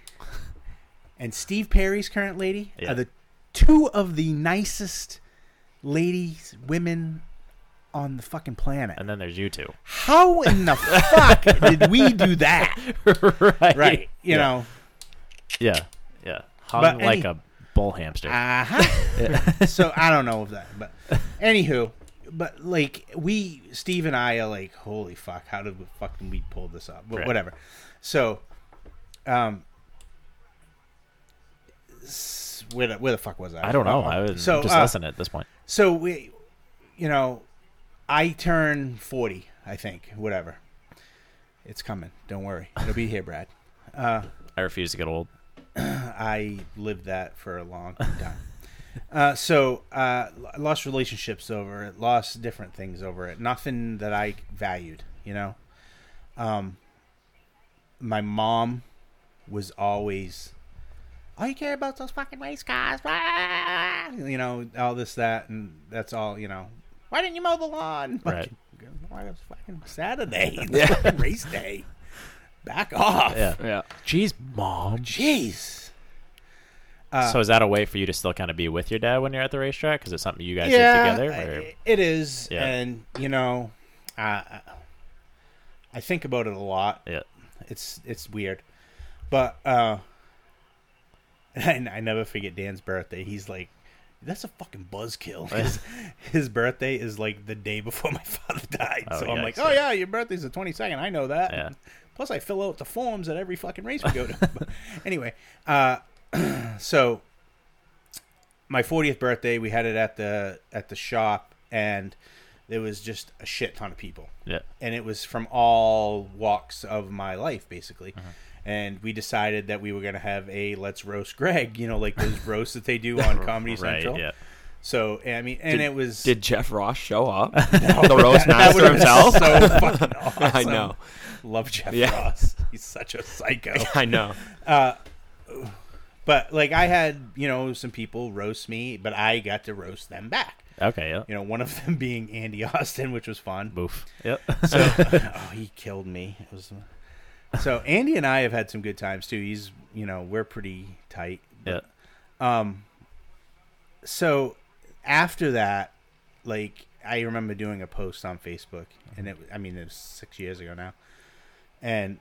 [SPEAKER 4] and Steve Perry's current lady
[SPEAKER 3] Yeah.
[SPEAKER 4] are the two of the nicest ladies, women on the fucking planet.
[SPEAKER 3] and then there's you two.
[SPEAKER 4] How in the fuck did we do that?
[SPEAKER 3] right.
[SPEAKER 4] Right. You
[SPEAKER 3] Yeah.
[SPEAKER 4] know.
[SPEAKER 3] Yeah. Yeah. Hung
[SPEAKER 4] But
[SPEAKER 3] like
[SPEAKER 4] any-
[SPEAKER 3] a bull hamster.
[SPEAKER 4] Uh huh. so I don't know of that, but anywho, but like we, Steve and I are like, holy fuck, how did we fucking we pull this up? But
[SPEAKER 3] Right.
[SPEAKER 4] whatever. So, um, where the, where the fuck was I?
[SPEAKER 3] I don't know. I was
[SPEAKER 4] so,
[SPEAKER 3] just
[SPEAKER 4] uh,
[SPEAKER 3] listening at this point.
[SPEAKER 4] So we, you know, I turn forty. I think whatever. It's coming. Don't worry. It'll be here, Brad. Uh,
[SPEAKER 3] I refuse to get old.
[SPEAKER 4] I lived that for a long time. Uh, so uh, I lost relationships over it, lost different things over it. Nothing that I valued, you know. Um, my mom was always, all you care about those fucking race cars, blah," you know, all this, that, and that's all, you know. Why didn't you mow the lawn?
[SPEAKER 3] Right.
[SPEAKER 4] Why it's fucking Saturday? It's fucking race day. Back off.
[SPEAKER 3] Yeah.
[SPEAKER 1] Yeah.
[SPEAKER 3] Jeez, mom.
[SPEAKER 4] Jeez. Uh,
[SPEAKER 3] so is that a way for you to still kind of be with your dad when you're at the racetrack? Because it's something you guys
[SPEAKER 4] yeah,
[SPEAKER 3] do together. Or?
[SPEAKER 4] It is,
[SPEAKER 3] Yeah.
[SPEAKER 4] and you know, uh, I think about it a lot.
[SPEAKER 3] Yeah.
[SPEAKER 4] It's it's weird, but uh, I, I never forget Dan's birthday. He's like, "That's a fucking buzzkill." His, his birthday is like the day before my father died,
[SPEAKER 3] Oh,
[SPEAKER 4] so I'm
[SPEAKER 3] yikes,
[SPEAKER 4] like, "Oh
[SPEAKER 3] yeah.
[SPEAKER 4] your birthday's the 22nd. I know that."
[SPEAKER 3] Yeah.
[SPEAKER 4] Plus, I fill out the forms at every fucking race we go to. But anyway, uh, so my 40th birthday, we had it at the at the shop, and there was just a shit ton of people,
[SPEAKER 3] Yeah.
[SPEAKER 4] and it was from all walks of my life, basically.
[SPEAKER 3] Uh-huh.
[SPEAKER 4] And we decided that we were gonna have a let's roast Greg, you know, like those roasts that they do on Comedy
[SPEAKER 3] Right.
[SPEAKER 4] Central.
[SPEAKER 3] Yeah.
[SPEAKER 4] So I mean, and
[SPEAKER 1] Did-
[SPEAKER 4] it was
[SPEAKER 1] Did Jeff Ross show up? the roast master himself.
[SPEAKER 4] So fucking awesome.
[SPEAKER 1] I know.
[SPEAKER 4] Love Jeff
[SPEAKER 1] Yeah.
[SPEAKER 4] Ross. He's such a psycho.
[SPEAKER 1] I know.
[SPEAKER 4] Uh, but like I had, you know, some people roast me, but I got to roast them back.
[SPEAKER 3] Okay, yeah.
[SPEAKER 4] You know, one of them being Andy Austin, which was fun.
[SPEAKER 3] Boof. Yep.
[SPEAKER 4] So, oh, he killed me. It was so Andy and I have had some good times too. He's, you know, we're pretty tight.
[SPEAKER 3] yeah.
[SPEAKER 4] Um. So after that, like I remember doing a post on Facebook, and it, I mean, it was six years ago now, and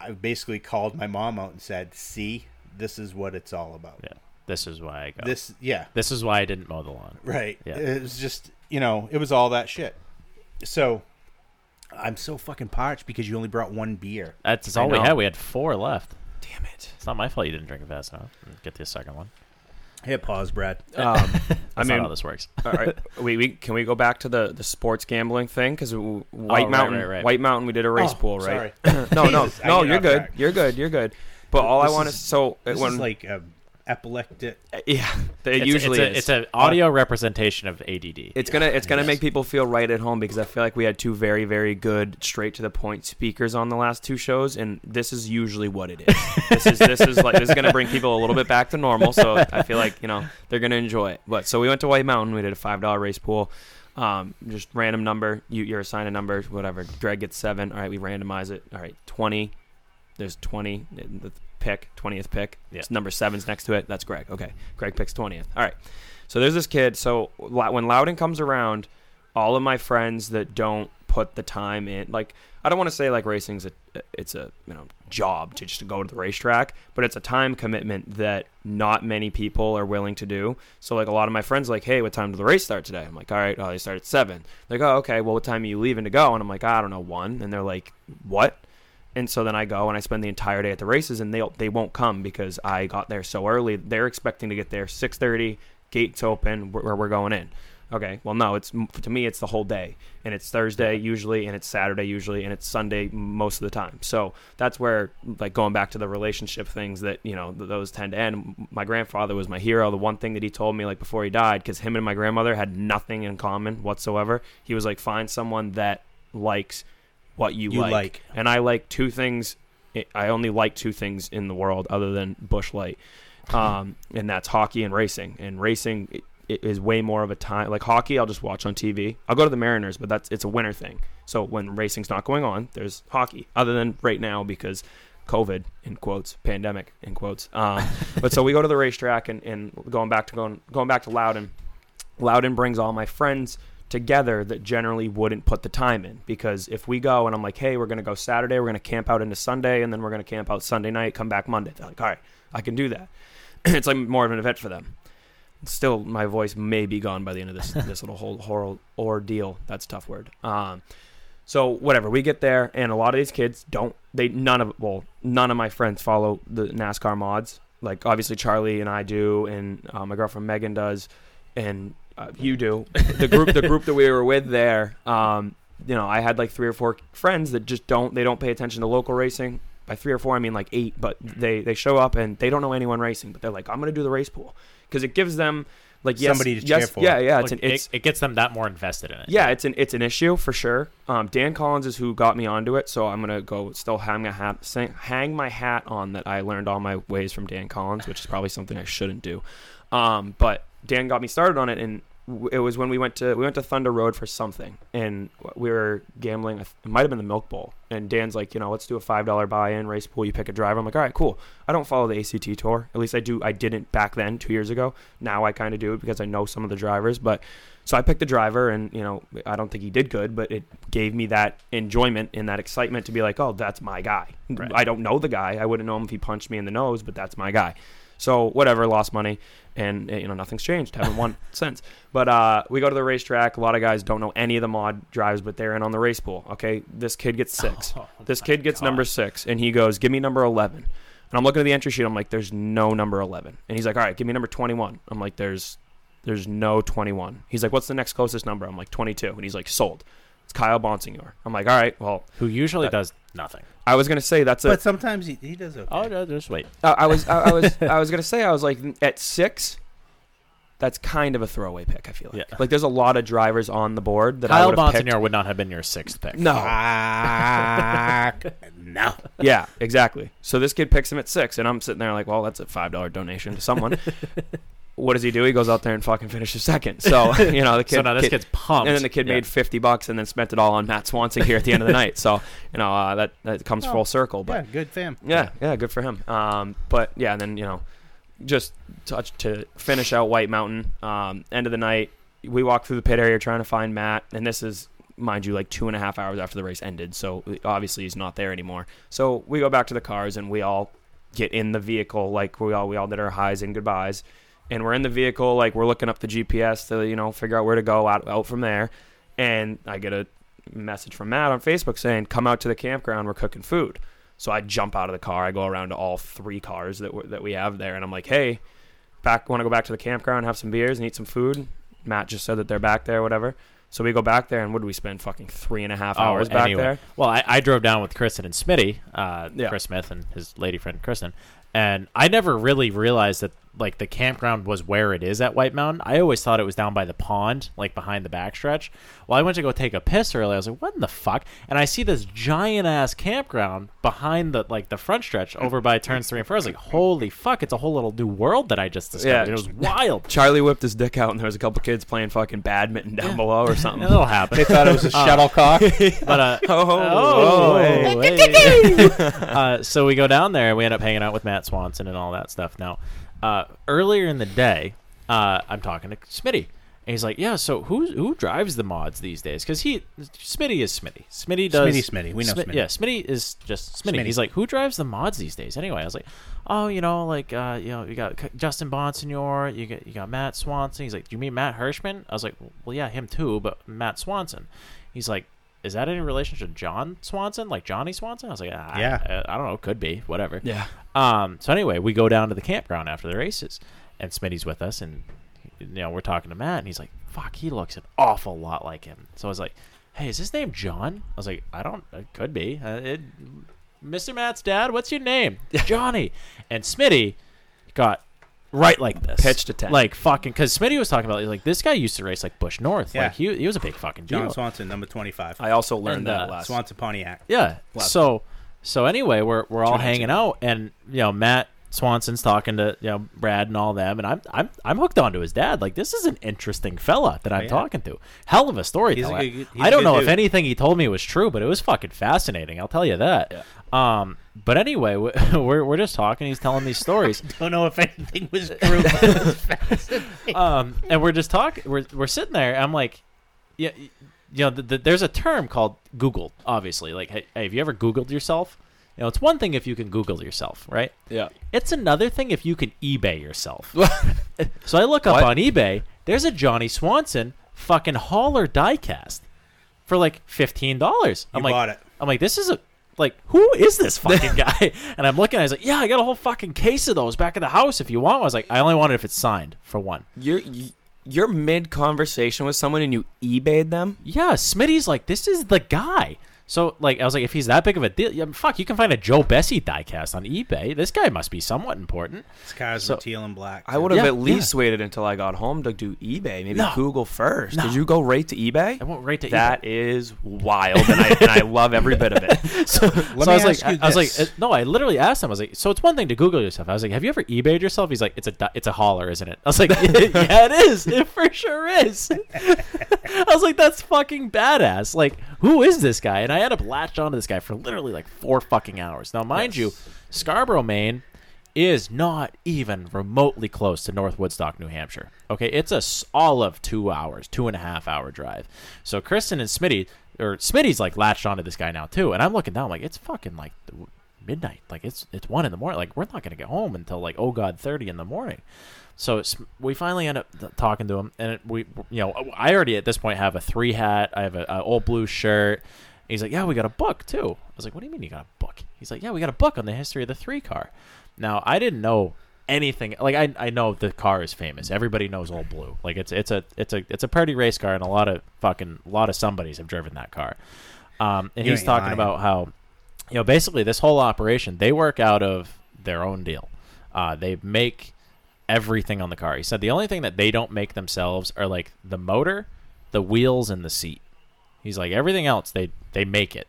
[SPEAKER 4] I basically called my mom out and said, "See, this is what it's all about."
[SPEAKER 3] Yeah. This is why I go.
[SPEAKER 4] This, yeah,
[SPEAKER 3] This is why I didn't mow the lawn.
[SPEAKER 4] Right.
[SPEAKER 3] Yeah.
[SPEAKER 4] It was just, you know, it was all that shit. So I'm so fucking parched because you only brought one beer.
[SPEAKER 3] That's
[SPEAKER 1] I
[SPEAKER 3] all we
[SPEAKER 1] know.
[SPEAKER 3] had. We had four left.
[SPEAKER 1] Damn it.
[SPEAKER 3] It's not my fault you didn't drink it fast enough. Get the second one.
[SPEAKER 4] Hit pause, Brad.
[SPEAKER 1] Um,
[SPEAKER 3] That's
[SPEAKER 1] I mean,
[SPEAKER 3] not how this works.
[SPEAKER 1] all right. We, we can we go back to the, the sports gambling thing because White
[SPEAKER 3] Oh, right,
[SPEAKER 1] Mountain,
[SPEAKER 3] right, right.
[SPEAKER 1] White Mountain, we did a race
[SPEAKER 4] Oh,
[SPEAKER 1] pool, right?
[SPEAKER 4] sorry.
[SPEAKER 1] no, no,
[SPEAKER 4] Jesus,
[SPEAKER 1] no. You're good.
[SPEAKER 4] track.
[SPEAKER 1] You're good. You're good. But all
[SPEAKER 4] This
[SPEAKER 1] I want
[SPEAKER 4] is-
[SPEAKER 1] to so
[SPEAKER 4] This
[SPEAKER 1] when
[SPEAKER 4] is like a epileptic.
[SPEAKER 1] yeah, it
[SPEAKER 3] It's,
[SPEAKER 1] usually
[SPEAKER 3] it's, a,
[SPEAKER 1] is.
[SPEAKER 3] it's an audio representation of ADD.
[SPEAKER 1] It's gonna it's gonna make people feel right at home because I feel like we had two very very good straight to the point speakers on the last two shows, and this is usually what it is. this is this is like this is gonna bring people a little bit back to normal. So I feel like you know they're gonna enjoy it. But so we went to White Mountain. We did a five dollar race pool. Um, just random number. You you're assigned a number. Whatever. Greg gets seven. All right, we randomize it. All right, twenty. There's twenty. The pick twentieth pick.
[SPEAKER 3] Yeah.
[SPEAKER 1] It's number seven's next to it. That's Greg. Okay, Greg picks twentieth. All right. So there's this kid. So when Loudon comes around, all of my friends that don't put the time in, like I don't want to say like racing's a it's a you know job to just to go to the racetrack, but it's a time commitment that not many people are willing to do. So like a lot of my friends are like, hey, what time does the race start today? I'm like, all right, oh they start at seven. They're like, oh okay, well what time are you leaving to go? And I'm like, I don't know, one. And they're like, what? And so then I go and I spend the entire day at the races, and they they won't come because I got there so early. They're expecting to get there 6:30, gates open, where, where we're going in. Okay, well no, it's to me it's the whole day, and it's Thursday usually, and it's Saturday usually, and it's Sunday most of the time. So that's where like going back to the relationship things that you know those tend to end. My grandfather was my hero. The one thing that he told me like before he died, because him and my grandmother had nothing in common whatsoever. He was like, find someone that likes what you,
[SPEAKER 4] You
[SPEAKER 1] like.
[SPEAKER 4] like.
[SPEAKER 1] And I like two things. I only like two things in the world other than Busch Light, um, and that's hockey and racing. And racing i- it is way more of a time. Like hockey, I'll just watch on TV. I'll go to the Mariners, but that's it's a winter thing. So when racing's not going on, there's hockey. Other than right now because COVID in quotes, pandemic in quotes. Um, but so we go to the racetrack and, and going back to going going back to Loudon. Loudon brings all my friends together that generally wouldn't put the time in because if we go and I'm like, hey, we're gonna go Saturday, we're gonna camp out into Sunday, and then we're gonna camp out Sunday night, come back Monday. They're like, all right, I can do that. it's like more of an event for them. Still, my voice may be gone by the end of this this little whole horror ordeal. That's tough word. Um, so whatever, we get there, and a lot of these kids don't. They none of well, none of my friends follow the NASCAR mods. Like obviously Charlie and I do, and uh, my girlfriend Megan does, and uh, you do. The group, the group that we were with there, um, you know, I had like three or four friends that just don't. They don't pay attention to local racing. By three or four, I mean like eight. But they they show up and they don't know anyone racing, but they're like, I'm gonna do the race pool because it gives them like yes,
[SPEAKER 4] Somebody to
[SPEAKER 1] yes,
[SPEAKER 4] cheer for.
[SPEAKER 1] Yeah, yeah. It's
[SPEAKER 3] Like,
[SPEAKER 1] an, it's
[SPEAKER 3] it, it gets them that more invested in it.
[SPEAKER 1] yeah, it's an it's an issue for sure. Um, Dan Collins is who got me onto it, so I'm gonna go still hang my hat say, hang my hat on that. I learned all my ways from Dan Collins, which is probably something I shouldn't do. Um, but Dan got me started on it, and w- it was when we went to we went to Thunder Road for something, and we were gambling. It might have been the Milk Bowl, and Dan's like, you know, let's do a five dollar buy-in race pool. You pick a driver. I'm like, all right, cool. I don't follow the ACT tour. At least I do. I didn't back then, two years ago. Now I kind of do it because I know some of the drivers, but. So I picked the driver, and you know, I don't think he did good, but it gave me that enjoyment and that excitement to be like, oh, that's my guy.
[SPEAKER 3] Right.
[SPEAKER 1] I don't know the guy. I wouldn't know him if he punched me in the nose, but that's my guy. So whatever, lost money, and uh, you know nothing's changed. Haven't won since. But uh, we go to the racetrack. A lot of guys don't know any of the mod drives, but they're in on the race pool. Okay, this kid gets six.
[SPEAKER 3] Oh,
[SPEAKER 1] this kid gets
[SPEAKER 3] God.
[SPEAKER 1] number six, and he goes, "Give me number 11. And I'm looking at the entry sheet. I'm like, "There's no number 11." And he's like, "All right, give me number 21." I'm like, "There's there's no 21. He's like, what's the next closest number? I'm like, 22. And he's like, sold. It's Kyle Bonsignore. I'm like, all right, well,
[SPEAKER 3] Who usually
[SPEAKER 1] That-
[SPEAKER 3] does nothing.
[SPEAKER 1] I was gonna say that's a.
[SPEAKER 4] But sometimes he, he does okay.
[SPEAKER 3] Oh, no, just wait.
[SPEAKER 1] I I was, I, I was, I was gonna say, I was like, at six, that's kind of a throwaway pick. I feel like
[SPEAKER 3] Yeah.
[SPEAKER 1] like there's a lot of drivers on the board that I
[SPEAKER 3] Kyle
[SPEAKER 1] would have picked.
[SPEAKER 3] Bonsignore would not have been your sixth pick.
[SPEAKER 1] No,
[SPEAKER 4] Fuck. no.
[SPEAKER 1] yeah, exactly. So this kid picks him at six, and I'm sitting there like, well, that's a five dollar donation to someone. what does he do? He goes out there and fucking finishes second. So you know the kid.
[SPEAKER 3] So now this
[SPEAKER 1] kid-
[SPEAKER 3] kid's pumped.
[SPEAKER 1] And then the kid
[SPEAKER 3] Yeah.
[SPEAKER 1] made fifty bucks and then spent it all on Matt Swanson here at the end of the night. So you know uh, that that comes
[SPEAKER 4] Oh,
[SPEAKER 1] full circle. But
[SPEAKER 4] Yeah, good fam.
[SPEAKER 1] yeah, yeah, good for him. Um, but yeah, and then you know, just touch to finish out White Mountain. Um, end of the night, we walk through the pit area trying to find Matt, and this is, mind you, like two and a half hours after the race ended. So obviously he's not there anymore. So we go back to the cars and we all get in the vehicle, like we all we all did our highs and goodbyes, and we're in the vehicle, like we're looking up the GPS to you know figure out where to go out out from there, and I get a message from Matt on Facebook saying, "Come out to the campground. We're cooking food." So I jump out of the car. I go around to all three cars that we that we have there, and I'm like, "Hey, back. Want to go back to the campground, have some beers, and eat some food?" Matt just said that they're back there, whatever. So we go back there, and what do we spend? Fucking three and a half hours back
[SPEAKER 3] Oh, anyway.
[SPEAKER 1] there.
[SPEAKER 3] Well, I, I drove down with Kristen and Smitty, uh,
[SPEAKER 1] Yeah.
[SPEAKER 3] Chris Smith and his lady friend Kristen, and I never really realized that like the campground was where it is at White Mountain. I always thought it was down by the pond, like behind the backstretch. Well, I went to go take a piss earlier. I was like, "What in the fuck?" And I see this giant ass campground behind the like the front stretch over by turns three and four. I was like, "Holy fuck! It's a whole little new world that I just discovered."
[SPEAKER 1] Yeah.
[SPEAKER 3] It was wild.
[SPEAKER 1] Charlie whipped his dick out, and there was a couple kids playing fucking badminton down below or something.
[SPEAKER 3] It'll happen.
[SPEAKER 4] They thought it was a shuttlecock.
[SPEAKER 3] But uh,
[SPEAKER 1] Oh,
[SPEAKER 3] oh,
[SPEAKER 1] hey.
[SPEAKER 3] hey. uh, so we go down there and we end up hanging out with Matt Swanson and all that stuff. Now, uh, earlier in the day, uh, I'm talking to Smitty. And he's like, "Yeah, so who who drives the mods these days? Because he Smitty is Smitty. Smitty does
[SPEAKER 4] Smitty, Smitty. We know
[SPEAKER 3] Smi-
[SPEAKER 4] Smitty.
[SPEAKER 3] Yeah, Smitty is just Smitty.
[SPEAKER 4] Smitty.
[SPEAKER 3] He's like, who drives the mods these days? Anyway, I was like, oh, you know, like uh, you know, you got C- Justin Bonsignore, you got you got Matt Swanson. He's like, do you mean Matt Hirschman? I was like, well, yeah, him too, but Matt Swanson. He's like, is that any relation to John Swanson, like Johnny Swanson? I was like, ah,
[SPEAKER 4] Yeah.
[SPEAKER 3] I, I don't know, could be, whatever.
[SPEAKER 1] Yeah.
[SPEAKER 3] Um. So anyway, we go down to the campground after the races, and Smitty's with us, and you know we're talking to Matt, and he's like, "Fuck, he looks an awful lot like him." So I was like, "Hey, is his name John?" I was like, "I don't. It could be. Uh, it, Mr. Matt's dad. What's your name? Johnny." And Smitty got right like this,
[SPEAKER 1] Pitch to tent.
[SPEAKER 3] like fucking. Because Smitty was talking about like this guy used to race like Busch North.
[SPEAKER 4] Yeah.
[SPEAKER 3] Like he he was a big fucking deal.
[SPEAKER 4] John Swanson, number 25.
[SPEAKER 1] I also learned
[SPEAKER 3] And,
[SPEAKER 1] that
[SPEAKER 3] uh,
[SPEAKER 1] last.
[SPEAKER 4] Swanson Pontiac.
[SPEAKER 3] Yeah.
[SPEAKER 1] Last-
[SPEAKER 3] So so anyway, we're we're all hanging out, and you know Matt Swanson's talking to you know Brad and all them, and I'm I'm I'm hooked onto his dad. Like this is an interesting fella that I'm
[SPEAKER 4] yeah.
[SPEAKER 3] talking to. Hell of a storyteller.
[SPEAKER 4] good- he's
[SPEAKER 3] I
[SPEAKER 4] a
[SPEAKER 3] don't
[SPEAKER 4] good
[SPEAKER 3] know if
[SPEAKER 4] dude.
[SPEAKER 3] anything he told me was true, but it was fucking fascinating. I'll tell you that. Um, but anyway, we- we're we're just talking. He's telling these stories.
[SPEAKER 4] Don't know if anything was true. but it was
[SPEAKER 3] um, and we're just talking. We're we're sitting there. I'm like, yeah, you know, th th there's a term called Google. Obviously, like, hey, hey, have you ever Googled yourself? You know, it's one thing if you can Google yourself, right?
[SPEAKER 1] yeah.
[SPEAKER 3] It's another thing if you can eBay yourself. so I look up
[SPEAKER 1] What?
[SPEAKER 3] on eBay. There's a Johnny Swanson fucking hauler diecast for like fifteen dollars. I'm
[SPEAKER 4] You
[SPEAKER 3] like,
[SPEAKER 4] bought it.
[SPEAKER 3] I'm like, this is a like, who is this fucking guy? and I'm looking. I was like, yeah, I got a whole fucking case of those back at the house if you want. I was like, I only want it if it's signed for one.
[SPEAKER 1] You're you- you're mid conversation with someone and you eBayed them.
[SPEAKER 3] Yeah, Smitty's like, this is the guy. So, like, I was like, if he's that big of a deal, yeah, fuck, you can find a Joe Bessey diecast on eBay. This guy must be somewhat important.
[SPEAKER 4] His cars
[SPEAKER 3] So-
[SPEAKER 4] were teal and black.
[SPEAKER 1] I would have
[SPEAKER 3] Yeah,
[SPEAKER 1] at least waited until I got home to do eBay. Maybe
[SPEAKER 3] No.
[SPEAKER 1] Google first.
[SPEAKER 3] No.
[SPEAKER 1] Did you go right to eBay?
[SPEAKER 3] I went right to
[SPEAKER 1] That
[SPEAKER 3] eBay.
[SPEAKER 1] is wild, and I, and I love every bit of it.
[SPEAKER 3] So,
[SPEAKER 4] Let
[SPEAKER 3] so
[SPEAKER 4] me
[SPEAKER 3] I was
[SPEAKER 4] ask
[SPEAKER 3] like,
[SPEAKER 4] you
[SPEAKER 3] I, I was like, uh, no, I literally asked him. I was like, so it's one thing to Google yourself. I was like, have you ever eBayed yourself? He's like, it's a di- it's a hauler, isn't it? I was like, yeah, it is. It for sure is. I was like, that's fucking badass. Like, who is this guy? And I had to latch onto this guy for literally like four fucking hours. Now, mind you, Scarborough, Maine is not even remotely close to North Woodstock, New Hampshire. Okay, it's a all of two hours, two and a half hour drive. So Kristen and Smitty, or Smitty's like latched onto this guy now too, and I'm looking down like it's fucking like midnight, like it's it's one in the morning. Like we're not gonna get home until like oh god thirty in the morning. So we finally end up th- talking to him, and it, we, you know, I already at this point have a three hat. I have a, a old blue shirt. He's like, yeah, we got a book too. I was like, what do you mean you got a book? He's like, yeah, we got a book on the history of the three car. Now I didn't know anything. Like I, I know the car is famous. Everybody knows Old Blue. Like it's it's a it's a it's a pretty race car, and a lot of fucking a lot of somebodies have driven that car. Um, and
[SPEAKER 4] You
[SPEAKER 3] he's talking
[SPEAKER 4] lying.
[SPEAKER 3] about how, you know, basically this whole operation they work out of their own deal. Uh, they make everything on the car. He said the only thing that they don't make themselves are like the motor, the wheels, and the seat. He's like everything else they they make it.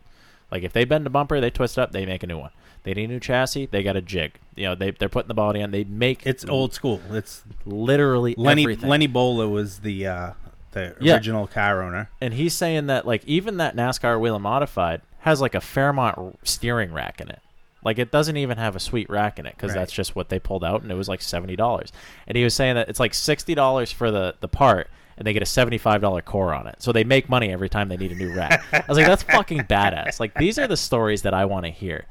[SPEAKER 3] Like if they bend a bumper, they twist it up, they make a new one. They need a new chassis, they got a jig. You know, they they're putting the body on. They make
[SPEAKER 4] It's old school. It's
[SPEAKER 3] literally
[SPEAKER 4] Lenny
[SPEAKER 3] everything.
[SPEAKER 4] Lenny Boehler was the uh, the
[SPEAKER 3] Yeah.
[SPEAKER 4] original car owner.
[SPEAKER 3] and he's saying that like even that NASCAR Whelen modified has like a Fairmont steering rack in it. Like it doesn't even have a sweet rack in it because
[SPEAKER 4] Right.
[SPEAKER 3] that's just what they pulled out, and it was like seventy dollars. And he was saying that it's like sixty dollars for the the part, and they get a seventy five dollar core on it. So they make money every time they need a new rack. I was like, that's fucking badass. Like these are the stories that I want to hear.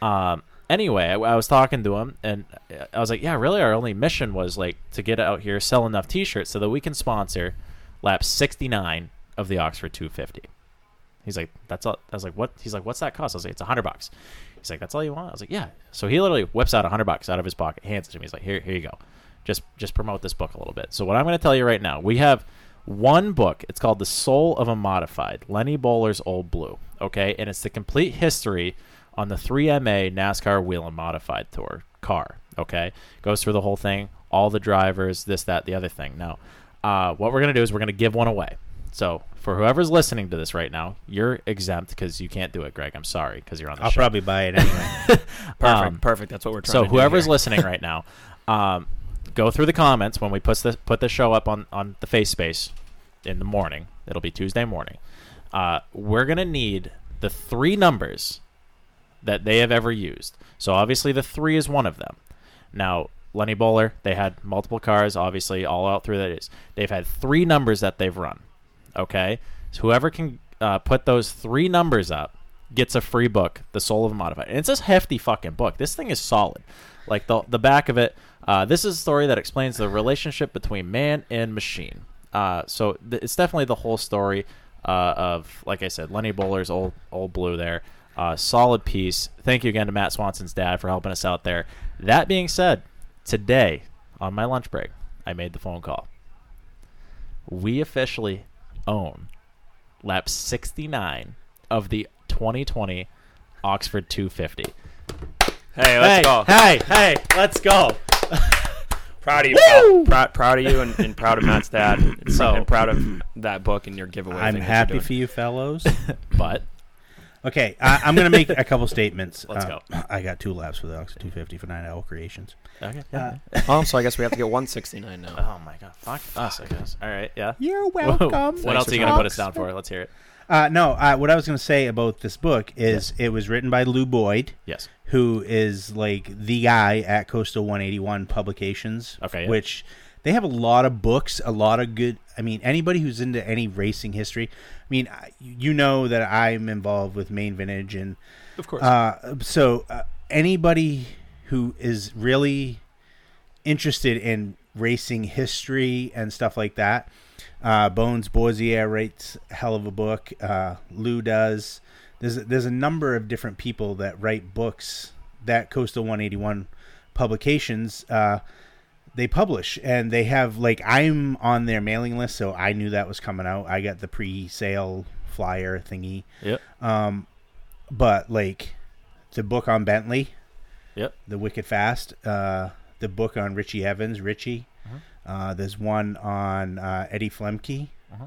[SPEAKER 3] Um, anyway, I, I was talking to him, and I was like, yeah, really, our only mission was like to get out here, sell enough T-shirts so that we can sponsor lap sixty nine of the Oxford two fifty. He's like, that's all. I was like, what? He's like, what's that cost? I was like, it's a hundred bucks. He's like, that's all you want? I was like, yeah. So he literally whips out a hundred bucks out of his pocket, hands it to me. He's like, here, here you go. Just, just promote this book a little bit. So what I'm going to tell you right now, we have one book. It's called The Soul of a Modified, Lenny Boehler's Old Blue. Okay, and it's the complete history on the 3MA NASCAR Whelen Modified Tour car. Okay, goes through the whole thing, all the drivers, this, that, the other thing. Now, uh, what we're going to do is we're going to give one away. So for whoever's listening to this right now, you're exempt because you can't do it, Greg. I'm sorry because you're on the
[SPEAKER 4] I'll
[SPEAKER 3] show.
[SPEAKER 4] probably buy it anyway.
[SPEAKER 1] Perfect.
[SPEAKER 3] Um,
[SPEAKER 1] perfect. That's what we're trying
[SPEAKER 3] so
[SPEAKER 1] to do
[SPEAKER 3] whoever's listening right now, um, go through the comments when we put this put the show up on on the face space in the morning. It'll be Tuesday morning. Uh, we're gonna need the three numbers that they have ever used. So obviously the three is one of them. Now Lenny Boehler, they had multiple cars, obviously all out through that is. They've had three numbers that they've run. Okay, so whoever can uh, put those three numbers up gets a free book, The Soul of a Modified. And it's a hefty fucking book. This thing is solid. Like the the back of it, uh, this is a story that explains the relationship between man and machine. Uh, so th- it's definitely the whole story uh, of, like I said, Lenny Boehler's old old blue there. Uh, solid piece. Thank you again to Matt Swanson's dad for helping us out there. That being said, today on my lunch break, I made the phone call. We officially own lap 69 of the 2020 Oxford 250.
[SPEAKER 1] Hey, let's
[SPEAKER 3] hey,
[SPEAKER 1] go.
[SPEAKER 3] Hey, hey, let's go.
[SPEAKER 1] Proud of you, pal. Proud, proud of you, and, and proud of Matt's dad. And,
[SPEAKER 3] So-
[SPEAKER 1] and proud of that book and your giveaway.
[SPEAKER 4] I'm
[SPEAKER 1] thing that you're
[SPEAKER 4] happy for you, fellows.
[SPEAKER 3] But
[SPEAKER 4] Okay, I, I'm going to make a couple statements.
[SPEAKER 3] Let's
[SPEAKER 4] Uh, I got two laps for the Oxford 250 for Night Owl Creations.
[SPEAKER 3] okay.
[SPEAKER 4] Uh,
[SPEAKER 1] Oh, so I guess we have to get 169 now.
[SPEAKER 3] oh my god, fuck, us, I guess. All right, yeah.
[SPEAKER 4] You're
[SPEAKER 3] Whoa.
[SPEAKER 4] welcome.
[SPEAKER 3] What else are you gonna put us down for? Let's hear it.
[SPEAKER 4] Uh, no, uh, what I was going to say about this book is it was written by Lou Boyd,
[SPEAKER 3] Yes.
[SPEAKER 4] who is like the guy at Coastal 181 Publications.
[SPEAKER 3] Okay, yeah.
[SPEAKER 4] Which they have a lot of books, a lot of good. I mean, anybody who's into any racing history. I mean, I- you know that I'm involved with Maine Vintage, and
[SPEAKER 1] Of course.
[SPEAKER 4] uh, so uh, anybody who is really interested in racing history and stuff like that. Uh, Bones Bourcier writes hell of a book. Uh, Lou does. There's there's a number of different people that write books that Coastal 181 publications uh, they publish, and they have like I'm on their mailing list, so I knew that was coming out. I got the pre-sale flyer thingy,
[SPEAKER 3] Yep.
[SPEAKER 4] um, but like the book on Bentley,
[SPEAKER 3] Yep.
[SPEAKER 4] the Wicked Fast, uh, the book on Richie Evans, Richie.
[SPEAKER 3] Uh-huh.
[SPEAKER 4] Uh, there's one on uh, Eddie Flemke,
[SPEAKER 3] Uh-huh.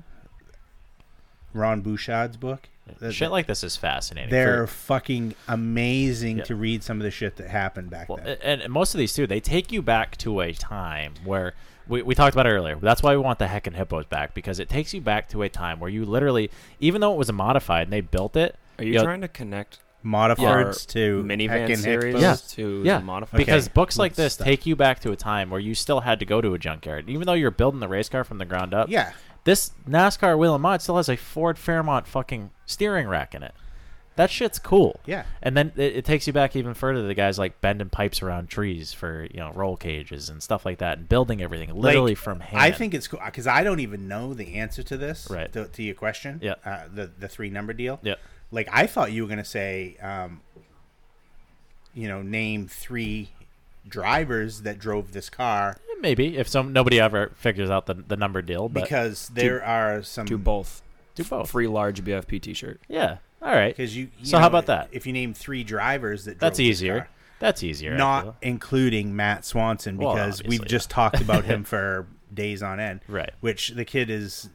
[SPEAKER 4] Ron Bouchard's book. Th-
[SPEAKER 3] Shit like this is fascinating.
[SPEAKER 4] They're
[SPEAKER 3] For-
[SPEAKER 4] fucking amazing
[SPEAKER 3] Yeah.
[SPEAKER 4] to read some of the shit that happened back
[SPEAKER 3] Well,
[SPEAKER 4] then.
[SPEAKER 3] and, and most of these too, they take you back to a time where we, we talked about it earlier. That's why we want the Heck and Hippos back because it takes you back to a time where you literally, even though it was modified and they built it,
[SPEAKER 1] Are you
[SPEAKER 3] know,
[SPEAKER 1] trying to connect
[SPEAKER 4] Modifieds to
[SPEAKER 1] minivan
[SPEAKER 4] Heckin'
[SPEAKER 1] series
[SPEAKER 3] Yeah.
[SPEAKER 1] to
[SPEAKER 3] yeah,
[SPEAKER 1] the modified?
[SPEAKER 3] because
[SPEAKER 4] Okay,
[SPEAKER 3] books like this
[SPEAKER 4] stop.
[SPEAKER 3] take you back to a time where you still had to go to a junkyard, even though you're building the race car from the ground up.
[SPEAKER 4] Yeah.
[SPEAKER 3] This NASCAR Whelen mod still has a Ford Fairmont fucking steering rack in it. That shit's cool.
[SPEAKER 4] Yeah.
[SPEAKER 3] And then it, it takes you back even further to the guys like bending pipes around trees for you know roll cages and stuff like that, and building everything literally
[SPEAKER 4] Like,
[SPEAKER 3] from hand.
[SPEAKER 4] I think it's cool because I don't even know the answer to this.
[SPEAKER 3] Right.
[SPEAKER 4] To, to your question.
[SPEAKER 3] Yeah.
[SPEAKER 4] Uh, the the three number deal.
[SPEAKER 3] Yeah.
[SPEAKER 4] Like I thought you were gonna say, um, you know, name three drivers that drove this car
[SPEAKER 3] maybe if some nobody ever figures out the the number deal, but
[SPEAKER 4] because there are some
[SPEAKER 1] do both.
[SPEAKER 3] do both.
[SPEAKER 1] Free large BFP T-shirt.
[SPEAKER 3] Yeah. All right.
[SPEAKER 4] Because you, you
[SPEAKER 3] So
[SPEAKER 4] know,
[SPEAKER 3] how about that?
[SPEAKER 4] If you name three drivers that
[SPEAKER 3] That's
[SPEAKER 4] drove this
[SPEAKER 3] easier.
[SPEAKER 4] car.
[SPEAKER 3] That's easier.
[SPEAKER 4] Not including Matt Swanson
[SPEAKER 3] Well,
[SPEAKER 4] because we've
[SPEAKER 3] obviously,
[SPEAKER 4] just talked about him for days on end.
[SPEAKER 3] Right.
[SPEAKER 4] Which the kid is,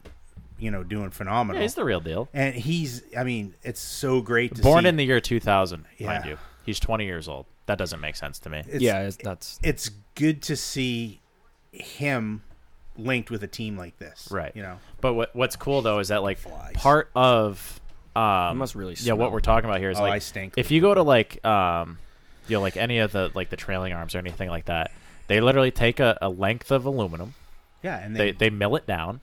[SPEAKER 4] you know, doing phenomenal.
[SPEAKER 3] Yeah, he's the real deal.
[SPEAKER 4] and he's, I mean, it's so great to
[SPEAKER 3] Born
[SPEAKER 4] see.
[SPEAKER 3] in the year 2000, mind you. He's 20 years old. That doesn't make sense to me.
[SPEAKER 4] It's,
[SPEAKER 1] yeah, it's, that's
[SPEAKER 4] it's good to see him linked with a team like this.
[SPEAKER 3] Right.
[SPEAKER 4] You know.
[SPEAKER 3] But what what's cool though is that like part of um
[SPEAKER 1] must really
[SPEAKER 3] yeah what we're talking about here is
[SPEAKER 4] Oh,
[SPEAKER 3] like
[SPEAKER 4] I stink.
[SPEAKER 3] if you go to like um you know like any of the like the trailing arms or anything like that they literally take a, a length of aluminum
[SPEAKER 4] Yeah, and
[SPEAKER 3] they
[SPEAKER 4] they,
[SPEAKER 3] they mill it down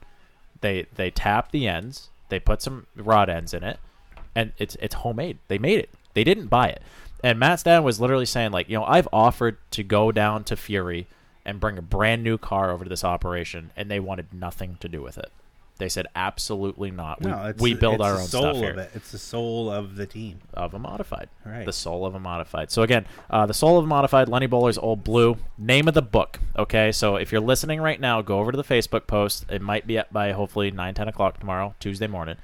[SPEAKER 3] they they tap the ends they put some rod ends in it and it's it's homemade. They made it. They didn't buy it. And Matt's dad was literally saying like you know I've offered to go down to Fury and bring a brand new car over to this operation and they wanted nothing to do with it they said absolutely not we,
[SPEAKER 4] no, it's
[SPEAKER 3] we build
[SPEAKER 4] it's
[SPEAKER 3] our
[SPEAKER 4] the
[SPEAKER 3] own
[SPEAKER 4] soul
[SPEAKER 3] stuff
[SPEAKER 4] of
[SPEAKER 3] here
[SPEAKER 4] It. It's the soul of the team.
[SPEAKER 3] of a modified.
[SPEAKER 4] Right.
[SPEAKER 3] The soul of a modified. So again, uh, the soul of a modified, Lenny Boehler's Old Blue. Name of the book. Okay, so if you're listening right now, go over to the Facebook post. It might be up by hopefully 9, 10 o'clock tomorrow, Tuesday morning,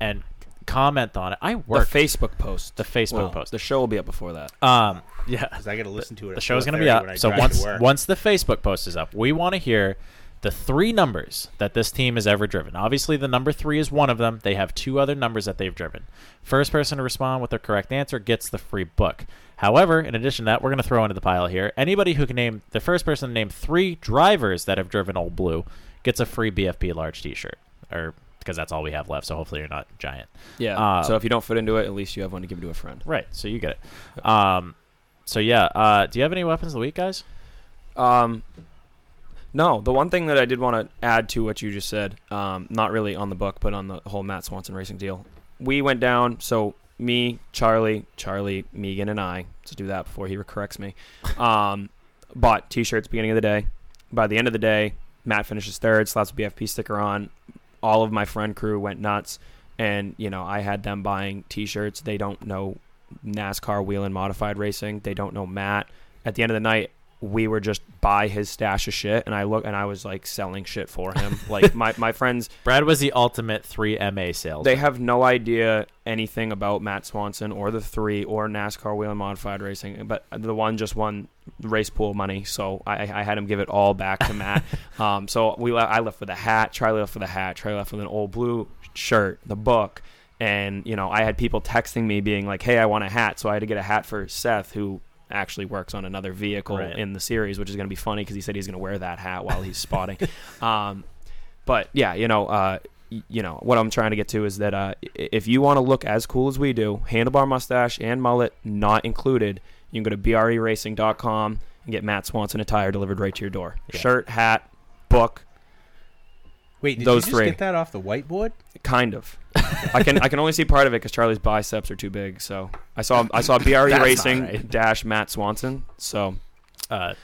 [SPEAKER 3] and comment on it. I work the
[SPEAKER 1] Facebook post.
[SPEAKER 3] the Facebook
[SPEAKER 1] Well,
[SPEAKER 3] post.
[SPEAKER 1] The show will be up before that.
[SPEAKER 3] Um, yeah.
[SPEAKER 4] Because I got to listen to it.
[SPEAKER 3] The
[SPEAKER 4] at
[SPEAKER 3] show's going to be up. So once once the Facebook post is up, we want to hear the three numbers that this team has ever driven. Obviously, the number three is one of them. They have two other numbers that they've driven. First person to respond with the correct answer gets the free book. However, in addition to that, we're going to throw into the pile here. Anybody who can name the first person to name three drivers that have driven Old Blue gets a free BFP large T-shirt, or because that's all we have left. So hopefully you're not giant.
[SPEAKER 1] Yeah.
[SPEAKER 3] Uh,
[SPEAKER 1] so if you don't fit into it, at least you have one to give to a friend.
[SPEAKER 3] Right. So you get it. Um, so yeah. Uh, do you have any weapons of the week, guys?
[SPEAKER 1] Um, no, the one thing that I did want to add to what you just said, um, not really on the book, but on the whole Matt Swanson racing deal. We went down, so me, Charlie, Charlie, Megan, and I, let's do that before he corrects me, um, bought t shirts beginning of the day. By the end of the day, Matt finishes third, slaps a BFP sticker on. All of my friend crew went nuts, and, you know, I had them buying t shirts. They don't know NASCAR Whelen modified racing, they don't know Matt. At the end of the night, we were just by his stash of shit and I look and I was like selling shit for him. like my, my friends
[SPEAKER 3] Brad was the ultimate three MA sales.
[SPEAKER 1] they have no idea anything about Matt Swanson or the three or NASCAR Whelen modified racing, but the one just won race pool money, so I, I had him give it all back to Matt. um, so we le- I left with a hat, Charlie left with a hat, Charlie left with an old blue shirt, the book, and you know I had people texting me being like, "Hey, I want a hat," so I had to get a hat for Seth, who actually works on another vehicle
[SPEAKER 3] Right.
[SPEAKER 1] in the series, which is going to be funny because he said he's going to wear that hat while he's spotting. Um, but yeah, you know, uh, you know what I'm trying to get to is that uh, if you want to look as cool as we do, handlebar mustache and mullet not included, you can go to breracing.com and get Matt Swanson attire delivered right to your door.
[SPEAKER 3] Yeah.
[SPEAKER 1] Shirt, hat, book,
[SPEAKER 4] Wait, did
[SPEAKER 1] those
[SPEAKER 4] you just
[SPEAKER 1] three.
[SPEAKER 4] get that off the whiteboard?
[SPEAKER 1] kind of. I can I can only see part of it because Charlie's biceps are too big. So I saw I saw BRE Racing
[SPEAKER 3] right.
[SPEAKER 1] dash Matt Swanson. So
[SPEAKER 3] Uh,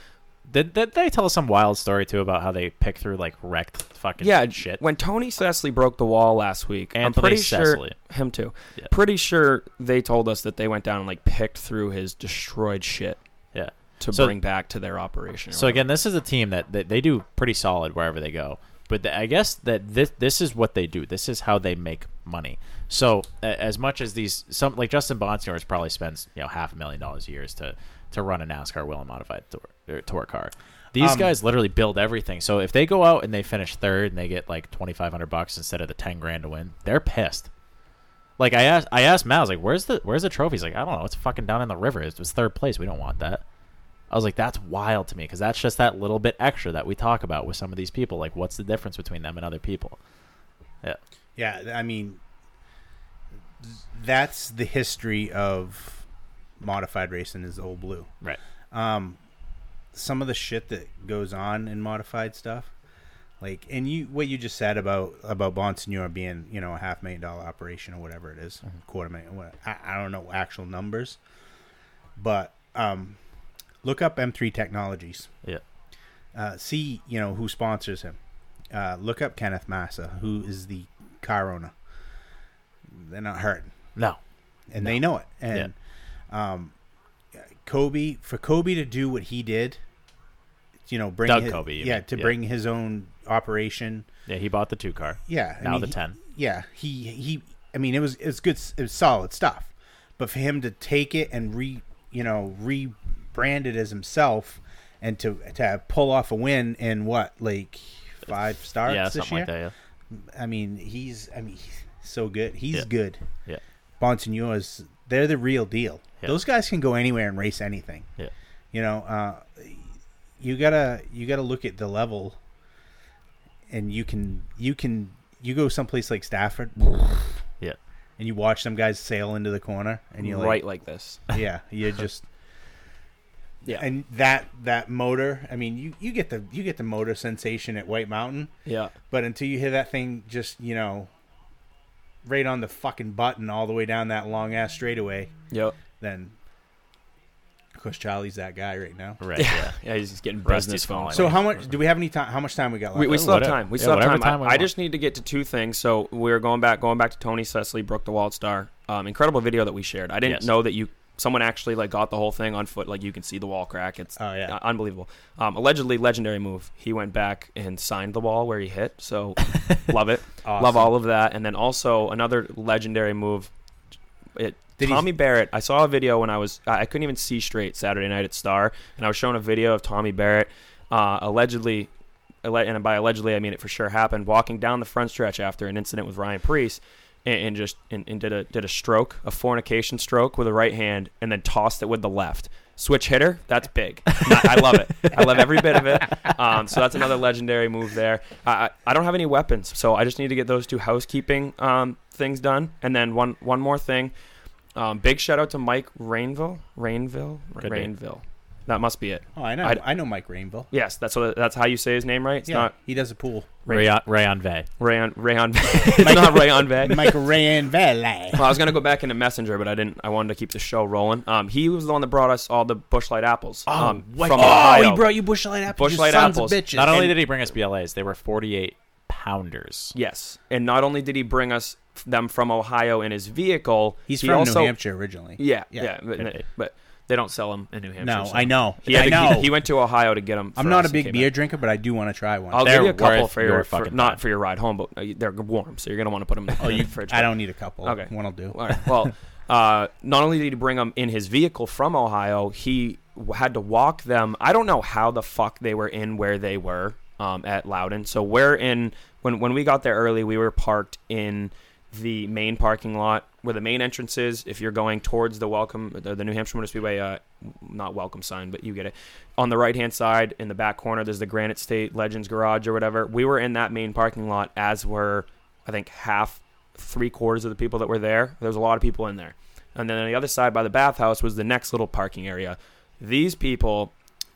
[SPEAKER 3] did, did they tell us some wild story too about how they pick through like wrecked fucking
[SPEAKER 1] yeah,
[SPEAKER 3] shit?
[SPEAKER 1] when Tony Cecily broke the wall last week, I'm pretty
[SPEAKER 3] Cecily.
[SPEAKER 1] sure him too.
[SPEAKER 3] Yeah.
[SPEAKER 1] Pretty sure they told us that they went down and like picked through his destroyed shit
[SPEAKER 3] yeah.
[SPEAKER 1] to
[SPEAKER 3] So-
[SPEAKER 1] bring back to their operation.
[SPEAKER 3] So
[SPEAKER 1] whatever.
[SPEAKER 3] again, this is a team that, that they do pretty solid wherever they go. But the, I guess that this this is what they do. This is how they make money. So a- as much as these some like Justin Bonsignores probably spends you know half a million dollars a year to to run a NASCAR Whelen modified tour, tour car. These
[SPEAKER 4] Um,
[SPEAKER 3] guys literally build everything. So if they go out and they finish third and they get like twenty five hundred bucks instead of the ten grand to win, they're pissed. Like I asked, I asked Mal, I was like, "Where's the Where's the trophy?" He's like, "I don't know. It's fucking down in the river. It was third place. We don't want that." I was like, "That's wild to me because that's just that little bit extra that we talk about with some of these people. Like, what's the difference between them and other people?" Yeah,
[SPEAKER 4] Yeah, I mean, that's the history of modified racing is old blue.
[SPEAKER 3] right.
[SPEAKER 4] Um, some of the shit that goes on in modified stuff, like, and you what you just said about about Bonsignore being you know a half million dollar operation or whatever it is, quarter million. I, I don't know actual numbers, but um, look up M3 Technologies.
[SPEAKER 3] Yeah,
[SPEAKER 4] uh, see you know who sponsors him. Uh, look up Kenneth Massa, who is the car owner. They're not hurting,
[SPEAKER 3] no,
[SPEAKER 4] and they know it. And um, Coby, for Coby to do what he did, you know, bring
[SPEAKER 3] Doug
[SPEAKER 4] his,
[SPEAKER 3] Coby,
[SPEAKER 4] yeah,
[SPEAKER 3] mean.
[SPEAKER 4] to
[SPEAKER 3] Yeah.
[SPEAKER 4] bring his own operation,
[SPEAKER 3] yeah. He bought the two car.
[SPEAKER 4] yeah. I
[SPEAKER 3] Now
[SPEAKER 4] mean,
[SPEAKER 3] the
[SPEAKER 4] he-
[SPEAKER 3] 10.
[SPEAKER 4] yeah. He he. I mean, it was it was good. It was solid stuff, but for him to take it and re you know re branded as himself, and to to pull off a win in what like five starts
[SPEAKER 3] yeah,
[SPEAKER 4] this
[SPEAKER 3] something
[SPEAKER 4] year.
[SPEAKER 3] like that. Yeah.
[SPEAKER 4] I mean, he's I mean he's so good. He's
[SPEAKER 3] Yeah.
[SPEAKER 4] good.
[SPEAKER 3] Yeah.
[SPEAKER 4] Bonsignore they're the real deal.
[SPEAKER 3] Yeah.
[SPEAKER 4] Those guys can go anywhere and race anything.
[SPEAKER 3] Yeah.
[SPEAKER 4] You know, uh, you gotta you gotta look at the level, and you can you can you go someplace like Stafford,
[SPEAKER 3] Yeah.
[SPEAKER 4] and you watch some guys sail into the corner, and you're
[SPEAKER 1] right
[SPEAKER 4] like,
[SPEAKER 1] like this.
[SPEAKER 4] yeah, you just
[SPEAKER 1] Yeah.
[SPEAKER 4] and that that motor. I mean, you you get the you get the motor sensation at White Mountain,
[SPEAKER 1] Yeah.
[SPEAKER 4] but until you hear that thing just you know, right on the fucking button all the way down that long ass straightaway,
[SPEAKER 1] Yep.
[SPEAKER 4] then. Of course, Charlie's that guy right now.
[SPEAKER 3] Right. Yeah.
[SPEAKER 1] Yeah, he's just getting
[SPEAKER 3] Rusty's
[SPEAKER 1] business phone.
[SPEAKER 3] falling.
[SPEAKER 4] So how much do we have any time? How much time we got left?
[SPEAKER 1] We, we still have time. We
[SPEAKER 3] yeah,
[SPEAKER 1] still have time.
[SPEAKER 3] time
[SPEAKER 1] I, I just need to get to two things. So we're going back, going back to Tony Cecily, Brooke DeWalt Star. Um, incredible video that we shared. I didn't
[SPEAKER 3] Yes.
[SPEAKER 1] know that you someone actually like got the whole thing on foot. Like you can see the wall crack. It's
[SPEAKER 4] Oh, yeah.
[SPEAKER 1] unbelievable. Um, allegedly legendary move. He went back and signed the wall where he hit. So love it. Love all of that. And then also another legendary move. It
[SPEAKER 4] Did he-
[SPEAKER 1] Tommy Barrett. I saw a video when I was I I couldn't even see straight Saturday night at Star, and I was shown a video of Tommy Barrett uh, allegedly, and by allegedly I mean it for sure happened, walking down the front stretch after an incident with Ryan Priest, and, and just and, and did a did a stroke, a fornication stroke with the right hand, and then tossed it with the left. Switch hitter, that's big. Not- I love it. I love every bit of it. Um, so that's another legendary move there. I, I don't have any weapons, so I just need to get those two housekeeping um, things done, and then one one more thing. Um, big shout out to Mike Rainville, Rainville,
[SPEAKER 3] be.
[SPEAKER 1] Rainville. That must be it.
[SPEAKER 4] Oh, I know.
[SPEAKER 1] I-
[SPEAKER 4] I, know Mike Rainville.
[SPEAKER 1] Yes, that's what that's how you say his name, right? It's
[SPEAKER 4] yeah,
[SPEAKER 1] not
[SPEAKER 4] he does a pool.
[SPEAKER 3] Rayon, Rayon Vey.
[SPEAKER 1] Rayon Rayon. it's not Rayon Bay.
[SPEAKER 4] Mike Rainville.
[SPEAKER 1] Well, I was gonna go back into Messenger, but I didn't. I wanted to keep the show rolling. Um, he was the one that brought us all the Busch Light apples. um,
[SPEAKER 4] what-
[SPEAKER 1] from
[SPEAKER 4] oh,
[SPEAKER 1] Ohio.
[SPEAKER 4] he brought you Busch Light apples. you
[SPEAKER 1] Busch Light
[SPEAKER 4] sons
[SPEAKER 1] apples.
[SPEAKER 4] Of bitches.
[SPEAKER 3] Not only
[SPEAKER 1] And-
[SPEAKER 3] did he bring us BLAs, they were 48 pounders.
[SPEAKER 1] Yes, and not only did he bring us them from Ohio in his vehicle,
[SPEAKER 4] He's
[SPEAKER 1] he
[SPEAKER 4] from
[SPEAKER 1] also,
[SPEAKER 4] New Hampshire originally.
[SPEAKER 1] Yeah,
[SPEAKER 4] Yeah.
[SPEAKER 1] yeah, but,
[SPEAKER 3] Okay.
[SPEAKER 1] but they don't sell them in New Hampshire.
[SPEAKER 4] No,
[SPEAKER 1] so.
[SPEAKER 4] I know.
[SPEAKER 1] He,
[SPEAKER 4] I
[SPEAKER 1] to-
[SPEAKER 4] know.
[SPEAKER 1] he, he went to Ohio to get them.
[SPEAKER 4] I'm not a big beer drinker, but I do want to try one.
[SPEAKER 1] I'll
[SPEAKER 3] They're
[SPEAKER 1] give you a couple for
[SPEAKER 3] your
[SPEAKER 1] for, not for your ride home, but they're warm, so you're gonna want to put them.
[SPEAKER 4] oh,
[SPEAKER 1] in
[SPEAKER 4] you?
[SPEAKER 1] the fridge.
[SPEAKER 4] I don't need a couple.
[SPEAKER 1] Okay.
[SPEAKER 4] one will do.
[SPEAKER 1] All right. Well, uh, not only did he bring them in his vehicle from Ohio, he had to walk them. I don't know how the fuck they were in where they were um, at Loudon. So we're in when when we got there early, we were parked in the main parking lot where the main entrance is. If you're going towards the welcome, the, the New Hampshire Motor Speedway, uh, not welcome sign, but you get it. On the right hand side, in the back corner, there's the Granite State Legends Garage or whatever. We were in that main parking lot, as were I think half, three quarters of the people that were there. There was a lot of people in there. And then on the other side by the bathhouse was the next little parking area. These people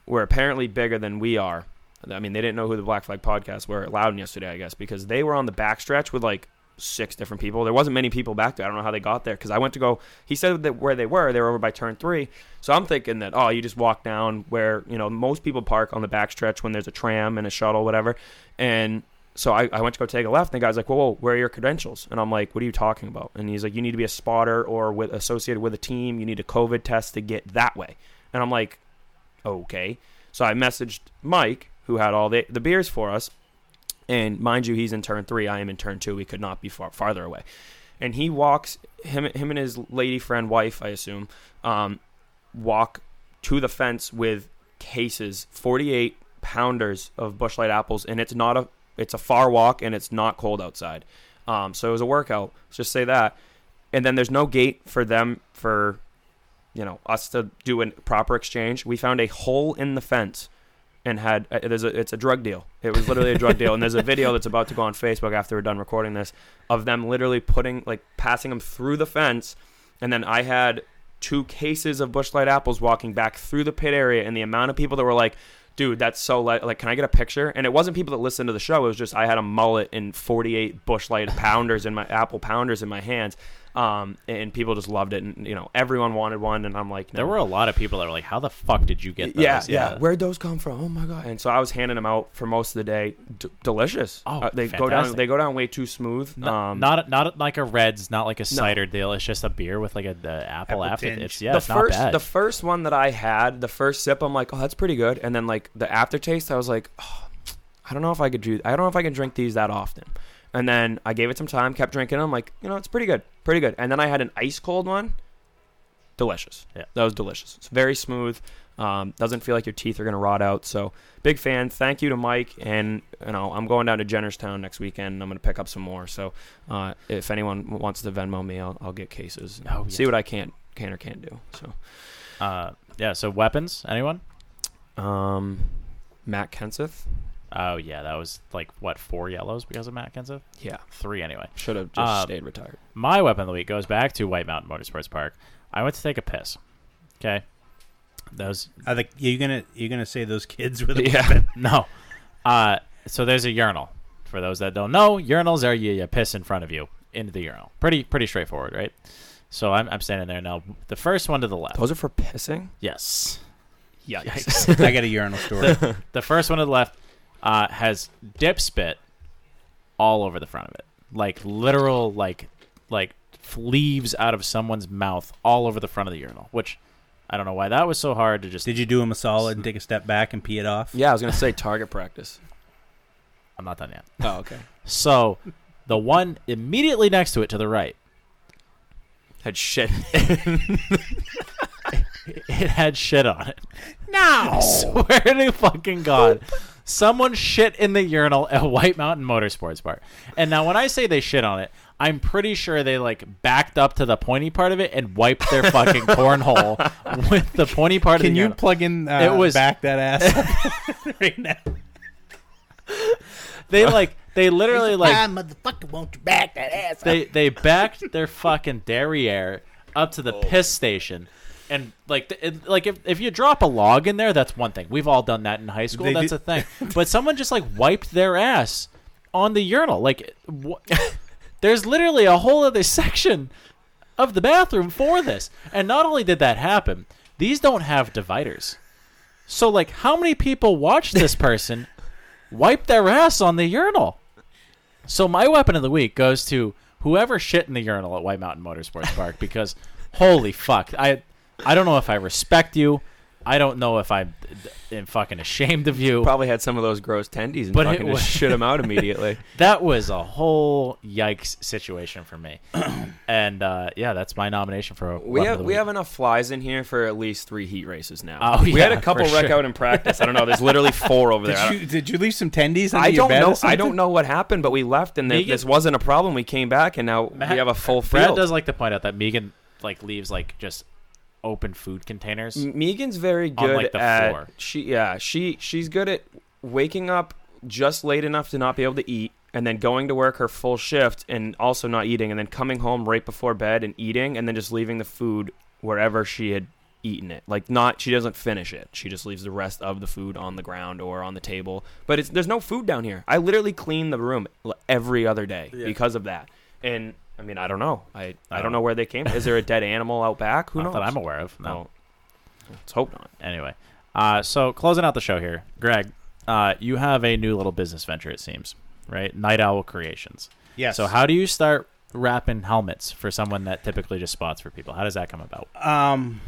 [SPEAKER 1] were apparently bigger than we are. I mean, they didn't know who the Black Flag podcast were at Loudon yesterday, I guess, because they were on the backstretch with like six different people. There wasn't many people back there. I don't know how they got there because I went to go. He said that where they were, they were over by turn three. So I'm thinking that oh, you just walk down where you know most people park on the back stretch when there's a tram and a shuttle, whatever. And so I, I went to go take a left, and the guy's like, whoa, whoa, where are your credentials? And I'm like, what are you talking about? And he's like, you need to be a spotter or with associated with a team. You need a COVID test to get that way. And I'm like, okay. So I messaged Mike, who had all the, the beers for us. And mind you, he's in turn three. I am in turn two. We could not be far farther away. And he walks him, him and his lady friend, wife, I assume, um, walk to the fence with cases, forty-eight pounders of Busch Light apples, and it's not a it's a far walk and it's not cold outside. Um, so it was a workout. Let's just say that. And then there's no gate for them for you know us to do a proper exchange. We found a hole in the fence and had uh, there's a it's a drug deal. It was literally a drug deal, and there's a video that's about to go on Facebook after we're done recording this of them literally putting like passing them through the fence, and then I had two cases of Busch Light apples walking back through the pit area, and the amount of people that were like. Dude, that's so li- like. Can I get a picture? And it wasn't people that listened to the show. It was just I had a mullet and 48 Busch Light pounders in my apple pounders in my hands, um, and people just loved it. And you know, everyone wanted one, and I'm like, no.
[SPEAKER 3] There were a lot of people that were like, "How the fuck did you get those?"
[SPEAKER 1] Yeah, yeah, Where'd those come from? Oh my god! And so I was handing them out for most of the day. D- delicious.
[SPEAKER 3] Oh,
[SPEAKER 1] Uh, they go down. They go down way too smooth.
[SPEAKER 3] Not,
[SPEAKER 1] um,
[SPEAKER 3] not not like a Reds, not like a cider deal. It's just a beer with like a the apple,
[SPEAKER 4] Apple
[SPEAKER 3] after.
[SPEAKER 4] tinge.
[SPEAKER 3] It's yeah,
[SPEAKER 1] the
[SPEAKER 3] it's
[SPEAKER 1] first,
[SPEAKER 3] not bad.
[SPEAKER 1] the first one that I had, the first sip, I'm like, oh, that's pretty good. And then like the aftertaste, I was like, oh, I don't know if I could do. I don't know if I can drink these that often. And then I gave it some time, kept drinking. them. like, you know, it's pretty good, pretty good. And then I had an ice cold one. delicious.
[SPEAKER 3] Yeah.
[SPEAKER 1] that was delicious. It's very smooth. Um, doesn't feel like your teeth are gonna rot out. So big fan. Thank you to Mike. And you know I'm going down to Jennerstown next weekend. I'm gonna pick up some more. So uh, if anyone wants to Venmo me, I'll, I'll get cases. and
[SPEAKER 3] Oh,
[SPEAKER 1] See what I can can or can't do. So
[SPEAKER 3] Uh, yeah. So weapons. Anyone?
[SPEAKER 1] um, Matt Kenseth.
[SPEAKER 3] Oh yeah, that was like what four yellows because of Matt Kenseth.
[SPEAKER 1] Yeah,
[SPEAKER 3] Three anyway.
[SPEAKER 1] should have just
[SPEAKER 3] Um,
[SPEAKER 1] stayed retired.
[SPEAKER 3] My weapon of the week goes back to White Mountain Motorsports Park. I went to take a piss. Okay. Those
[SPEAKER 4] Are the, you gonna you gonna say those kids with a
[SPEAKER 1] Yeah.
[SPEAKER 4] weapon?
[SPEAKER 3] no. Uh, so there's a urinal. For those that don't know, urinals are you, you piss in front of you into the urinal. Pretty pretty straightforward, right? So I'm I'm standing there now. The first one to the left.
[SPEAKER 1] Those are for pissing.
[SPEAKER 3] yes.
[SPEAKER 1] Yikes.
[SPEAKER 4] I got a urinal story.
[SPEAKER 3] The first one to the left uh, has dip spit all over the front of it, like literal like like leaves out of someone's mouth all over the front of the urinal. Which I don't know why that was so hard to just.
[SPEAKER 4] Did you do him a solid and take a step back and pee it off?
[SPEAKER 1] yeah, I was gonna say target practice.
[SPEAKER 3] I'm not done yet.
[SPEAKER 1] Oh, okay.
[SPEAKER 3] So the one immediately next to it to the right,
[SPEAKER 1] Had shit.
[SPEAKER 3] it had shit on it. No, I swear to fucking god. Someone shit in the urinal at White Mountain Motorsports Park. And now when I say they shit on it, I'm pretty sure they like backed up to the pointy part of it and wiped their fucking cornhole with the pointy part of
[SPEAKER 4] Can
[SPEAKER 3] the
[SPEAKER 4] you
[SPEAKER 3] urinal.
[SPEAKER 4] plug in? Uh,
[SPEAKER 3] It was-
[SPEAKER 4] back that ass right now.
[SPEAKER 3] They like they literally like
[SPEAKER 5] motherfucker, won't you back that ass?
[SPEAKER 3] they they backed their fucking derriere up to the piss station. And like, it, like if, if you drop a log in there, that's one thing. We've all done that in high school.
[SPEAKER 4] They
[SPEAKER 3] that's
[SPEAKER 4] did-
[SPEAKER 3] a thing. But someone just like wiped their ass on the urinal. Like, there's literally a whole other section of the bathroom for this. And not only did that happen, these don't have dividers. So like, how many people watched this person wipe their ass on the urinal? So my weapon of the week goes to whoever shit in the urinal at White Mountain Motorsports Park because holy fuck, I I don't know if I respect you. I don't know if I'm am fucking ashamed of you.
[SPEAKER 1] Probably had some of those gross tendies and
[SPEAKER 3] But it
[SPEAKER 1] fucking
[SPEAKER 3] was-
[SPEAKER 1] just shit them out immediately.
[SPEAKER 3] That was a whole yikes situation for me. and uh, yeah, that's my nomination for
[SPEAKER 1] We have
[SPEAKER 3] of the
[SPEAKER 1] we
[SPEAKER 3] week.
[SPEAKER 1] have enough flies in here for at least three heat races now.
[SPEAKER 3] Oh,
[SPEAKER 1] we had a couple wreck
[SPEAKER 3] sure.
[SPEAKER 1] out in practice. I don't know. There's literally four over there.
[SPEAKER 4] Did you, did you leave some tendies? Under
[SPEAKER 1] I don't
[SPEAKER 4] bed
[SPEAKER 1] know. I don't know what happened, but we left and
[SPEAKER 3] Megan-
[SPEAKER 1] this wasn't a problem. We came back and now
[SPEAKER 3] Matt-
[SPEAKER 1] we have a full
[SPEAKER 3] Brad
[SPEAKER 1] field.
[SPEAKER 3] does like to point out that Megan like leaves like just open food containers.
[SPEAKER 1] Megan's very
[SPEAKER 3] On,
[SPEAKER 1] good
[SPEAKER 3] like, the
[SPEAKER 1] at
[SPEAKER 3] floor.
[SPEAKER 1] she yeah she she's good at waking up just late enough to not be able to eat and then going to work her full shift and also not eating and then coming home right before bed and eating and then just leaving the food wherever she had eaten it. Like not she doesn't finish it. She just leaves the rest of the food on the ground or on the table. But it's there's no food down here. I literally clean the room every other day because of that. And i mean i don't know i i don't know where they came is there a dead animal out back who
[SPEAKER 3] Not
[SPEAKER 1] knows
[SPEAKER 3] that I'm aware of. No.
[SPEAKER 1] no let's hope not
[SPEAKER 3] Anyway, uh, so closing out the show here, Greg, uh, you have a new little business venture, it seems, right? Night Owl Creations.
[SPEAKER 4] Yes.
[SPEAKER 3] So how do you start wrapping helmets for someone that typically just spots for people? How does that come about?
[SPEAKER 4] Um.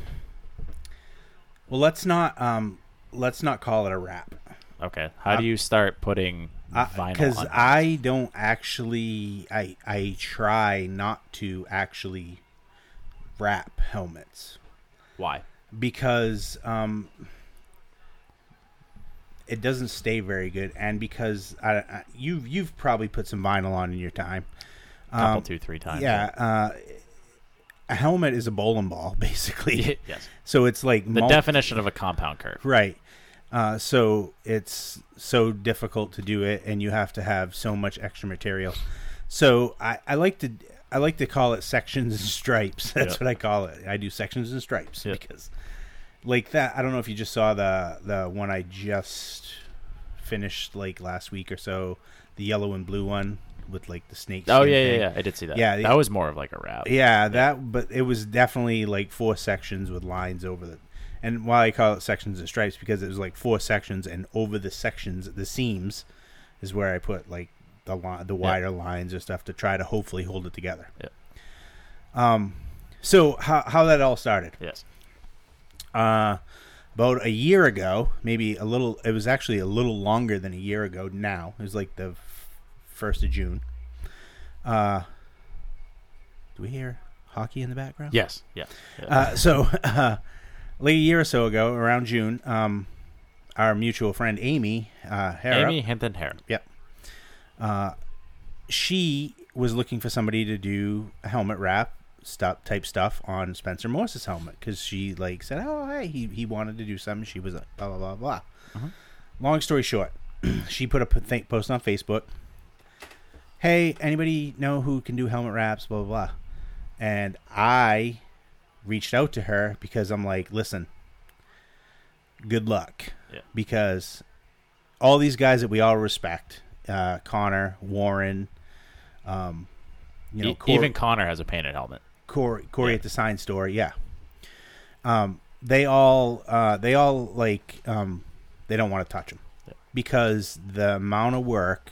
[SPEAKER 4] Well, let's not um, let's not call it a wrap
[SPEAKER 3] Okay. How do you start putting vinyl
[SPEAKER 4] because
[SPEAKER 3] on?
[SPEAKER 4] I don't actually. I I try not to actually wrap helmets
[SPEAKER 3] Why?
[SPEAKER 4] because um, it doesn't stay very good, and because I, I, you've you've probably put some vinyl on in your time.
[SPEAKER 3] couple,
[SPEAKER 4] Um,
[SPEAKER 3] two, three times.
[SPEAKER 4] Yeah, uh, a helmet is a bowling ball, basically.
[SPEAKER 3] yes.
[SPEAKER 4] So it's like
[SPEAKER 3] The
[SPEAKER 4] mul-
[SPEAKER 3] definition of a compound curve.
[SPEAKER 4] right. Uh, so it's so difficult to do it, and you have to have so much extra material. So I, I like to I like to call it sections and stripes. That's
[SPEAKER 3] Yeah.
[SPEAKER 4] what I call it. I do sections and stripes
[SPEAKER 3] Yeah.
[SPEAKER 4] because like that. I don't know if you just saw the the one I just finished like last week or so, the yellow and blue one with like the snake.
[SPEAKER 3] Oh yeah, yeah, yeah. I did see that.
[SPEAKER 4] Yeah,
[SPEAKER 3] that was more of like a wrap.
[SPEAKER 4] Yeah, that. But it was definitely like four sections with lines over the. And why I call it sections and stripes because it was like four sections, and over the sections, the seams, is where I put like the li- the wider lines or stuff to try to hopefully hold it together.
[SPEAKER 3] Yeah.
[SPEAKER 4] Um, so how how that all started?
[SPEAKER 3] Yes.
[SPEAKER 4] Uh, about a year ago, maybe a little. It was actually a little longer than a year ago. Now it was like the first of June. Uh, do we hear hockey in the background?
[SPEAKER 3] Yes. Yeah. yeah.
[SPEAKER 4] Uh, so, uh, like a year or so ago, around June, um, our mutual friend Amy uh, Harrop,
[SPEAKER 3] Amy Hinton Harrop.
[SPEAKER 4] Yep. Uh, she was looking for somebody to do a helmet wrap stuff type stuff on Spencer Morse's helmet because she like said, "Oh, hey, he he wanted to do something." She was like, blah blah blah blah.
[SPEAKER 3] Uh-huh.
[SPEAKER 4] Long story short, she put a th- post on Facebook. Hey, anybody know who can do helmet wraps? Blah blah blah. And I reached out to her because I'm like, listen, good luck.
[SPEAKER 3] Yeah.
[SPEAKER 4] Because all these guys that we all respect, uh, Connor, Warren, um, you know,
[SPEAKER 3] E- even Connor has a painted helmet.
[SPEAKER 4] Corey, Corey at the sign store, yeah. Um, they all, uh, they all like, um, they don't want to touch them because the amount of work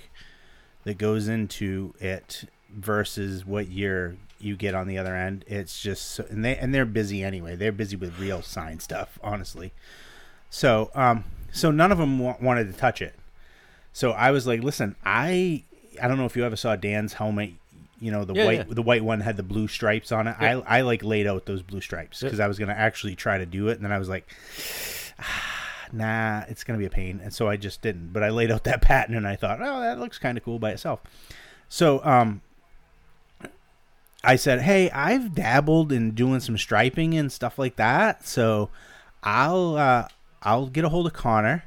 [SPEAKER 4] that goes into it versus what you're you get on the other end, it's just so, and they and they're busy anyway. They're busy with real sign stuff, honestly. So, um, so none of them wa- wanted to touch it. So I was like, listen, I I don't know if you ever saw Dan's helmet. You know the
[SPEAKER 3] Yeah,
[SPEAKER 4] white
[SPEAKER 3] yeah.
[SPEAKER 4] the white one had the blue stripes on it.
[SPEAKER 3] Yeah.
[SPEAKER 4] I I like laid out those blue stripes because I was gonna actually try to do it, and then I was like, nah, it's gonna be a pain, and so I just didn't. But I laid out that pattern, and I thought, oh, that looks kind of cool by itself. So um, I said, hey, I've dabbled in doing some striping and stuff like that, so I'll uh, I'll get a hold of Connor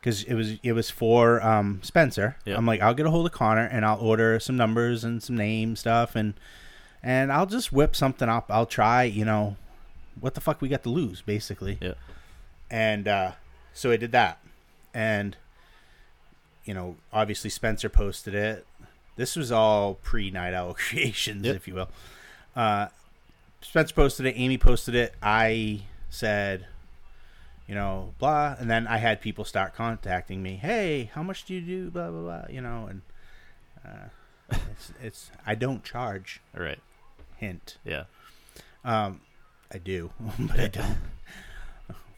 [SPEAKER 4] because it was it was for um, Spencer.
[SPEAKER 3] Yep.
[SPEAKER 4] I'm like, I'll get a hold of Connor and I'll order some numbers and some name stuff and and I'll just whip something up. I'll try, you know, what the fuck we got to lose, basically.
[SPEAKER 3] Yeah.
[SPEAKER 4] And uh, so I did that, and you know, obviously Spencer posted it. This was all pre Night Owl Creations,
[SPEAKER 3] Yep.
[SPEAKER 4] if you will. Uh, Spencer posted it. Amy posted it. I said, you know, blah, and then I had people start contacting me. Hey, how much do you do? Blah blah blah. You know, and uh, it's, it's I don't charge.
[SPEAKER 3] Right.
[SPEAKER 4] Hint.
[SPEAKER 3] Yeah.
[SPEAKER 4] Um, I do, but I don't.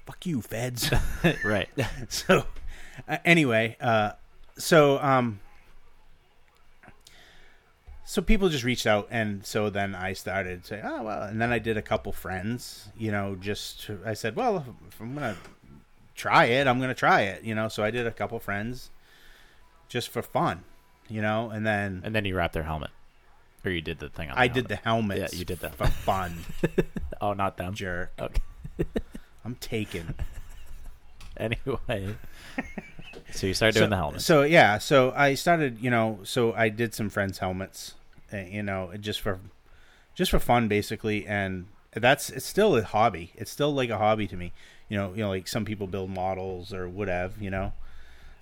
[SPEAKER 4] Fuck you, feds.
[SPEAKER 3] right.
[SPEAKER 4] so, uh, anyway, uh, so um, so people just reached out, and so then I started saying, oh well, and then I did a couple friends, you know, just to- I said, well, if I'm gonna try it, I'm gonna try it, you know. So I did a couple friends, just for fun, you know, and then
[SPEAKER 3] And then you wrap their helmet, or you did the thing. On
[SPEAKER 4] I
[SPEAKER 3] the
[SPEAKER 4] did the
[SPEAKER 3] helmet. Yeah, you did that
[SPEAKER 4] for fun.
[SPEAKER 3] oh, not them.
[SPEAKER 4] Jerk.
[SPEAKER 3] Okay.
[SPEAKER 4] I'm taken.
[SPEAKER 3] Anyway, so you started doing the helmet.
[SPEAKER 4] So yeah, so I started, you know, so I did some friends' helmets, uh, you know, just for just for fun, basically, and that's it's still a hobby. It's still like a hobby to me. You know, you know, like some people build models or whatever. You know,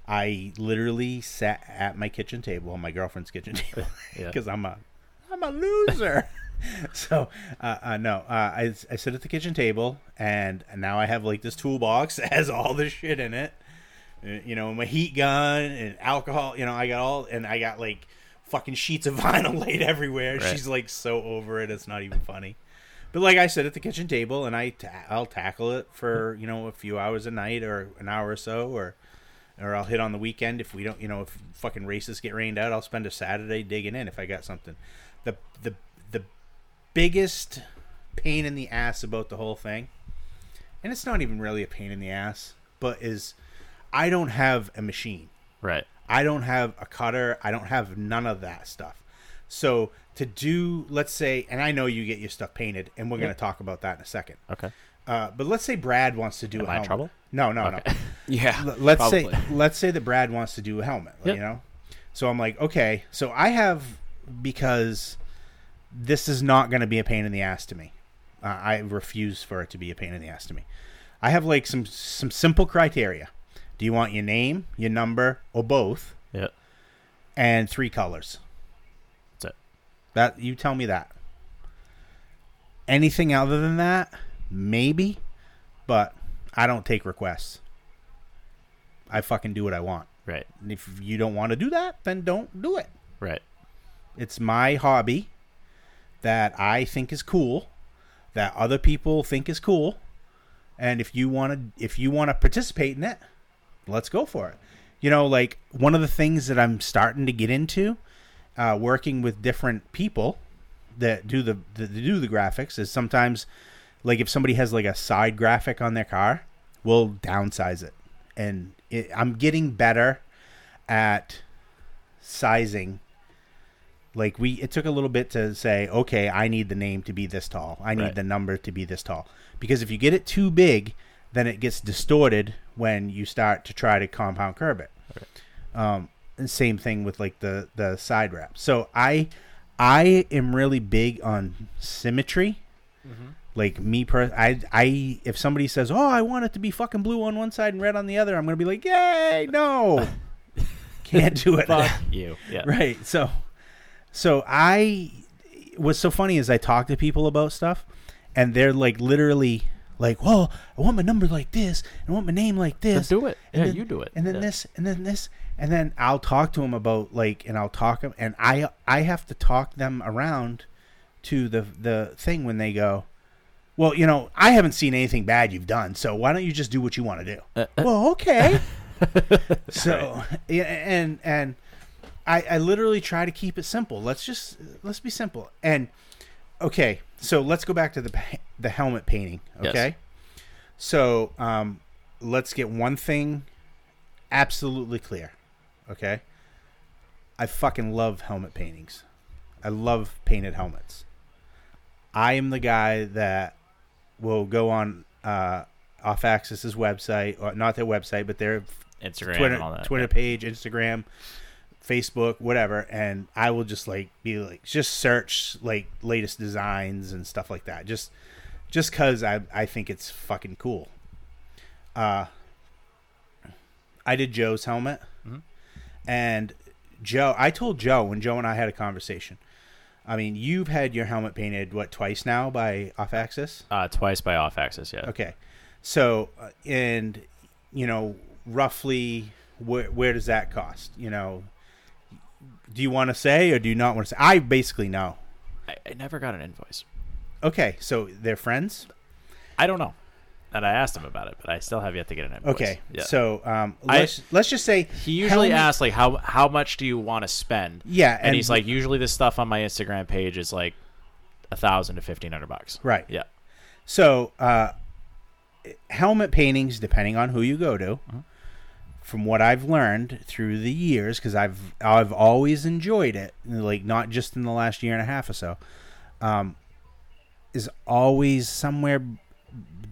[SPEAKER 4] I literally sat at my kitchen table, on my girlfriend's kitchen table,
[SPEAKER 3] Yeah.
[SPEAKER 4] because I'm a I'm a loser. so uh, uh, no, uh, I I sit at the kitchen table, and now I have like this toolbox that has all this shit in it. Uh, You know, my heat gun and alcohol. You know, I got all, and I got like fucking sheets of vinyl laid everywhere.
[SPEAKER 3] Right.
[SPEAKER 4] She's like so over it, it's not even funny. But like I sit at the kitchen table, and I ta- I'll tackle it for you know a few hours a night or an hour or so, or or I'll hit on the weekend if we don't, you know, if fucking races get rained out, I'll spend a Saturday digging in if I got something. The the the biggest pain in the ass about the whole thing, and it's not even really a pain in the ass, but is I don't have a machine.
[SPEAKER 3] Right.
[SPEAKER 4] I don't have a cutter. I don't have none of that stuff. So to do, let's say, and I know you get your stuff painted, and we're going to talk about that in a second.
[SPEAKER 3] Okay.
[SPEAKER 4] Uh, but let's say Brad wants to do
[SPEAKER 3] Am
[SPEAKER 4] a
[SPEAKER 3] I
[SPEAKER 4] helmet.
[SPEAKER 3] trouble?
[SPEAKER 4] No, no,
[SPEAKER 3] Okay.
[SPEAKER 4] no.
[SPEAKER 1] Yeah,
[SPEAKER 4] L- let's
[SPEAKER 1] probably.
[SPEAKER 4] say let's say that Brad wants to do a helmet,
[SPEAKER 3] Yep.
[SPEAKER 4] you know. So I'm like, okay, so I have because this is not going to be a pain in the ass to me. Uh, I refuse for it to be a pain in the ass to me. I have like some some simple criteria. Do you want your name, your number, or both,
[SPEAKER 3] Yeah.
[SPEAKER 4] and three colors?
[SPEAKER 3] That's it.
[SPEAKER 4] That you tell me that. Anything other than that, maybe, but I don't take requests. I fucking do what I want.
[SPEAKER 3] Right.
[SPEAKER 4] And if you don't want to do that, then don't do it.
[SPEAKER 3] Right.
[SPEAKER 4] It's my hobby that I think is cool, that other people think is cool, and if you want to if you want to participate in it, let's go for it. You know, like one of the things that I'm starting to get into, uh, working with different people, that do the that do the graphics is sometimes like if somebody has like a side graphic on their car, we'll downsize it, and it, I'm getting better at sizing. Like we, it took a little bit to say, okay, I need the name to be this tall. I need
[SPEAKER 3] Right.
[SPEAKER 4] the number to be this tall. Because if you get it too big, then it gets distorted when you start to try to compound curve it. Um, same thing with like the the side wrap. So I I am really big on symmetry. Like me, per I I if somebody says, "Oh, I want it to be fucking blue on one side and red on the other," I'm gonna be like, "Yay, no, can't do it."
[SPEAKER 3] Fuck you. Yeah.
[SPEAKER 4] right. So, so I what's so funny is I talk to people about stuff, and they're like literally like, "Well, I want my number like this, and I want my name like this."
[SPEAKER 3] do it.
[SPEAKER 4] And
[SPEAKER 3] Yeah,
[SPEAKER 4] then-
[SPEAKER 3] you do it.
[SPEAKER 4] And then
[SPEAKER 3] Yeah.
[SPEAKER 4] this, and then this, and then I'll talk to them about like, and I'll talk them, and I I have to talk them around to the the thing when they go. Well, you know, I haven't seen anything bad you've done, so why don't you just do what you want to do?
[SPEAKER 3] Uh,
[SPEAKER 4] well, okay. so, yeah, and and I, I literally try to keep it simple. Let's just let's be simple. And okay, so let's go back to the the helmet painting.
[SPEAKER 3] Yes.
[SPEAKER 4] Okay, so um, let's get one thing absolutely clear. Okay, I fucking love helmet paintings. I love painted helmets. I am the guy that will go on uh, Off Axis's website, or not their website, but their
[SPEAKER 3] Instagram
[SPEAKER 4] Twitter,
[SPEAKER 3] and all that.
[SPEAKER 4] Twitter page, Instagram, Facebook, whatever, and I will just like be like just search like latest designs and stuff like that. Just just cuz I I think it's fucking cool. Uh I did Joe's helmet.
[SPEAKER 3] Mm-hmm.
[SPEAKER 4] And Joe, I told Joe when Joe and I had a conversation. I mean, you've had your helmet painted what twice now by Off Axis?
[SPEAKER 3] Uh, twice by off axis. Yeah.
[SPEAKER 4] Okay. So, uh, and you know, roughly where where does that cost? You know, do you want to say or do you not want to say? I basically know.
[SPEAKER 3] I, I never got an invoice.
[SPEAKER 4] Okay, so they're friends.
[SPEAKER 3] I don't know. And I asked him about it, but I still have yet to get an invoice.
[SPEAKER 4] Okay,
[SPEAKER 3] Yeah.
[SPEAKER 4] so um, let's let's just say
[SPEAKER 3] he usually
[SPEAKER 4] helmet-
[SPEAKER 3] asks like how how much do you want to spend?
[SPEAKER 4] Yeah,
[SPEAKER 3] and,
[SPEAKER 4] and-
[SPEAKER 3] he's like usually this stuff on my Instagram page is like a thousand to fifteen hundred bucks.
[SPEAKER 4] Right.
[SPEAKER 3] Yeah.
[SPEAKER 4] So, uh, helmet paintings, depending on who you go to, from what I've learned through the years, because I've I've always enjoyed it, like not just in the last year and a half or so, um, is always somewhere,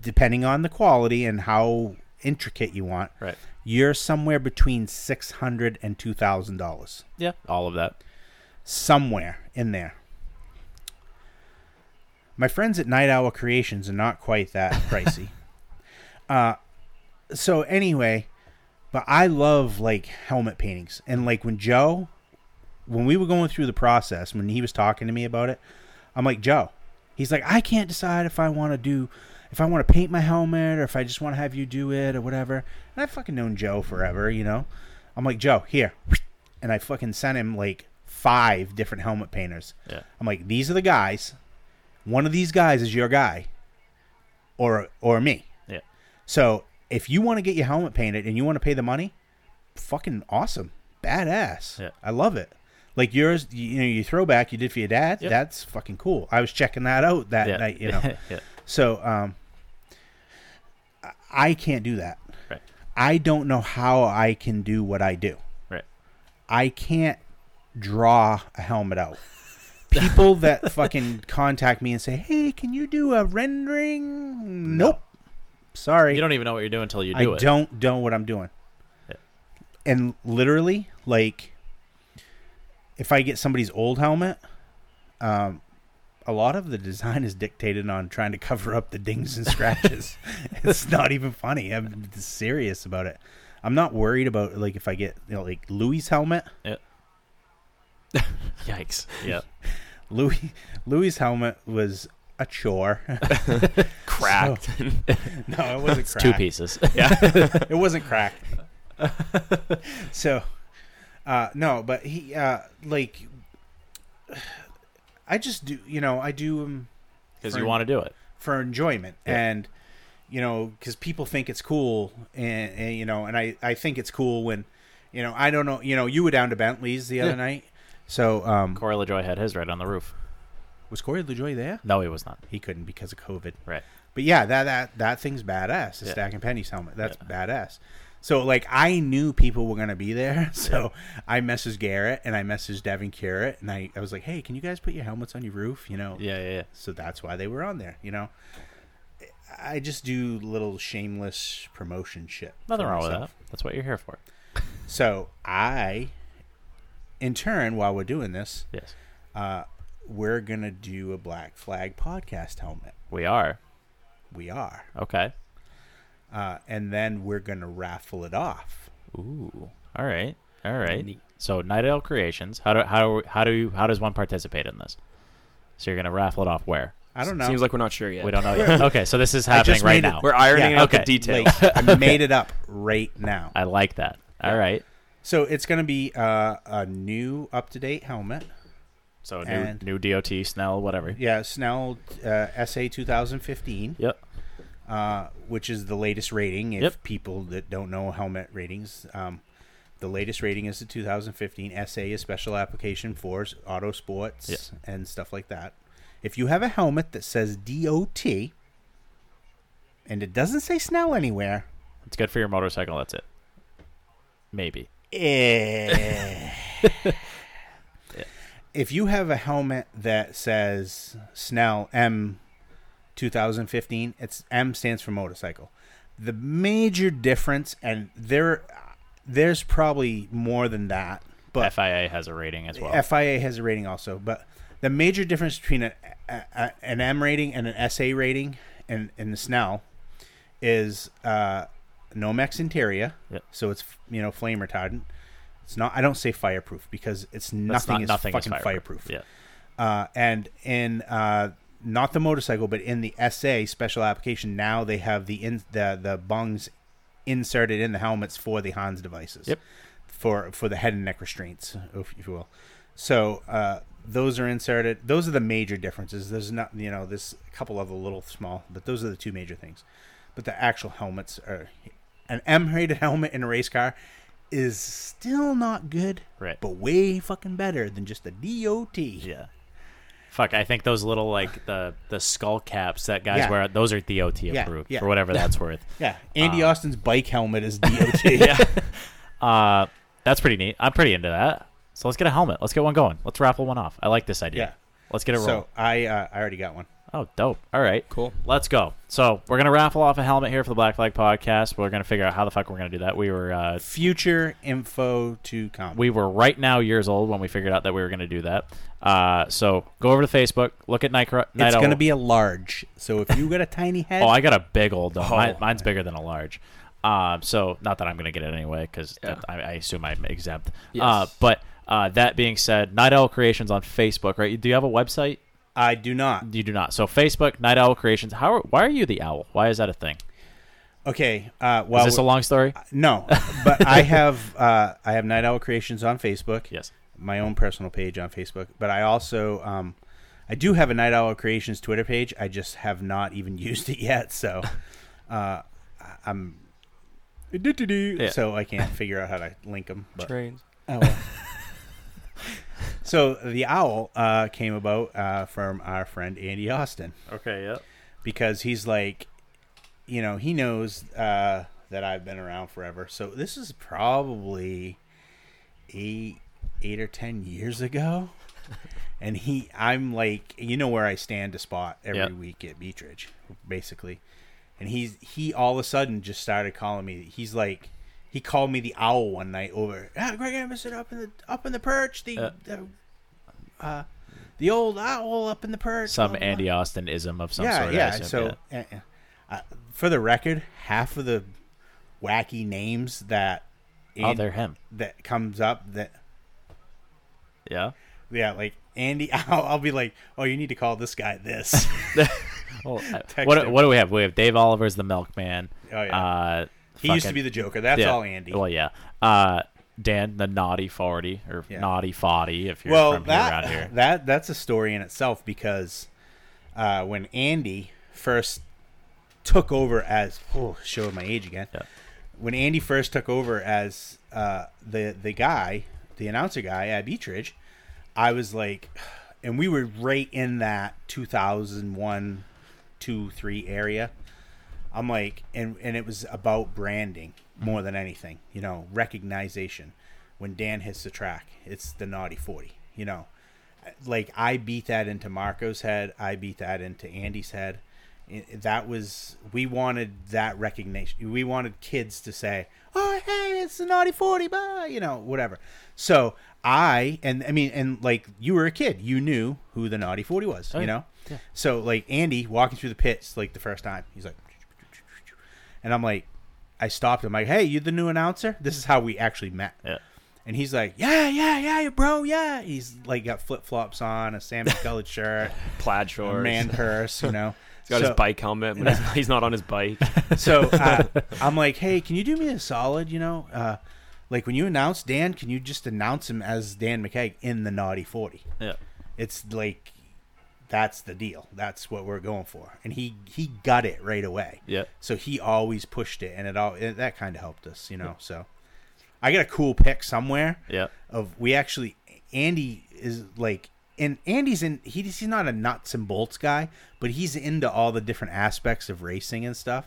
[SPEAKER 4] depending on the quality and how intricate you want.
[SPEAKER 3] Right.
[SPEAKER 4] You're somewhere between six hundred and two thousand dollars,
[SPEAKER 3] Yeah. All of that.
[SPEAKER 4] somewhere in there. My friends at Night Owl Creations are not quite that pricey. uh, so anyway, but I love like helmet paintings, and like when Joe, when we were going through the process, when he was talking to me about it, I'm like Joe. He's like, I can't decide if I want to do, if I want to paint my helmet or if I just want to have you do it or whatever. And I've fucking known Joe forever, you know. I'm like Joe, here, and I fucking sent him like five different helmet painters.
[SPEAKER 3] Yeah.
[SPEAKER 4] I'm like, these are the guys. One of these guys is your guy, or or me.
[SPEAKER 3] Yeah.
[SPEAKER 4] So if you want to get your helmet painted and you want to pay the money, fucking awesome, badass.
[SPEAKER 3] Yeah.
[SPEAKER 4] I love it. Like yours, you, you know, your throwback you did for your dad.
[SPEAKER 3] Yep.
[SPEAKER 4] That's fucking cool. I was checking that out that
[SPEAKER 3] Yeah.
[SPEAKER 4] night. You know.
[SPEAKER 3] yeah.
[SPEAKER 4] So um, I- I can't do that.
[SPEAKER 3] Right.
[SPEAKER 4] I don't know how I can do what I do.
[SPEAKER 3] Right.
[SPEAKER 4] I can't draw a helmet out. People that fucking contact me and say, "Hey, can you do a rendering?" Nope. Sorry.
[SPEAKER 3] You don't even know what you're doing until you
[SPEAKER 4] I
[SPEAKER 3] do it.
[SPEAKER 4] I don't know what I'm doing.
[SPEAKER 3] Yeah.
[SPEAKER 4] And literally, like, if I get somebody's old helmet, um, a lot of the design is dictated on trying to cover up the dings and scratches. it's not even funny. I'm serious about it. I'm not worried about like if I get you know like Louis' helmet.
[SPEAKER 3] Yeah. Yikes. Yeah.
[SPEAKER 4] Louis Louis' helmet was a chore.
[SPEAKER 3] Cracked.
[SPEAKER 4] So- no, it wasn't
[SPEAKER 3] It's
[SPEAKER 4] cracked.
[SPEAKER 3] two pieces.
[SPEAKER 4] Yeah, it wasn't cracked. so, uh, no, but he uh, like, I just do. You know, I do them
[SPEAKER 3] Because you want to do it.
[SPEAKER 4] for enjoyment
[SPEAKER 3] Yeah.
[SPEAKER 4] and you know because people think it's cool and, and you know and I, I think it's cool when you know i don't know you know you were down to bentley's the other
[SPEAKER 3] Yeah.
[SPEAKER 4] night so um
[SPEAKER 3] Corey LaJoie had his right on the roof.
[SPEAKER 4] Was Corey LaJoie there?
[SPEAKER 3] No, he was not.
[SPEAKER 4] He couldn't because of COVID.
[SPEAKER 3] Right.
[SPEAKER 4] But yeah, that that that thing's badass. The
[SPEAKER 3] Yeah.
[SPEAKER 4] Stack and Penny's helmet. That's badass. So like I knew people were gonna be there, so I messaged Garrett and I messaged Devin Currett and I, I was like, Hey, can you guys put your helmets on your roof? You know?
[SPEAKER 3] Yeah, yeah, yeah.
[SPEAKER 4] So that's why they were on there, you know. I just do little shameless promotion shit. for
[SPEAKER 3] Nothing wrong with that. That's what you're here for.
[SPEAKER 4] So I in turn, while we're doing this,
[SPEAKER 3] Yes.
[SPEAKER 4] uh, we're gonna do a Black Flag podcast helmet.
[SPEAKER 3] We are.
[SPEAKER 4] We are.
[SPEAKER 3] Okay.
[SPEAKER 4] Uh, and then we're gonna raffle it off.
[SPEAKER 3] Ooh. All right. All right.
[SPEAKER 1] Neat.
[SPEAKER 3] So Night Owl Creations. How do how do how do you, how does one participate in this? So you're gonna raffle it off where?
[SPEAKER 4] I don't know.
[SPEAKER 1] Seems like we're not sure yet.
[SPEAKER 3] We don't know yet. Okay, so this is happening right
[SPEAKER 4] made it-
[SPEAKER 3] now.
[SPEAKER 1] We're ironing
[SPEAKER 4] Yeah,
[SPEAKER 1] out the details.
[SPEAKER 4] like I made it up right now.
[SPEAKER 3] I like that. All right.
[SPEAKER 4] So it's gonna be uh, a new up to date helmet.
[SPEAKER 3] So new
[SPEAKER 4] And-
[SPEAKER 3] new DOT Snell whatever.
[SPEAKER 4] Yeah, Snell uh, SA 2015.
[SPEAKER 3] Yep.
[SPEAKER 4] uh, which is the latest rating. If
[SPEAKER 3] Yep.
[SPEAKER 4] people that don't know helmet ratings, um, the latest rating is the 2015 SA is special application for auto sports
[SPEAKER 3] Yep.
[SPEAKER 4] and stuff like that. If you have a helmet that says DOT and it doesn't say Snell anywhere,
[SPEAKER 3] It's good for your motorcycle. That's it. Maybe.
[SPEAKER 4] eh. if you have a helmet that says Snell M 2015, it's M stands for motorcycle. The major difference, and there, there's probably more than that, but
[SPEAKER 3] FIA has a rating as well.
[SPEAKER 4] FIA has a rating also. But the major difference between a, a, a- an M rating and an SA rating in, in the Snell is uh, Nomex interior.
[SPEAKER 3] Yep.
[SPEAKER 4] So it's you know flame retardant. It's not. I don't say fireproof because it's nothing
[SPEAKER 3] not-
[SPEAKER 4] is
[SPEAKER 3] nothing is
[SPEAKER 4] fucking
[SPEAKER 3] fireproof.
[SPEAKER 4] fireproof.
[SPEAKER 3] Yeah.
[SPEAKER 4] Uh, and in uh, not the motorcycle, but in the SA special application, now they have the in, the the bungs inserted in the helmets for the HANS devices.
[SPEAKER 3] Yep.
[SPEAKER 4] For for the head and neck restraints, if you will. So uh, those are inserted. Those are the major differences. There's not you know there's a couple of the little small, but those are the two major things. But the actual helmets are an M-rated helmet in a race car is still not good,
[SPEAKER 3] Right.
[SPEAKER 4] But way fucking better than just a DOT.
[SPEAKER 3] Yeah. Fuck, I think those little like the the skull caps that guys
[SPEAKER 4] Yeah.
[SPEAKER 3] wear, those are DOT approved
[SPEAKER 4] yeah.
[SPEAKER 3] for whatever that's worth.
[SPEAKER 4] Yeah, Andy
[SPEAKER 3] Uh,
[SPEAKER 4] Austin's bike helmet is DOT.
[SPEAKER 3] yeah. Uh, that's pretty neat. I'm pretty into that. So let's get a helmet. Let's get one going. Let's raffle one off. I like this idea.
[SPEAKER 4] Yeah.
[SPEAKER 3] Let's get it rolling.
[SPEAKER 4] So I uh, I already got one.
[SPEAKER 3] Oh, dope. All right.
[SPEAKER 1] Cool.
[SPEAKER 3] Let's go. So we're gonna raffle off a helmet here for the Black Flag podcast. We're gonna figure out how the fuck we're gonna do that. We were uh,
[SPEAKER 4] Future info to come.
[SPEAKER 3] we were right now years old when we figured out that we were gonna do that. Uh, so go over to Facebook, look at Night. Night
[SPEAKER 4] it's
[SPEAKER 3] Owl.
[SPEAKER 4] going to be a large. So if you got a tiny head,
[SPEAKER 3] Oh, I got a big old dome.
[SPEAKER 1] Oh.
[SPEAKER 3] Mine, mine's bigger than a large. Um, so not that I'm going to get it anyway because
[SPEAKER 1] Yeah.
[SPEAKER 3] I, I assume I'm exempt.
[SPEAKER 1] Yes.
[SPEAKER 3] Uh, but uh, that being said, Night Owl Creations on Facebook, right? Do you have a website?
[SPEAKER 4] I do not.
[SPEAKER 3] You do not. So Facebook, Night Owl Creations. How? Are, why are you the owl? Why is that a thing?
[SPEAKER 4] Okay. Uh, well,
[SPEAKER 3] is this a long story?
[SPEAKER 4] no, but I have uh, I have Night Owl Creations on Facebook.
[SPEAKER 3] Yes.
[SPEAKER 4] My own personal page on Facebook, but I also um, I do have a Night Owl Creations Twitter page. I just have not even used it yet. So uh, I'm so I can't figure out how to link them. But.
[SPEAKER 1] Trains.
[SPEAKER 4] Oh, well. So the owl uh, came about uh, from our friend Andy Austin
[SPEAKER 3] Okay. Yep.
[SPEAKER 4] because he's like, you know, he knows uh, that I've been around forever. So this is probably eight, eight or ten years ago, and he, I'm like, you know, where I stand to spot every
[SPEAKER 3] Yep.
[SPEAKER 4] week at Beechridge, basically, and he's he all of a sudden just started calling me. He's like. He called me the owl one night over. Ah, Greg Emerson up in the up in the perch. The
[SPEAKER 3] Uh.
[SPEAKER 4] the, uh, the old owl up in the perch.
[SPEAKER 3] Some
[SPEAKER 4] blah, blah, blah."
[SPEAKER 3] Andy Austin ism of some
[SPEAKER 4] yeah,
[SPEAKER 3] sort.
[SPEAKER 4] Yeah.
[SPEAKER 3] assume,
[SPEAKER 4] So, uh, uh, for the record, half of the wacky names that
[SPEAKER 3] Oh, they're him.
[SPEAKER 4] that comes up that
[SPEAKER 3] Yeah.
[SPEAKER 4] yeah, like Andy, I'll, I'll be like, oh, you need to call this guy this.
[SPEAKER 3] Well, what, what do we have? We have Dave Oliver's the Milkman.
[SPEAKER 4] Oh, yeah.
[SPEAKER 3] Uh,
[SPEAKER 4] he used to be the Joker. That's
[SPEAKER 3] yeah.
[SPEAKER 4] all Andy.
[SPEAKER 3] Well, yeah. Uh, Dan, the naughty forty or
[SPEAKER 4] Yeah.
[SPEAKER 3] naughty forty, if you're
[SPEAKER 4] well,
[SPEAKER 3] from here around here.
[SPEAKER 4] that that's a story in itself because uh, when Andy first took over as oh, showing my age again.
[SPEAKER 3] Yeah.
[SPEAKER 4] When Andy first took over as uh, the the guy, the announcer guy at Beechridge, I was like, and we were right in that 2001, two, three area. I'm like, and and it was about branding more than anything, you know, recognition. When Dan hits the track, it's the naughty forty, you know. Like I beat that into Marco's head, I beat that into Andy's head. That was we wanted that recognition. We wanted kids to say, "Oh, hey, it's the naughty forty, bye," you know, whatever. So I and I mean, and like you were a kid, you knew who the naughty forty was,
[SPEAKER 3] Oh,
[SPEAKER 4] you know.
[SPEAKER 3] Yeah.
[SPEAKER 4] So like Andy walking through the pits like the first time, he's like, and I'm like, I stopped him like, "Hey, you the new announcer?" This is how we actually met.
[SPEAKER 3] Yeah.
[SPEAKER 4] And he's like, "Yeah, yeah, yeah, bro, yeah." He's like got flip flops on, a salmon colored shirt,
[SPEAKER 1] Plaid shorts.
[SPEAKER 4] man purse, you know.
[SPEAKER 1] He's got
[SPEAKER 4] So-
[SPEAKER 1] his bike helmet, but he's, he's not on his bike.
[SPEAKER 4] so uh, I'm like, hey, can you do me a solid? You know, uh, like when you announce Dan, can you just announce him as Dan McKeage in the Naughty Forty?
[SPEAKER 3] Yeah.
[SPEAKER 4] It's like that's the deal. That's what we're going for, and he he got it right away.
[SPEAKER 3] Yeah.
[SPEAKER 4] So he always pushed it, and it all it, that kind of helped us, you know. So I got a cool pick somewhere.
[SPEAKER 3] Yeah.
[SPEAKER 4] Of we actually Andy is like. And Andy's in. He, he's not a nuts and bolts guy, but he's into all the different aspects of racing and stuff.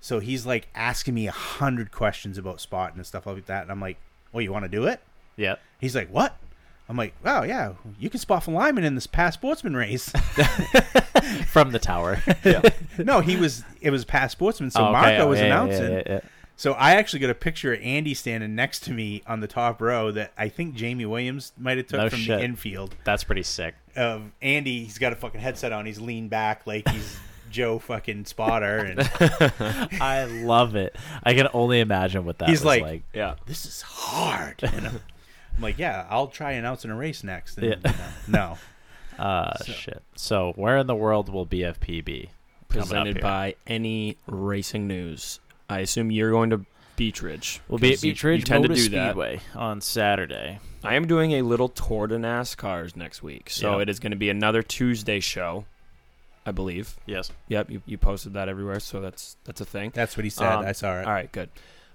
[SPEAKER 4] So he's like asking me a hundred questions about spotting and stuff like that. And I'm like, "Oh, you want to do it?"
[SPEAKER 3] Yeah.
[SPEAKER 4] He's like, "What?" I'm like, "Oh yeah, you can spot from Lyman in this PASS sportsman race."
[SPEAKER 3] From the tower.
[SPEAKER 4] no, he was. It was PASS sportsman. So
[SPEAKER 3] Oh, okay.
[SPEAKER 4] Marco
[SPEAKER 3] Oh,
[SPEAKER 4] was
[SPEAKER 3] yeah, yeah,
[SPEAKER 4] announcing.
[SPEAKER 3] yeah, yeah.
[SPEAKER 4] So I actually got a picture of Andy standing next to me on the top row that I think Jamie Williams might have took
[SPEAKER 3] No
[SPEAKER 4] from
[SPEAKER 3] shit.
[SPEAKER 4] the infield.
[SPEAKER 3] That's pretty sick.
[SPEAKER 4] Of Andy, he's got a fucking headset on. He's leaned back like he's Joe fucking spotter, and
[SPEAKER 3] I love it. I can only imagine what that
[SPEAKER 4] he's
[SPEAKER 3] was
[SPEAKER 4] like,
[SPEAKER 3] like.
[SPEAKER 1] Yeah.
[SPEAKER 4] this is hard. You know? I'm like, yeah, I'll try announcing a race next. And,
[SPEAKER 3] Yeah.
[SPEAKER 4] you know, no,
[SPEAKER 3] Uh, shit. So, where in the world will BFP be?
[SPEAKER 1] Presented by any racing news. I assume you're going to Beechridge.
[SPEAKER 3] We'll be at
[SPEAKER 1] 'cause you-
[SPEAKER 3] Beechridge
[SPEAKER 1] you tend to
[SPEAKER 3] Motor
[SPEAKER 1] do that.
[SPEAKER 3] Speedway on Saturday.
[SPEAKER 1] I am doing a little tour to NASCARs next week, so
[SPEAKER 3] Yeah.
[SPEAKER 1] it is going to be another Tuesday show, I believe.
[SPEAKER 3] Yes.
[SPEAKER 1] Yep, you, you posted that everywhere, so that's that's a thing.
[SPEAKER 4] that's what he said.
[SPEAKER 1] Um,
[SPEAKER 4] I saw it.
[SPEAKER 1] All right, good.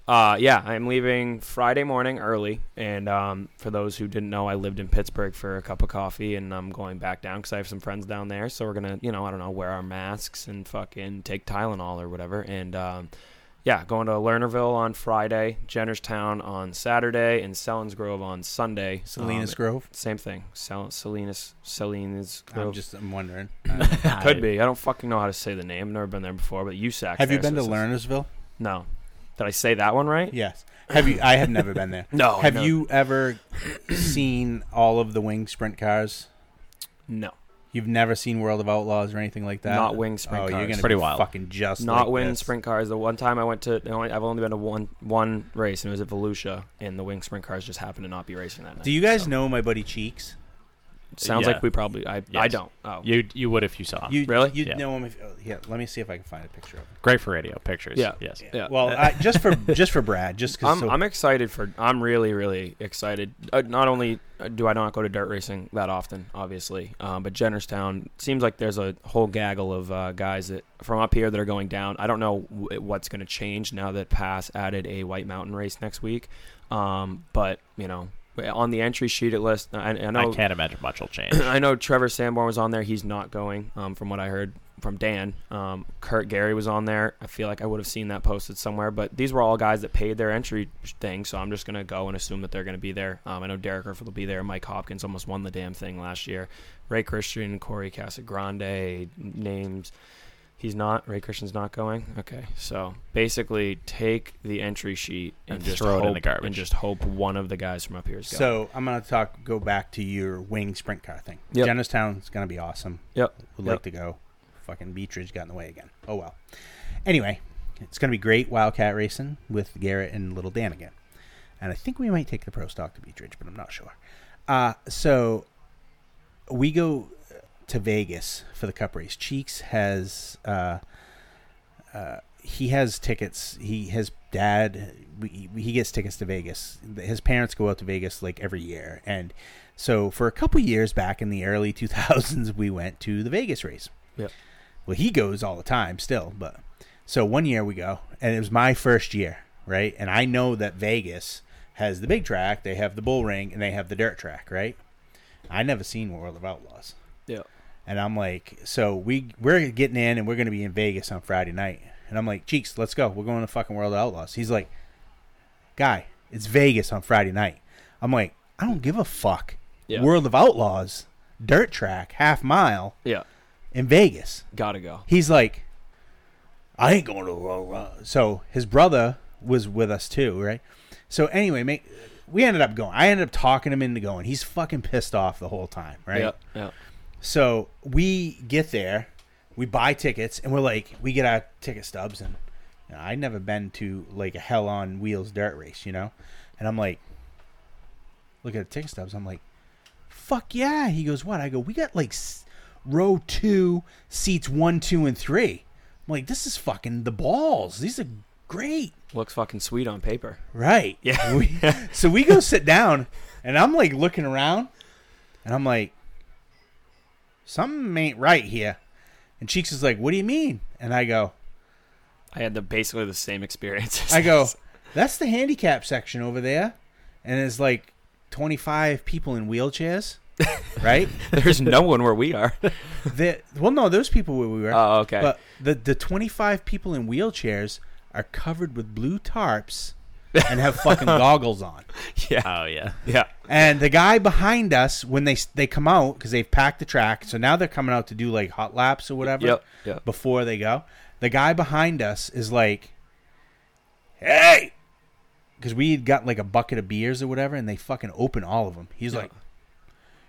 [SPEAKER 1] Uh, yeah, I'm leaving Friday morning early, and um, for those who didn't know, I lived in Pittsburgh for a cup of coffee, and I'm going back down because I have some friends down there. So we're gonna, you know, I don't know, wear our masks and fucking take Tylenol or whatever, and um, yeah, going to Lernerville on Friday, Jennerstown on Saturday, and Selinsgrove on Sunday.
[SPEAKER 4] Salinas
[SPEAKER 1] Um,
[SPEAKER 4] Grove.
[SPEAKER 1] Same thing. Sal- Salinas, Salinas
[SPEAKER 4] I'm just, I'm wondering.
[SPEAKER 1] Could be. I don't fucking know how to say the name. Never been there before, but USAC.
[SPEAKER 4] Have you been
[SPEAKER 1] so
[SPEAKER 4] to
[SPEAKER 1] it's-
[SPEAKER 4] Lernersville?
[SPEAKER 1] No. Did I say that one right?
[SPEAKER 4] Yes. Have you? I have never been there.
[SPEAKER 1] No,
[SPEAKER 4] Have
[SPEAKER 1] know.
[SPEAKER 4] you ever seen all of the wing sprint cars?
[SPEAKER 1] No.
[SPEAKER 4] You've never seen World of Outlaws or anything like that?
[SPEAKER 1] Not wing sprint
[SPEAKER 4] oh, You're
[SPEAKER 1] cars.
[SPEAKER 4] gonna
[SPEAKER 3] Pretty
[SPEAKER 4] be
[SPEAKER 3] wild.
[SPEAKER 4] Fucking just
[SPEAKER 1] Not
[SPEAKER 4] like
[SPEAKER 1] wing
[SPEAKER 4] this.
[SPEAKER 1] sprint cars. The one time I went to, the only- I've only been to one one race, and it was at Volusia, and the wing sprint cars just happened to not be racing that night.
[SPEAKER 4] Do you guys
[SPEAKER 1] so-
[SPEAKER 4] know my buddy Cheeks?
[SPEAKER 1] Sounds
[SPEAKER 3] Yeah.
[SPEAKER 1] like we probably. I I
[SPEAKER 3] Yes.
[SPEAKER 1] don't. Oh,
[SPEAKER 3] You you would if you saw him.
[SPEAKER 4] You
[SPEAKER 1] Really?
[SPEAKER 4] You
[SPEAKER 3] Yeah.
[SPEAKER 4] know him? If, oh, yeah. Let me see if I can find a picture of him.
[SPEAKER 3] Great for radio pictures.
[SPEAKER 1] Yeah.
[SPEAKER 3] Yes.
[SPEAKER 1] yeah.
[SPEAKER 4] Well, I, just for just for Brad, just because.
[SPEAKER 1] I'm, I'm excited for. I'm really, really excited. Uh, not only uh, do I not go to dirt racing that often, obviously, um, but Jennerstown seems like there's a whole gaggle of uh, guys that from up here that are going down. I don't know w- what's going to change now that PASS added a White Mountain race next week, um, but you know, on the entry sheet at list, I, I know
[SPEAKER 3] I can't imagine much will change.
[SPEAKER 1] I know Trevor Sanborn was on there. He's not going, um, from what I heard from Dan. Um, Kurt Gary was on there. I feel like I would have seen that posted somewhere. But these were all guys that paid their entry thing, so I'm just gonna go and assume that they're gonna be there. Um, I know Derek Griffith will be there. Mike Hopkins almost won the damn thing last year. Ray Christian, Corey Casagrande, names. He's not. Ray Christian's not going. Okay, so basically, take the entry sheet and,
[SPEAKER 3] And
[SPEAKER 1] just
[SPEAKER 3] throw it in
[SPEAKER 1] hope,
[SPEAKER 3] the garbage.
[SPEAKER 1] and just hope one of the guys from up here is going.
[SPEAKER 4] So I'm gonna talk. Go back to your wing sprint car thing.
[SPEAKER 1] Yep.
[SPEAKER 4] Jennerstown's gonna be awesome.
[SPEAKER 1] yep,
[SPEAKER 4] Would
[SPEAKER 1] Yep.
[SPEAKER 4] like to go. Fucking Beechridge got in the way again. Oh well. Anyway, it's gonna be great Wildcat racing with Garrett and Little Dan again, and I think we might take the pro stock to Beechridge, but I'm not sure. Uh, so we go to Vegas for the Cup race. Cheeks has uh, uh, he has tickets. He his dad we, he gets tickets to Vegas. His parents go out to Vegas like every year, and so for a couple years back in the early 2000s, we went to the Vegas race.
[SPEAKER 1] Yep.
[SPEAKER 4] Well, he goes all the time still, but so one year we go, and it was my first year, right? And I know that Vegas has the big track, they have the bull ring, and they have the dirt track, right? I never seen World of Outlaws. And I'm like, so we we're getting in and we're gonna be in Vegas on Friday night. And I'm like, Cheeks, let's go. We're going to fucking World of Outlaws. He's like, Guy, it's Vegas on Friday night. I'm like, I don't give a fuck.
[SPEAKER 1] Yeah.
[SPEAKER 4] World of Outlaws, dirt track, half mile
[SPEAKER 1] Yeah.
[SPEAKER 4] in Vegas.
[SPEAKER 1] Gotta go.
[SPEAKER 4] He's like, I ain't going to World. of-" So his brother was with us too, right? So anyway, make we ended up going. I ended up talking him into going. He's fucking pissed off the whole time, right?
[SPEAKER 1] Yeah. Yeah.
[SPEAKER 4] So we get there, we buy tickets, and we're like, we get our ticket stubs, and you know, I'd never been to like a hell on wheels dirt race, you know, and I'm like, look at the ticket stubs. I'm like, fuck yeah. He goes, what? I go, we got like s- row two, seats one, two, and three. I'm like, this is fucking the balls. These are great.
[SPEAKER 1] Looks fucking sweet on paper.
[SPEAKER 4] Right.
[SPEAKER 1] Yeah.
[SPEAKER 4] We, so we go sit down, and I'm like looking around, and I'm like, something ain't right here. And Cheeks is like, what do you mean? And I go,
[SPEAKER 1] I had the basically the same experience.
[SPEAKER 4] I go, that's the handicap section over there, and it's like 25 people in wheelchairs, right?
[SPEAKER 1] There's no one where we are.
[SPEAKER 4] the, well, no, those people where we were.
[SPEAKER 1] Oh, okay.
[SPEAKER 4] But the the 25 people in wheelchairs are covered with blue tarps and have fucking goggles on.
[SPEAKER 1] yeah.
[SPEAKER 3] Oh yeah.
[SPEAKER 1] Yeah.
[SPEAKER 4] And the guy behind us, when they they come out because they've packed the track, so now they're coming out to do like hot laps or whatever.
[SPEAKER 1] Yep, yep.
[SPEAKER 4] Before they go, the guy behind us is like, "Hey," because we had got like a bucket of beers or whatever, and they fucking open all of them. He's like,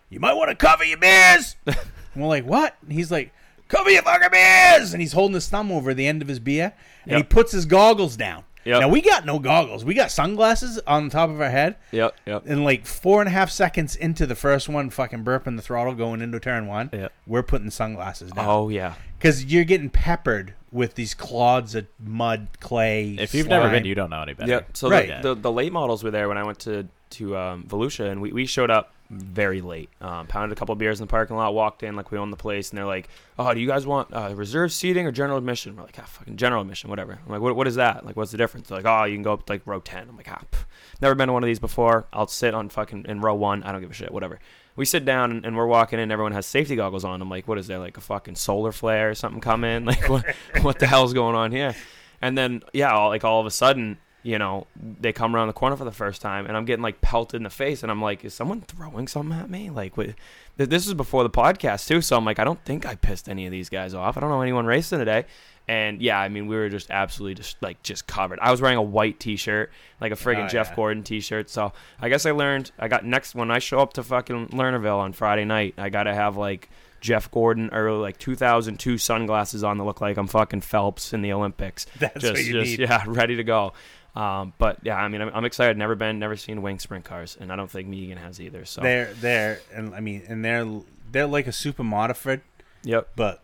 [SPEAKER 4] "You might want to cover your beers." and we're like, "What?" And he's like, "Cover your fucking beers," and he's holding his thumb over the end of his beer, and he puts his goggles down.
[SPEAKER 1] Yep.
[SPEAKER 4] Now we got no goggles. We got sunglasses on the top of our head.
[SPEAKER 1] Yep. Yep.
[SPEAKER 4] And like four and a half seconds into the first one, fucking burping the throttle going into turn one,
[SPEAKER 1] Yeah.
[SPEAKER 4] we're putting sunglasses down.
[SPEAKER 1] Oh yeah.
[SPEAKER 4] Because you're getting peppered with these clods of mud, clay.
[SPEAKER 3] If you've never been, you don't know any better.
[SPEAKER 1] Yeah. So
[SPEAKER 4] Right.
[SPEAKER 1] the, the the late models were there when I went to to um, Volusia, and we, we showed up very late. Um, pounded a couple beers in the parking lot, walked in like we own the place, and they're like, "Oh, do you guys want uh, reserved seating or general admission?" We're like, "Ah, fucking general admission, whatever." I'm like, "What what is that? Like, what's the difference?" They're like, "Oh, you can go up like row 10. I'm like, "Ah, pff, never been to one of these before. I'll sit on fucking in row one. I don't give a shit. Whatever." We sit down and, and we're walking in. Everyone has safety goggles on. I'm like, "What is there? Like a fucking solar flare or something coming? Like what what the hell's going on here?" And then yeah, all, like all of a sudden, you know, they come around the corner for the first time, and I'm getting like pelted in the face, and I'm like, is someone throwing something at me? Like, what? This is before the podcast too, so I'm like, I don't think I pissed any of these guys off. I don't know anyone racing today. And yeah, I mean, we were just absolutely just like just covered. I was wearing a white T-shirt, like a friggin'
[SPEAKER 4] Oh,
[SPEAKER 1] Jeff
[SPEAKER 4] yeah.
[SPEAKER 1] Gordon T-shirt. So I guess I learned. I got next when I show up to fucking Lernerville on Friday night. I got to have like Jeff Gordon early like 2002 sunglasses on that look like I'm fucking Phelps in the Olympics.
[SPEAKER 4] That's
[SPEAKER 1] just,
[SPEAKER 4] what you
[SPEAKER 1] just
[SPEAKER 4] need.
[SPEAKER 1] yeah, ready to go. Um, but yeah, I mean, I'm, I'm excited. Never been, never seen wing sprint cars, and I don't think Megan has either. So
[SPEAKER 4] They're they're and I mean and they're they're like a super modified,
[SPEAKER 1] yep,
[SPEAKER 4] but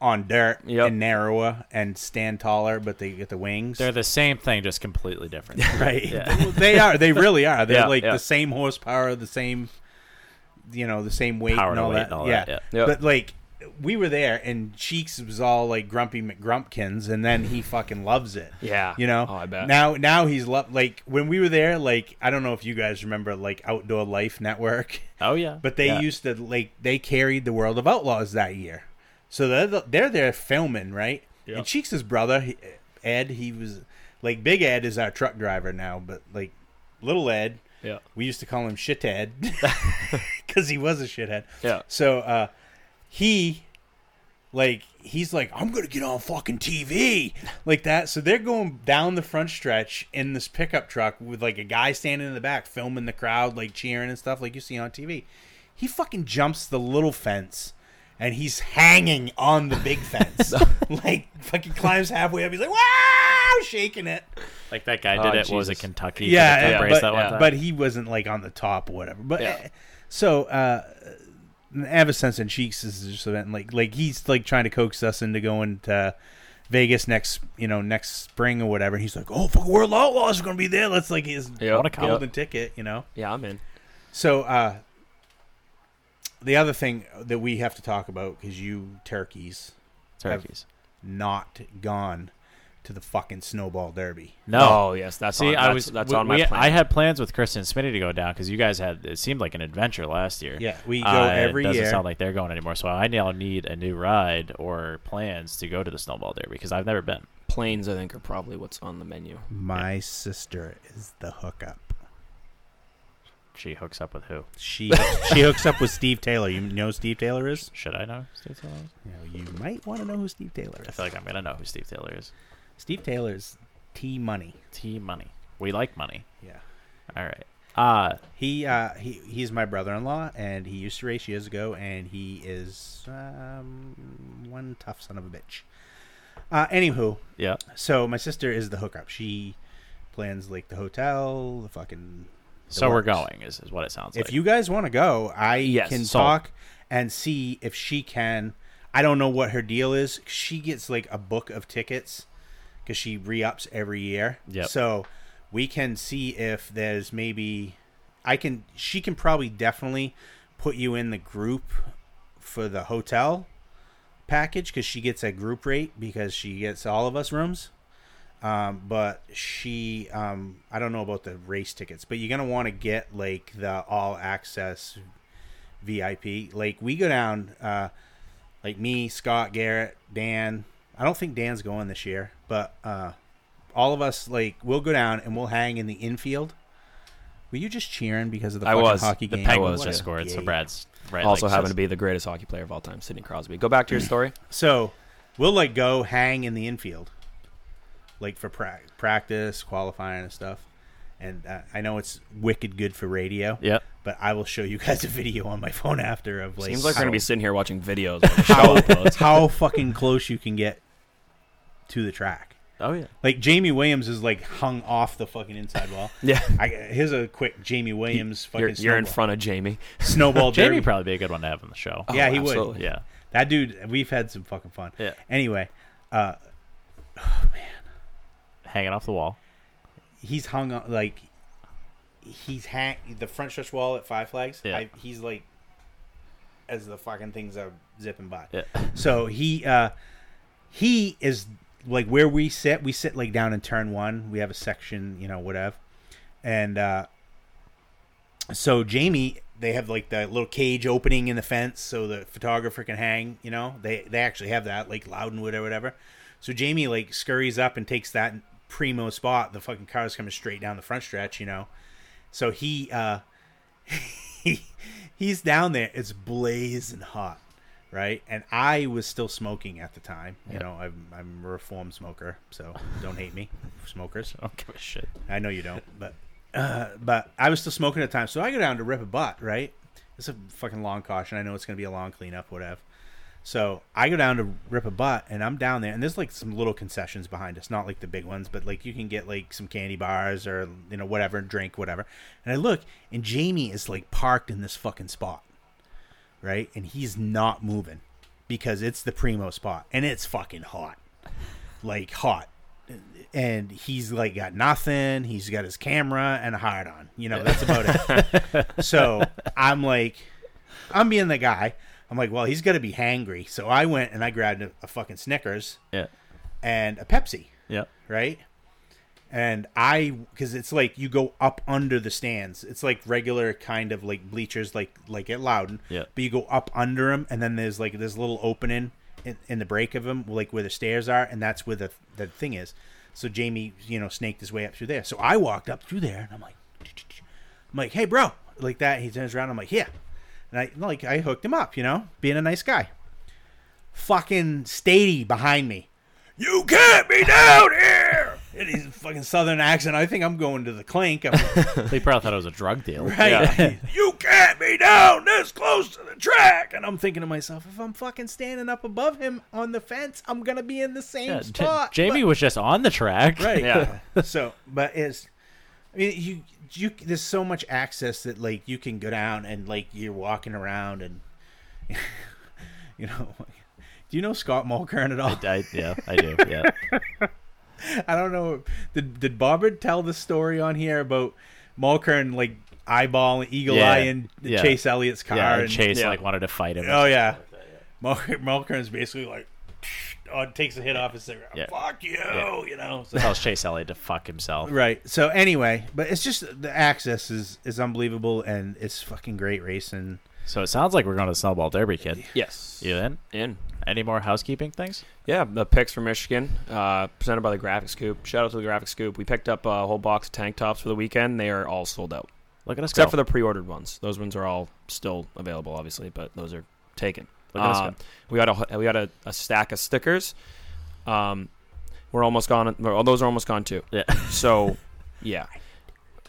[SPEAKER 4] on dirt
[SPEAKER 1] Yep.
[SPEAKER 4] and narrower and stand taller, but they get the wings.
[SPEAKER 3] They're the same thing, just completely different.
[SPEAKER 4] right.
[SPEAKER 3] Yeah.
[SPEAKER 4] they are. They really are. They're
[SPEAKER 1] Yeah,
[SPEAKER 4] like
[SPEAKER 1] yeah.
[SPEAKER 4] the same horsepower, the same, you know, the same weight
[SPEAKER 3] Power
[SPEAKER 4] and all
[SPEAKER 3] weight
[SPEAKER 4] that.
[SPEAKER 3] and all
[SPEAKER 4] yeah.
[SPEAKER 3] that,
[SPEAKER 1] yeah.
[SPEAKER 4] But like, we were there, and Cheeks was all like Grumpy McGrumpkins, and then he fucking loves it.
[SPEAKER 1] Yeah.
[SPEAKER 4] You know.
[SPEAKER 1] Oh, I bet.
[SPEAKER 4] Now, now he's lo- like when we were there. Like I don't know if you guys remember like Outdoor Life Network.
[SPEAKER 3] Oh yeah.
[SPEAKER 4] But they
[SPEAKER 3] Yeah.
[SPEAKER 4] used to like they carried the World of Outlaws that year, so they're they're there filming right.
[SPEAKER 1] Yep.
[SPEAKER 4] And Cheeks' brother he- Ed, he was like Big Ed is our truck driver now, but like Little Ed,
[SPEAKER 1] yeah,
[SPEAKER 4] we used to call him Shithead because he was a shithead.
[SPEAKER 1] Yeah.
[SPEAKER 4] So uh, he like he's like I'm gonna get on fucking TV like that. So they're going down the front stretch in this pickup truck with like a guy standing in the back filming the crowd like cheering and stuff like you see on TV. He fucking jumps the little fence. And he's hanging on the big fence, like fucking climbs halfway up. He's like, "Wow!" shaking it.
[SPEAKER 3] like that guy
[SPEAKER 1] Oh,
[SPEAKER 3] did it. What was it Kentucky?
[SPEAKER 4] Yeah, yeah, but,
[SPEAKER 3] that one
[SPEAKER 4] but he wasn't like on the top or whatever. But
[SPEAKER 1] Yeah.
[SPEAKER 4] uh, so uh since and Cheeks is just event like like he's like trying to coax us into going to Vegas next you know next spring or whatever. And He's like, oh, fuck, World Outlaws are gonna be there. Let's like his
[SPEAKER 1] Yep,
[SPEAKER 3] What a
[SPEAKER 4] golden ticket, you know.
[SPEAKER 1] yeah, I'm in.
[SPEAKER 4] So uh the other thing that we have to talk about because you turkeys
[SPEAKER 3] turkeys.
[SPEAKER 4] not gone to the fucking snowball derby.
[SPEAKER 3] No.
[SPEAKER 1] Oh, yes, that's
[SPEAKER 3] See,
[SPEAKER 1] on-
[SPEAKER 3] I
[SPEAKER 1] that's-
[SPEAKER 3] was
[SPEAKER 1] that's
[SPEAKER 3] we-
[SPEAKER 1] on my
[SPEAKER 3] we-
[SPEAKER 1] plan.
[SPEAKER 3] I had plans with Kristen and Smitty to go down because you guys had it seemed like an adventure last year.
[SPEAKER 4] Yeah, we go
[SPEAKER 3] Uh,
[SPEAKER 4] every
[SPEAKER 3] it doesn't
[SPEAKER 4] year.
[SPEAKER 3] sound like they're going anymore. So I now need a new ride or plans to go to the snowball derby because I've never been.
[SPEAKER 1] Planes, I think, are probably what's on the menu.
[SPEAKER 4] My sister is the hookup.
[SPEAKER 3] She hooks up with who?
[SPEAKER 4] She she hooks up with Steve Taylor. You know who Steve Taylor is?
[SPEAKER 3] Should I know Steve Taylor? is?
[SPEAKER 4] You, know, you might want to know who Steve Taylor is.
[SPEAKER 3] I feel like I'm gonna know who Steve Taylor is.
[SPEAKER 4] Steve Taylor's T Money.
[SPEAKER 3] T Money. We like money.
[SPEAKER 4] Yeah.
[SPEAKER 3] All right. Uh
[SPEAKER 4] He uh he he's my brother-in-law and he used to race years ago and he is um one tough son of a bitch. Uh anywho,
[SPEAKER 3] yeah.
[SPEAKER 4] so my sister is the hookup. She plans like the hotel, the fucking the
[SPEAKER 3] So we're going is, is what it sounds
[SPEAKER 4] If
[SPEAKER 3] like.
[SPEAKER 4] If you guys want to go, I
[SPEAKER 1] Yes,
[SPEAKER 4] can
[SPEAKER 1] sold.
[SPEAKER 4] talk and see if she can. I don't know what her deal is. She gets like a book of tickets because she re-ups every year.
[SPEAKER 3] Yep.
[SPEAKER 4] So we can see if there's maybe I can. She can probably definitely put you in the group for the hotel package because she gets a group rate because she gets all of us rooms. Um, but she, um, I don't know about the race tickets, but you're gonna want to get like the all access VIP. Like we go down, uh, like me, Scott, Garrett, Dan. I don't think Dan's going this year, but uh, all of us like we'll go down and we'll hang in the infield. Were you just cheering because of the
[SPEAKER 1] I
[SPEAKER 4] fucking
[SPEAKER 1] was.
[SPEAKER 4] hockey
[SPEAKER 1] The
[SPEAKER 4] game?
[SPEAKER 1] Penguins
[SPEAKER 3] Penguins
[SPEAKER 1] yeah.
[SPEAKER 3] just scored, so
[SPEAKER 4] Yay.
[SPEAKER 3] Brad's right.
[SPEAKER 1] also
[SPEAKER 3] like,
[SPEAKER 1] happen
[SPEAKER 3] says-
[SPEAKER 1] to be the greatest hockey player of all time, Sidney Crosby. Go back to your story.
[SPEAKER 4] So we'll like go hang in the infield, like for pra- practice, qualifying and stuff. And uh, I know it's wicked good for radio.
[SPEAKER 3] Yep.
[SPEAKER 4] But I will show you guys a video on my phone after of like
[SPEAKER 1] Seems like we're gonna be sitting here watching videos. When the show
[SPEAKER 4] how, how fucking close you can get to the track.
[SPEAKER 3] Oh yeah.
[SPEAKER 4] Like Jamie Williams is like hung off the fucking inside wall.
[SPEAKER 1] Yeah.
[SPEAKER 4] I, here's a quick Jamie Williams fucking.
[SPEAKER 1] You're, you're in front of Jamie.
[SPEAKER 4] Snowball
[SPEAKER 3] Jamie
[SPEAKER 4] derby.
[SPEAKER 3] would probably be a good one to have on the show.
[SPEAKER 4] Yeah,
[SPEAKER 1] Oh,
[SPEAKER 4] he would.
[SPEAKER 3] Yeah.
[SPEAKER 4] That dude, we've had some fucking fun.
[SPEAKER 3] Yeah.
[SPEAKER 4] Anyway, uh,
[SPEAKER 3] Hanging off the wall.
[SPEAKER 4] he's hung on like he's hang the front stretch wall at Five Flags.
[SPEAKER 3] Yeah.
[SPEAKER 4] I, he's like as the fucking things are zipping by.
[SPEAKER 3] Yeah.
[SPEAKER 4] So he uh he is like where we sit. We sit like down in turn one. We have a section, you know, whatever. And uh so Jamie, they have like the little cage opening in the fence so the photographer can hang. You know, they they actually have that like Loudonwood or whatever. So Jamie like scurries up and takes that primo spot. The fucking car's coming straight down the front stretch. You know, so he uh he he's down there. It's blazing hot, right? And I was still smoking at the time. You know, I'm I'm a reformed smoker, so don't hate me, smokers.
[SPEAKER 3] I don't give a shit.
[SPEAKER 4] I know you don't, but uh, but I was still smoking at the time, so I go down to rip a butt. Right, it's a fucking long caution. I know it's gonna be a long cleanup, whatever. So I go down to rip a butt, and I'm down there, and there's like some little concessions behind us, not like the big ones, but like you can get like some candy bars or you know whatever, drink whatever. And I look, and Jamie is like parked in this fucking spot, right, and he's not moving because it's the primo spot, and it's fucking hot, like hot and he's like got nothing. He's got his camera and a hard on. You know, that's about it. so I'm like, I'm being the guy. I'm like, well, he's got to be hangry. So I went and I grabbed a, a fucking Snickers
[SPEAKER 3] Yeah.
[SPEAKER 4] and a Pepsi,
[SPEAKER 3] Yeah.
[SPEAKER 4] right? And I, because it's like you go up under the stands. It's like regular kind of like bleachers, like like at Loudon.
[SPEAKER 3] Yeah.
[SPEAKER 4] But you go up under them, and then there's like this little opening in, in the break of them, like where the stairs are, and that's where the the thing is. So Jamie, you know, snaked his way up through there. So I walked up through there, and I'm like, I'm like, hey, bro, like that. He turns around. I'm like, yeah, and I like I hooked him up, you know, being a nice guy. Fucking Stady behind me. You can't be down here. In his fucking southern accent. I think I'm going to the clink. I'm,
[SPEAKER 3] They probably thought it was a drug deal.
[SPEAKER 4] right? you can't be down this close to the track. And I'm thinking to myself, if I'm fucking standing up above him on the fence, I'm gonna be in the same
[SPEAKER 3] Yeah, J-
[SPEAKER 4] spot.
[SPEAKER 3] Jamie was just on the track.
[SPEAKER 4] right?
[SPEAKER 1] Yeah.
[SPEAKER 4] so, but it's, I mean, you you there's so much access that like you can go down and like you're walking around and you know. Do you know Scott Mulkern at all?
[SPEAKER 3] I, yeah, I do. Yeah.
[SPEAKER 4] I don't know. Did did Bobbard tell the story on here about Mulkern like eyeball eagle
[SPEAKER 3] Yeah.
[SPEAKER 4] eye in
[SPEAKER 3] Yeah.
[SPEAKER 4] Chase Elliott's car?
[SPEAKER 3] yeah.
[SPEAKER 4] and-
[SPEAKER 3] Chase
[SPEAKER 1] yeah.
[SPEAKER 3] like wanted to fight him.
[SPEAKER 4] Oh yeah, Mulkern, Mulkern's basically like, oh, takes a hit off his cigarette.
[SPEAKER 3] Yeah.
[SPEAKER 4] Fuck you,
[SPEAKER 3] Yeah.
[SPEAKER 4] you know. So-
[SPEAKER 3] tells Chase Elliott to fuck himself.
[SPEAKER 4] Right. So anyway, but it's just the access is is unbelievable and it's fucking great racing.
[SPEAKER 3] So it sounds like we're going to Snowball Derby, kid.
[SPEAKER 1] Yes.
[SPEAKER 3] You in?
[SPEAKER 1] In.
[SPEAKER 3] Any more housekeeping things?
[SPEAKER 1] Yeah, the picks for Michigan, uh, presented by the Graphic Scoop. Shout out to the Graphic Scoop. We picked up a whole box of tank tops for the weekend. They are all sold out.
[SPEAKER 3] Look at us
[SPEAKER 1] Except
[SPEAKER 3] go.
[SPEAKER 1] for the pre-ordered ones. Those ones are all still available, obviously, but those are taken.
[SPEAKER 3] Look at us
[SPEAKER 1] Uh,
[SPEAKER 3] go.
[SPEAKER 1] we got a we got a, a stack of stickers. Um, we're almost gone. Those are almost gone too.
[SPEAKER 3] Yeah.
[SPEAKER 1] So, yeah.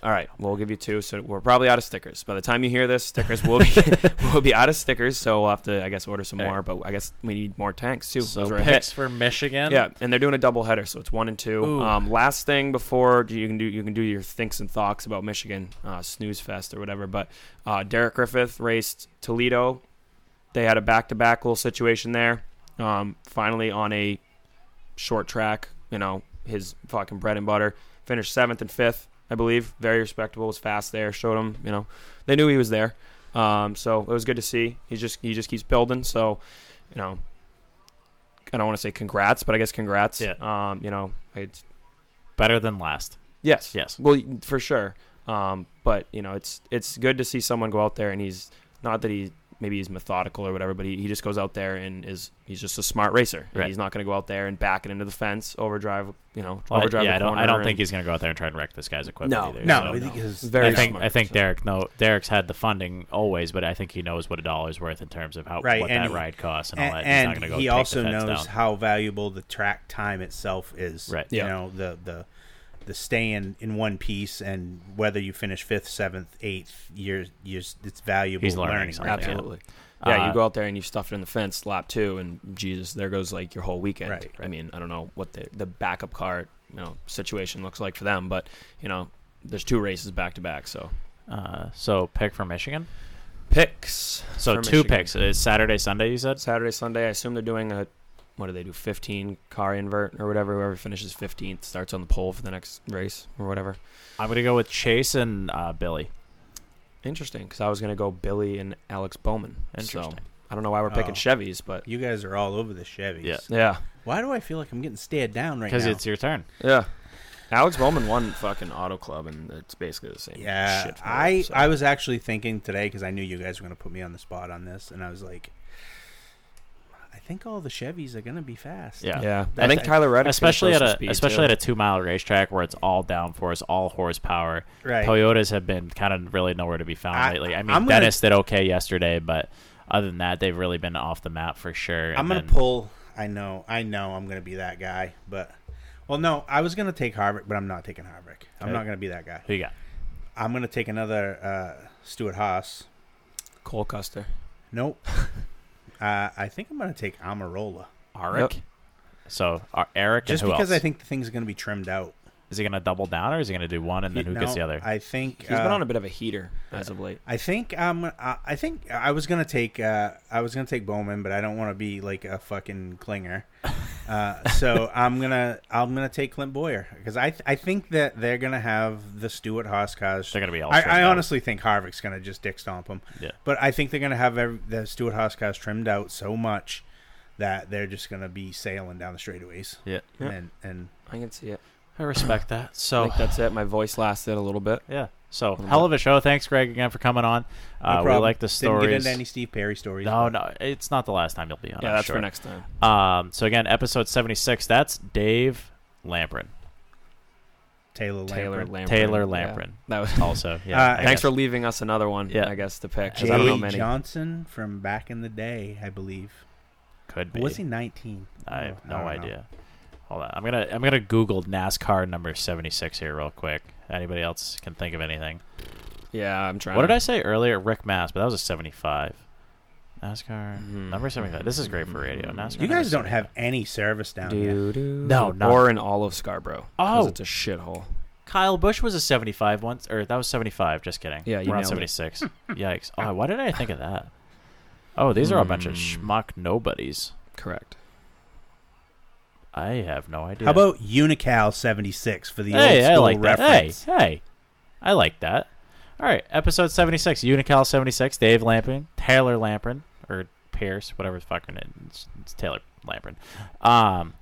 [SPEAKER 1] All right, we'll give you two. So we're probably out of stickers. By the time you hear this, stickers will be will be out of stickers. So we'll have to, I guess, order some
[SPEAKER 3] right.
[SPEAKER 1] more. But I guess we need more tanks too.
[SPEAKER 3] So
[SPEAKER 1] Those a
[SPEAKER 3] picks
[SPEAKER 1] hit.
[SPEAKER 3] for Michigan.
[SPEAKER 1] Yeah, and they're doing a double header, so it's one and two.
[SPEAKER 3] Ooh.
[SPEAKER 1] Um, last thing before you can do you can do your thinks and thoughts about Michigan uh, snooze fest or whatever. But uh, Derek Griffith raced Toledo. They had a back to back little situation there. Um, finally on a short track, you know his fucking bread and butter. Finished seventh and fifth, I believe. Very respectable. Was fast there. Showed him, you know, they knew he was there. Um, so it was good to see. He just he just keeps building. So, you know, I don't want to say congrats, but I guess congrats.
[SPEAKER 3] Yeah.
[SPEAKER 1] Um, you know, it's
[SPEAKER 3] Better than last.
[SPEAKER 1] yes,
[SPEAKER 3] Yes.
[SPEAKER 1] Well, for sure. Um, but you know, it's it's good to see someone go out there and he's not that he maybe he's methodical or whatever, but he, he just goes out there and is he's just a smart racer.
[SPEAKER 3] Right.
[SPEAKER 1] He's not going to go out there and back it into the fence, overdrive. You know,
[SPEAKER 3] Well,
[SPEAKER 1] overdrive.
[SPEAKER 3] yeah,
[SPEAKER 1] the
[SPEAKER 3] I don't.
[SPEAKER 1] corner
[SPEAKER 3] I don't
[SPEAKER 1] and-
[SPEAKER 3] think he's going to go out there and try and wreck this guy's equipment.
[SPEAKER 1] No,
[SPEAKER 3] either,
[SPEAKER 4] No,
[SPEAKER 3] so-
[SPEAKER 4] I think it's
[SPEAKER 1] Very
[SPEAKER 3] I think
[SPEAKER 1] smart,
[SPEAKER 3] I think
[SPEAKER 1] so.
[SPEAKER 3] Derek no Derek's had the funding always, but I think he knows what a dollar's worth in terms of how
[SPEAKER 4] Right,
[SPEAKER 3] what
[SPEAKER 4] and
[SPEAKER 3] that
[SPEAKER 4] he-
[SPEAKER 3] ride costs and all that. He's
[SPEAKER 4] and
[SPEAKER 3] gonna go
[SPEAKER 4] he also knows
[SPEAKER 3] down.
[SPEAKER 4] how valuable the track time itself is.
[SPEAKER 3] Right.
[SPEAKER 4] You
[SPEAKER 1] Yeah.
[SPEAKER 4] know the the the staying in one piece and whether you finish fifth, seventh, eighth, years years it's valuable
[SPEAKER 3] He's learning
[SPEAKER 4] learning. right there.
[SPEAKER 1] Absolutely. Yeah,
[SPEAKER 3] Uh,
[SPEAKER 1] you go out there and you stuff it in the fence lap two, and Jesus, there goes like your whole weekend.
[SPEAKER 4] Right,
[SPEAKER 1] I mean, I don't know what the the backup car you know situation looks like for them, but you know, there's two races back to back, so
[SPEAKER 3] Uh, so pick for Michigan.
[SPEAKER 1] picks.
[SPEAKER 3] So two
[SPEAKER 1] Michigan.
[SPEAKER 3] picks. It's Saturday, Sunday. You said.
[SPEAKER 1] Saturday, Sunday. I assume they're doing a what do they do? 15 car invert or whatever. Whoever finishes 15th starts on the pole for the next race or whatever.
[SPEAKER 3] I'm gonna go with Chase and uh, Billy.
[SPEAKER 1] Interesting, because I was gonna go Billy and Alex Bowman.
[SPEAKER 3] Interesting.
[SPEAKER 1] So, I don't know why we're picking
[SPEAKER 4] Oh.
[SPEAKER 1] Chevys, but
[SPEAKER 4] You guys are all over the Chevys.
[SPEAKER 3] Yeah.
[SPEAKER 1] yeah,
[SPEAKER 4] Why do I feel like I'm getting stared down right
[SPEAKER 3] Because it's your turn.
[SPEAKER 1] yeah. Alex Bowman won fucking Auto Club, and it's basically the same.
[SPEAKER 4] yeah,
[SPEAKER 1] shit for
[SPEAKER 4] I
[SPEAKER 1] him, so.
[SPEAKER 4] I was actually thinking today because I knew you guys were going to put me on the spot on this, and I was like, I think all the Chevys are going to be fast.
[SPEAKER 3] Yeah.
[SPEAKER 1] Yeah, I think Tyler Reddick,
[SPEAKER 3] especially at a especially at a two mile racetrack where it's all downforce, all horsepower.
[SPEAKER 4] Right.
[SPEAKER 3] Toyotas have been kind of really nowhere to be found
[SPEAKER 4] I-
[SPEAKER 3] lately. I mean,
[SPEAKER 4] I'm gonna-
[SPEAKER 3] Dennis did okay yesterday, but other than that, they've really been off the map for sure.
[SPEAKER 4] I'm gonna
[SPEAKER 3] then-
[SPEAKER 4] pull. I know, I know, I'm gonna be that guy. But well, no, I was gonna take Harvick, but I'm not taking Harvick. I'm
[SPEAKER 3] Okay.
[SPEAKER 4] not gonna be that guy.
[SPEAKER 3] Who you got?
[SPEAKER 4] I'm gonna take another uh, Stewart Haas.
[SPEAKER 1] Cole Custer.
[SPEAKER 4] Nope. uh, I think I'm gonna take Almirola.
[SPEAKER 3] Aric. So uh, Eric
[SPEAKER 4] Just
[SPEAKER 3] and who
[SPEAKER 4] because
[SPEAKER 3] else?
[SPEAKER 4] I think the thing's gonna be trimmed out.
[SPEAKER 3] Is he going to double down or is he going to do one and then who gets the other?
[SPEAKER 4] I think
[SPEAKER 1] He's
[SPEAKER 4] uh,
[SPEAKER 1] been on a bit of a heater as of late.
[SPEAKER 4] I think um I think I was gonna take uh I was gonna take Bowman, but I don't want to be like a fucking clinger. Uh, so I'm gonna I'm gonna take Clint Bowyer because I th- I think that they're gonna have the Stewart Haas cars.
[SPEAKER 3] They're gonna be all
[SPEAKER 4] I, I honestly think Harvick's gonna just dick stomp them.
[SPEAKER 3] Yeah.
[SPEAKER 4] But I think they're gonna have every, the Stewart Haas cars trimmed out so much that they're just gonna be sailing down the straightaways.
[SPEAKER 3] yeah.
[SPEAKER 4] And and
[SPEAKER 1] I can see it.
[SPEAKER 3] I respect that.
[SPEAKER 1] So I
[SPEAKER 3] So
[SPEAKER 1] think that's it. My voice lasted a little bit.
[SPEAKER 3] yeah. So hell of a show. Thanks, Greg, again for coming on.
[SPEAKER 4] no
[SPEAKER 3] Uh, we
[SPEAKER 4] problem.
[SPEAKER 3] like the stories.
[SPEAKER 4] Didn't get into any Steve Perry stories.
[SPEAKER 3] no,
[SPEAKER 4] but-
[SPEAKER 3] no, it's not the last time you'll be on.
[SPEAKER 1] Yeah,
[SPEAKER 3] I'm
[SPEAKER 1] that's
[SPEAKER 3] sure.
[SPEAKER 1] for next time.
[SPEAKER 3] Um, so again, episode seventy six. That's Dave Lamprin,
[SPEAKER 4] Taylor
[SPEAKER 1] Taylor
[SPEAKER 4] Lampert.
[SPEAKER 1] Lamprin.
[SPEAKER 3] Taylor
[SPEAKER 1] Yeah.
[SPEAKER 3] Lamprin.
[SPEAKER 1] That was
[SPEAKER 3] Also, yeah.
[SPEAKER 4] Uh,
[SPEAKER 3] I
[SPEAKER 1] Thanks
[SPEAKER 3] guess.
[SPEAKER 1] for leaving us another one.
[SPEAKER 3] Yeah.
[SPEAKER 1] I guess to pick. 'cause
[SPEAKER 4] Jay
[SPEAKER 1] I don't know many.
[SPEAKER 4] Johnson from back in the day, I believe.
[SPEAKER 3] could be.
[SPEAKER 4] Was he 19?
[SPEAKER 3] I have no
[SPEAKER 4] don't know.
[SPEAKER 3] idea. Hold on, I'm gonna I'm gonna Google NASCAR number seventy six here real quick. Anybody else can think of anything?
[SPEAKER 1] Yeah, I'm trying.
[SPEAKER 3] What did I say earlier? Rick Mast, but that was a seventy five. NASCAR
[SPEAKER 1] Mhm.
[SPEAKER 3] number seventy five. This is great for radio. NASCAR.
[SPEAKER 4] You guys don't have any service down here.
[SPEAKER 1] Do, do,
[SPEAKER 3] No, not-
[SPEAKER 1] or in all of Scarborough.
[SPEAKER 3] Oh.
[SPEAKER 1] it's a shithole.
[SPEAKER 3] Kyle Busch was a 75 once, or that was 75. Just kidding.
[SPEAKER 1] Yeah, you
[SPEAKER 3] we're on 76. Yikes! Oh, why did I think of that? Oh, these are a bunch of
[SPEAKER 1] Hmm.
[SPEAKER 3] schmuck nobodies.
[SPEAKER 1] Correct.
[SPEAKER 3] I have no idea.
[SPEAKER 4] How about Unocal 76 for the
[SPEAKER 3] hey,
[SPEAKER 4] old
[SPEAKER 3] I
[SPEAKER 4] school
[SPEAKER 3] like that.
[SPEAKER 4] reference?
[SPEAKER 3] Hey, hey, I like that. All right, episode 76, Unocal 76. Dave Lampin, Taylor Lampin, or Pierce, whatever the fuck her name. It's, it's Taylor Lampin. Um,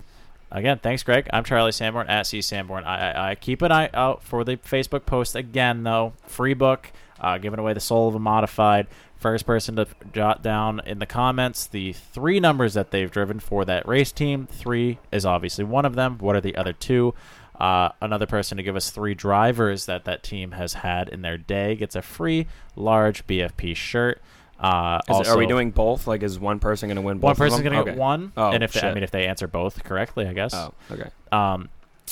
[SPEAKER 3] again, thanks, Greg. I'm Charlie Sanborn at C Sanborn. I, I, I keep an eye out for the Facebook post again, though. Free book, uh, giving away the Soul of a Modified. First person to jot down in the comments the three numbers that they've driven for that race team. Three is obviously one of them. What are the other two? Uh, another person to give us three drivers that that team has had in their day gets a free large BFP shirt. Uh,
[SPEAKER 1] Is it- are we doing both? Like, is one person going to win both?
[SPEAKER 3] one person's going to
[SPEAKER 1] Okay.
[SPEAKER 3] get one,
[SPEAKER 1] Oh,
[SPEAKER 3] and if they, I mean if they answer both correctly, I guess.
[SPEAKER 1] Oh, okay.
[SPEAKER 3] Um,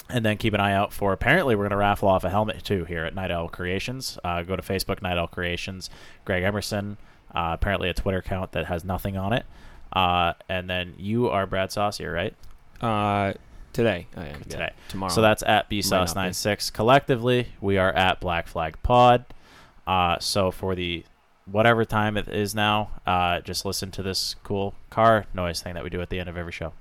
[SPEAKER 3] and then keep an eye out for. Apparently, we're going to raffle off a helmet too here at Night Owl Creations. Uh, go to Facebook, Night Owl Creations. Greg Emerson. Uh, apparently, a Twitter account that has nothing on it. Uh, and then you are Brad Saucier, right?
[SPEAKER 1] Uh, today I am. yeah.
[SPEAKER 3] Today.
[SPEAKER 1] Tomorrow.
[SPEAKER 3] So that's at
[SPEAKER 1] Might not be.
[SPEAKER 3] bsauce96. Collectively, we are at Black Flag Pod. Uh, so for the whatever time it is now, uh, just listen to this cool car noise thing that we do at the end of every show.